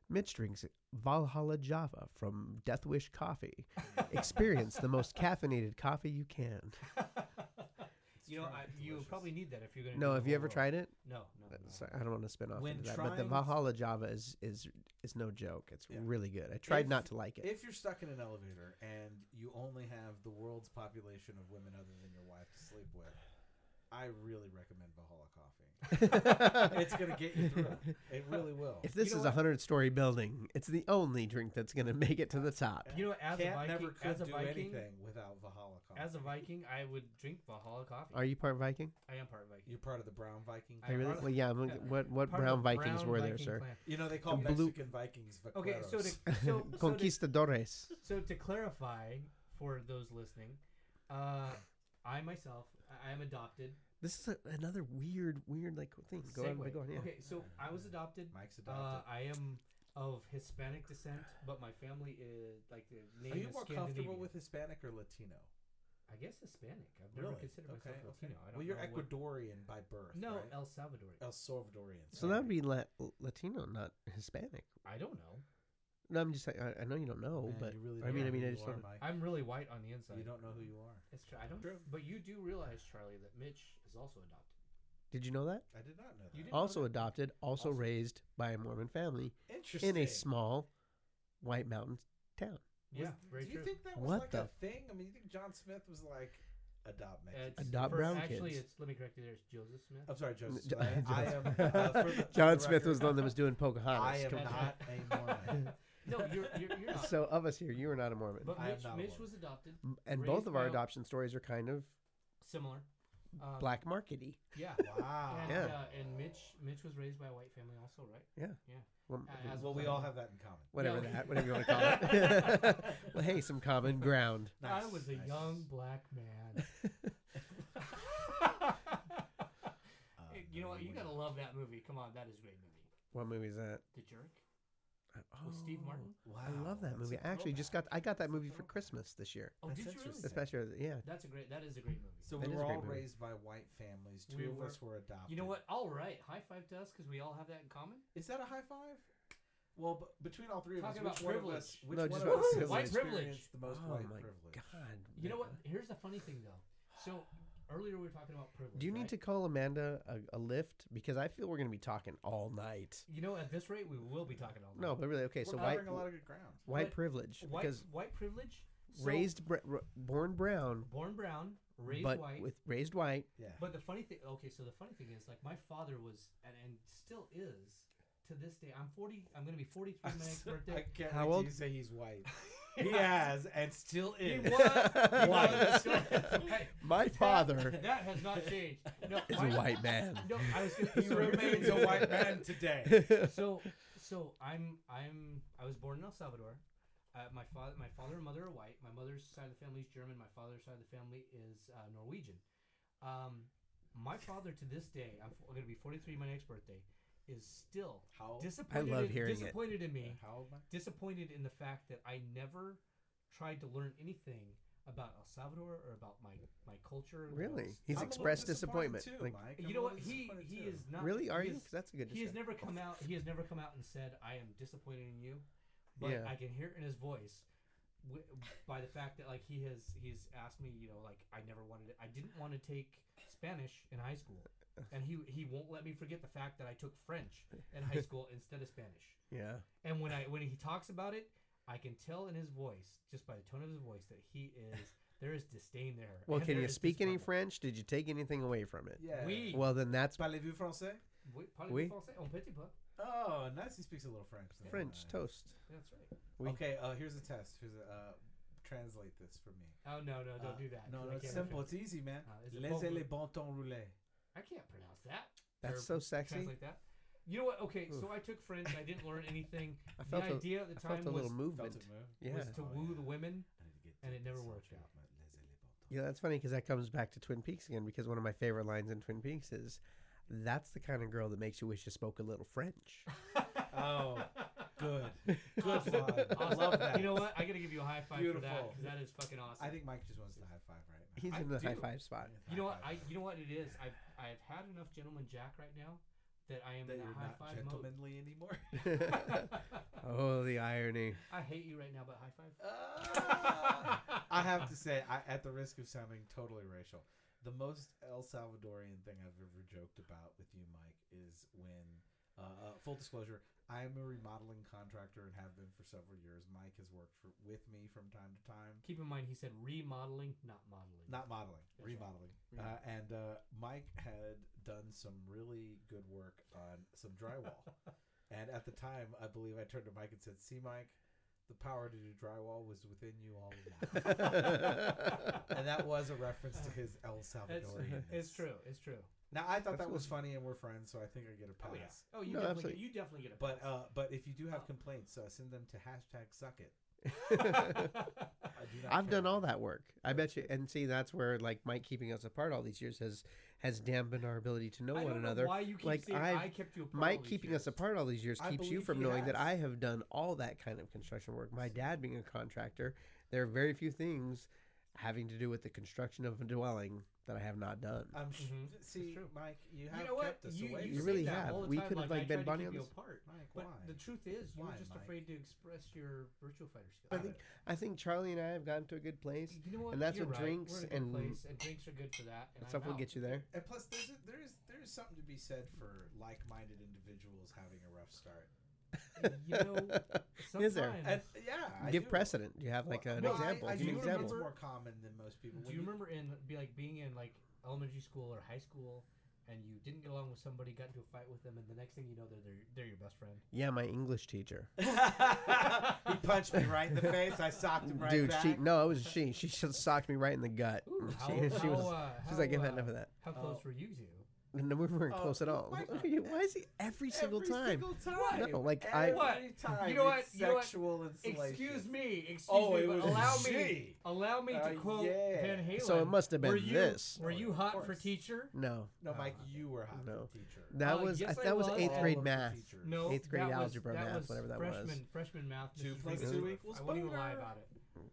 Mitch drinks Valhalla Java from Death Wish Coffee. Experience the most caffeinated coffee you can. You know. I, you delicious. probably need that if you're going to. No, have you ever tried it? No, no. Uh, no. Sorry, I don't want to spin off When into that, but the trying- Valhalla Java is is is no joke. It's Yeah. really good. I tried If- not to like it. If you're stuck in an elevator and you only have the world's population of women other than your wife to sleep with, I really recommend Valhalla coffee. it's gonna get you through. It really will. If this You know is a hundred story building, it's the only drink that's gonna make it to the top. You know, as a Can't Viking, never could as a do Viking, anything without Valhalla coffee. as a Viking, I would drink Valhalla coffee. Are you part Viking? I am part Viking. You're part of the brown Viking. I really? Well, yeah. I'm- yeah. What what Part brown Vikings brown were there, Viking sir? clan. You know they call The blue- Mexican Vikings vaqueros. Okay, so to, so, so, to, Conquistadores. so to clarify for those listening, uh, I myself, I am adopted. This is a, another weird, weird like thing. Go on, Segue. go on. Yeah. Okay, so I was adopted. Mike's Uh, adopted. I am of Hispanic descent, but my family is like the name Are you is more comfortable with Hispanic or Latino? I guess Hispanic. I've never Really? considered myself Okay, Latino. I don't Well, you're know what- Ecuadorian by birth. No, right? El Salvadorian. El Salvadorian. So that would be La- Latino, not Hispanic. I don't know. No, I'm just saying. I, I know you don't know, Man, but you really I mean, don't I mean, know I who just you are, don't- Mike. I'm really white on the inside. You don't know who you are. It's true. I don't. True. But you do realize, Charlie, that Mitch is also adopted. did you know that? I did not know that. You didn't know Also that? adopted, also, Also- raised by a Mormon family Interesting. in a small white mountain town. Yeah, Was- very do you true. think that was What like the a thing? I mean, you think John Smith was like adopt Mexicans? It's- Adopt for- brown actually, kids. it's let me correct you. There, it's Joseph Smith. I'm sorry, Joseph. Smith. I, I am. Uh, for the, for John the Smith was record, the one that was doing Pocahontas. I am Come on. not a Mormon. No, you're you're, you're not. So of us here, you are not a Mormon. but I am Mitch, not a Mitch Mormon. was adopted. M- and raised both of our by a- adoption stories are kind of Similar. Um, black markety. Yeah. Wow. And, Yeah. uh, and Mitch Mitch was raised by a white family also, right? Well, Uh, as Well, was we I. all have that in common. whatever Yeah. that, whatever you want to call it. well, hey, some common ground. I Nice, was a nice. young black man. Uh, Hey, you know what? You gotta love that movie. Come on, that is a great movie. What movie is that? The Jerk Oh, with Steve Martin. Wow, I love that movie. a I actually just got I got that movie for. Christmas this year. Oh, That's did you really? interesting. Especially, yeah. That's a great. That is a great movie. So That we is were all movie. raised by white families. Two We of were- us were adopted. you know what? All right, high five to us because we all have that in common. Is that a high five? Well, b- between all three of Talking us, about which one of privilege. us, which No, one just of about us has privilege. White privilege. the most oh white my privilege? god. You know what? Here's the funny thing though. So earlier we were talking about privilege. Do you need right? to call Amanda a, a Lyft because I feel we're going to be talking all night. You know, at this rate, we will be talking all night. No, but really, okay. We're So white covering a lot of good ground. white But privilege white because white privilege. So, raised br- r- born brown, born brown, raised but white. with raised white. Yeah. But the funny thing, okay, so the funny thing is, like, my father was, and, and still is, to this day. I'm 40. I'm gonna be 43 my next I birthday. can't How wait till old? you say he's white. he has and still is. was. He White. was. Still, hey, My father that has not changed. No, is my- a white man. No, I was gonna. He so here's the remains a white man today. So, so I'm, I'm, I was born in El Salvador. Uh, my father, my father and mother are white. My mother's side of the family is German. My father's side of the family is uh, Norwegian. Um, my father to this day, I'm, f- going to be 43 my next birthday, is still How? disappointed. love in, hearing it. disappointed in me. How old am I? Disappointed in the fact that I never tried to learn anything about El Salvador or about my my culture. Really? else. He's I'm expressed disappointment. Too, Like, Mike. You know what? He he too. is not. really? Are you? is- 'Cause that's a good. he has never come out. He has never come out and said, "I am disappointed in you," but Yeah. I can hear it in his voice w- by the fact that like he has he's asked me, you know, like I never wanted it. I didn't want to take Spanish in high school, and he he won't let me forget the fact that I took French in high school instead of Spanish. Yeah. And when I when he talks about it, I can tell in his voice, just by the tone of his voice, that he is there is disdain there. Well, and can there you is speak any. French? Did you take anything away from it? Yeah. Oui. Well, then that's Parlez-vous français? Oui, parlez-vous Oui. français? Un petit peu. Oh, nice. He speaks a little French. then. French Nice. toast. That's right. Oui. Okay. Uh, here's a test. Here's a uh, translate this for me. Oh no no don't Uh, do that. No, 'cause no, it's simple. It's easy, man. Uh, Laissez bon- les bon temps rouler. I can't pronounce that. That's so sexy. Translate that. You know what? Okay, so I took French. I didn't learn anything. I the felt a, idea at the I felt time a was, little movement. Felt it move? Yeah. was to Oh, woo yeah. the women. I need to get and it never worked out. but laissez les bon temps. Yeah, that's funny because that comes back to Twin Peaks again. Because one of my favorite lines in Twin Peaks is, That's the kind of girl that makes you wish you spoke a little French. Oh, good. Good Awesome. line. I love that. You know what? I gotta give you a high five for that because that is fucking awesome. I think Mike just wants the high five right now. He's I in the high five spot. You know what? I you know what it is. I've I've had enough gentleman jack right now that I am that in you're a high not five mode. gentlemanly anymore. oh, the irony. I hate you right now, but high five. Ah. I have to say, I, at the risk of sounding totally racial, the most El Salvadorian thing I've ever joked about with you, Mike, is when, uh, uh, full disclosure, I am a remodeling contractor and have been for several years. Mike has worked for, with me from time to time. Keep in mind, he said remodeling, not modeling. Not modeling, That's right. remodeling. Uh, Remodeling. and uh, Mike had done some really good work on some drywall. and at the time, I believe I turned to Mike and said, "See, Mike, the power to do drywall was within you all along." and that was a reference to his El It's, Salvadorian. it's true. It's true. Now I thought that was funny, and we're friends, so I think I get a pass. Oh yeah. Oh, you No, definitely get, you definitely get a But pass. uh, but if you do have complaints, uh, send them to hashtag suck it. I do not I've done all that work. I bet you. And see, that's where like Mike keeping us apart all these years has has dampened our ability to know I one don't another. Know why you keep Like, saying I've- I kept you apart all Mike these keeping years. us apart all these years I keeps you believe from he knowing that has. I have done all that kind of construction work. My dad being a contractor, there are very few things having to do with the construction of a dwelling that I have not done. I'm sh- Mhm. see, true. Mike, you You have know what? kept us You, away. you, You really have. all the We time, could have, like, like, I been tried bonding on this- apart. Mike, But why? the truth is, you Why, were just Mike? afraid to express your Virtua Fighter skills. I think I think Charlie and I have gotten to a good place. You know what? and that's You're what right. drinks We're good and- place, and drinks are good for that. And And stuff will get you there. And plus, there's a, there is there is something to be said for like-minded individuals having a rough start. You know, Is there? sometimes- yeah, I Give do. precedent. Do you have like Well, an well, example? I, I Give do me an remember example. it's more common than most people. Do When you remember in be like being in like elementary school or high school, and you didn't get along with somebody, got into a fight with them, and the next thing you know, they're they're, they're your best friend. Yeah, my English teacher. he punched me right in the face. I socked him right Dude, back. she no, it was she. She just socked me right in the gut. Ooh, how, she, she was. uh, She's like, I've had uh, enough of that. How close Oh. were you two? No, we weren't Oh, close at all. why- Look at you. Why is he every single Every time? Single time. No, like, I- What? time. You know what? it's You know what? Sexual insulation. Excuse me, excuse Oh, me, it was allow she. me, allow me to Uh, quote yeah. Van Halen. So it must have been were you, this. Were Oh, you hot for teacher? No, No, Mike, Uh, you were hot no. for teacher. that Uh, was yes, I, I that was was. eighth grade math. teachers. No, Eighth grade algebra, math, whatever that freshman, was. Freshman math. Two Mrs. plus Regan. two equals I won't even lie about it.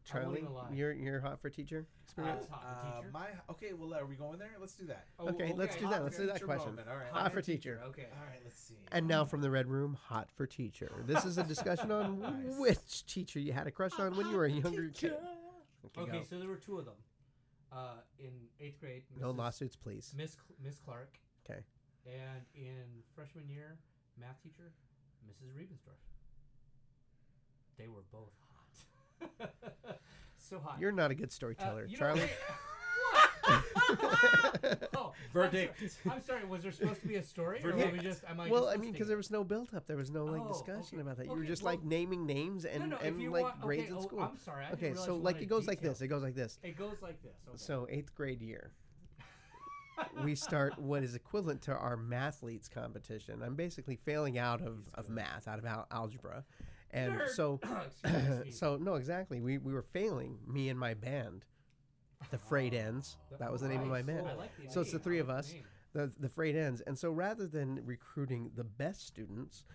Charlie, even lie. you're you're hot for teacher. Uh, Experience. hot for uh, my okay. Well, are we going there? Let's do that. Oh, Okay, let's do hot that. Let's do that question. moment, All right. Hot for teacher. Okay. All right. Let's see. And now from the red room, hot for teacher. This is a discussion on Nice. which teacher you had a crush on when you were a younger kid. Okay, go. so there were two of them. Uh, in eighth grade, No lawsuits, please. Miss Cl- Miss Clark. 'Kay. And in freshman year, math teacher, Mrs. Riebensdorf. They were both hot. so hot. You're not a good Uh, storyteller, you Charlie. oh, Verdict. I'm sorry, I'm sorry. Was there supposed to be a story, or were we just? Am I well, just I mean, because there was no build up. There was no like Oh, discussion okay. about that. You were just well- like naming names and, no, no, and like want, grades okay, in oh, school. I'm sorry. I okay, so like it goes like this. It goes like this. It goes like this. Okay. So eighth grade year, we start what is equivalent to our mathletes competition. I'm basically failing out of, of math, out of al- algebra, and Nerd. so Excuse me. so no, exactly. We we were failing. Me and my band, the Frayed Ends. That was the name of my band. I like the So it's the name. three I of like us. the name. the the frayed ends. And so rather than recruiting the best students,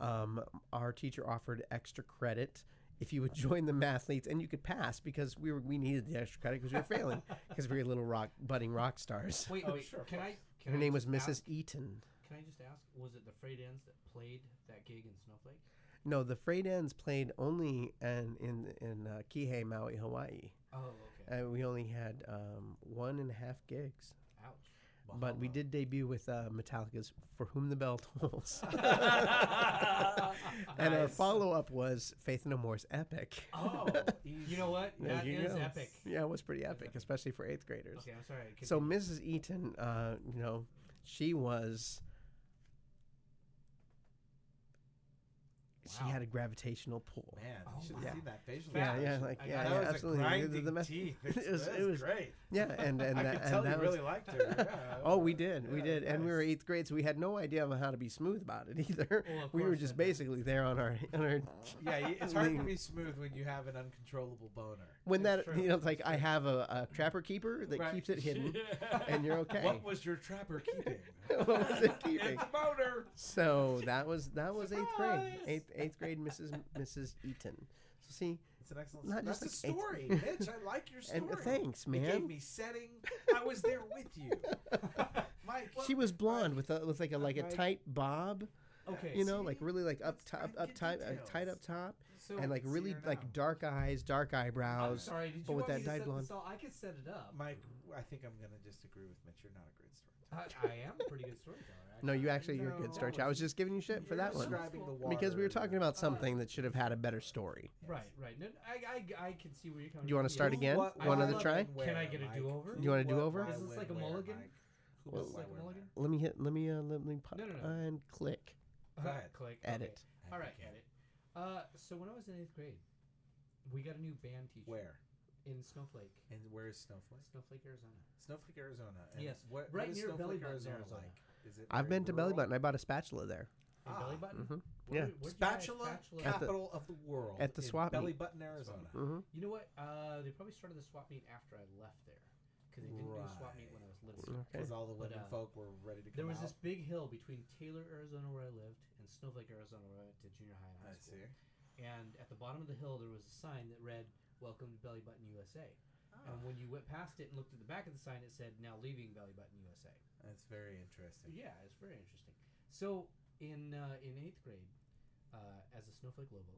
um, our teacher offered extra credit if you would join the mathletes and you could pass because we were we needed the extra credit because we were failing because we were little rock budding rock stars. Wait, Oh, wait. sure, Can I? Can Her I name was just Mrs. ask- Eaton. Can I just ask? Was it the Frayed Ends that played that gig in Snowflake? No, the frayed ends played only in in in uh, Kihei, Maui, Hawaii. Oh, okay. Uh, we only had um, one and a half gigs, Ouch. but we did debut with uh, Metallica's "For Whom the Bell Tolls," and our follow up was Faith No More's "Epic." Oh, You know what? That is go. epic. Yeah, it was pretty epic, epic. especially for eighth graders. Okay, I'm sorry. So. Mrs. Eaton, uh, you know, she was She had a gravitational pull. Man, Oh should have my. seen that facial. Yeah, yeah, expression. like I yeah, yeah, was absolutely. a The- grinding the mess- teeth. it was, it was great. yeah, and and I that, could and tell you that really was, liked her. Yeah. Oh, we did, we did, and we were eighth grade, so we had no idea of how to be smooth about it either. Well, of we were just basically there on our on our Yeah, it's hard to be smooth when you have an uncontrollable boner. When that true. you know it's like I have a, a trapper keeper that Right. keeps it hidden, and you're okay. What was your trapper keeping? What was it keeping? It's boner. So that was that was eighth grade, eighth eighth grade, Mrs. Mrs. Eaton. So see, It's an excellent. Not That's just a like story, Mitch. I like your story. and uh, thanks, It gave me setting. I was there with you, Mike. She was blonde with a with like a like a tight bob, Okay. you know, like really like up top, up tight, uh, tight up top, so and like really like dark eyes, dark I'm eyebrows. sorry. Did but you with want that to dyed set blonde. this? I could set it up. Mike, I think I'm gonna disagree with Mitch. You're not a great storyteller. I, I am a pretty good storyteller. No, you actually. actually you're a good No. storyteller. I was just giving you shit for You're that one describing the water. because we were talking about Uh, something that should have had a better story. Right, right. No, I, I, I can see where you're coming. Do you wanna start Yes. again? What, You want another try? when, Can I get a do-over? Who, You want a do-over? Is this like a mulligan? Mike? Well, Is this why, like mulligan? Let me hit. Let me uh, let me pop No, no, no. and click. Go ahead. Click. Edit. Okay. All right, edit. Uh, so when I was in eighth grade, we got a new band teacher. Where? In Snowflake, And where is Snowflake? Snowflake, Arizona. Snowflake, Arizona. And Yes, What, right what is near Belly Button, Arizona, Arizona. like? Is it I've very been to Belly? Button. I bought a spatula there. In Ah. Belly Button. hmm Yeah. where'd you buy a Spatula, spatula? At the- capital of the world. at the in swap Belly meet. Button, Arizona. hmm You know what? Uh, they probably started the swap meet after I left there because they didn't do swap meet when I was little. Okay. Because all the But, women uh, folk were ready to come There was out. this big hill between Taylor, Arizona, where I lived, and Snowflake, Arizona, where I went to junior high and high I school. see. And at the bottom of the hill, there was a sign that read "Welcome to Belly Button USA." Ah, And when you went past it and looked at the back of the sign, it said "Now leaving Belly Button USA." that's very interesting. Yeah, it's very interesting. So in uh, in eighth grade, uh, as a Snowflake Lobo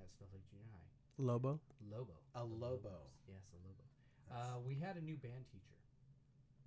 at Snowflake Junior High, Lobo. Lobo, A Lobo. Lobos. yes, a Lobo. Uh, we had a new band teacher,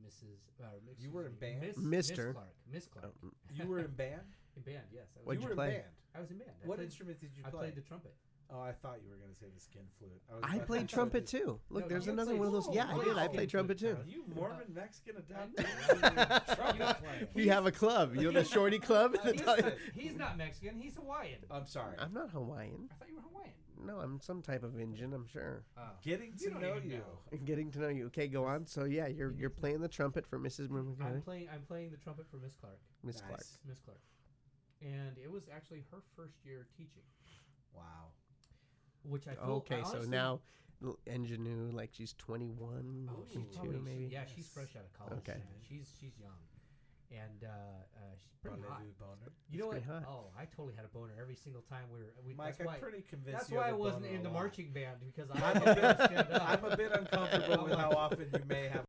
Mrs. Uh, excuse were in band? Miss, Mister. Miss Clark, Miss Clark, Oh, you were in band. in band. Yes, I was, What'd you you were play? in band. I was in band. I What played, instrument did you play? I play? played the trumpet. Oh, I thought you were going to say the skin flute. I, was I about played to trumpet too. Look, No, there's you another played- one of those. Oh, Yeah, I did. I played trumpet too. You Mormon Mexican adopted I- trumpet player. We have a club. You know the Shorty Club. He's, Listen. he's not Mexican. He's Hawaiian. I'm sorry. I'm not Hawaiian. I thought you were Hawaiian. No, I'm some type of Indian. I'm sure. Oh. Getting You to don't know even you. know. Getting to know you. Okay, go on. So yeah, you're you're playing the trumpet for Mrs. I'm Murmughini, playing. I'm playing the trumpet for Miss Clark. Miss Nice. Clark. Miss Clark, and it was actually her first year teaching, Wow. which I feel. Okay, I so now l- ingenue like she's 21, Oh, she's 22 probably, maybe. Yeah, she's fresh out of college. Okay. man. She's she's young, and uh, uh, she's pretty hot. Boner? You know what? hot. Oh, I totally had a boner every single time we were. We, Mike, that's why. I'm pretty convinced That's you why I wasn't in the marching band because I I'm a didn't bit. I'm a bit uncomfortable with how often you may have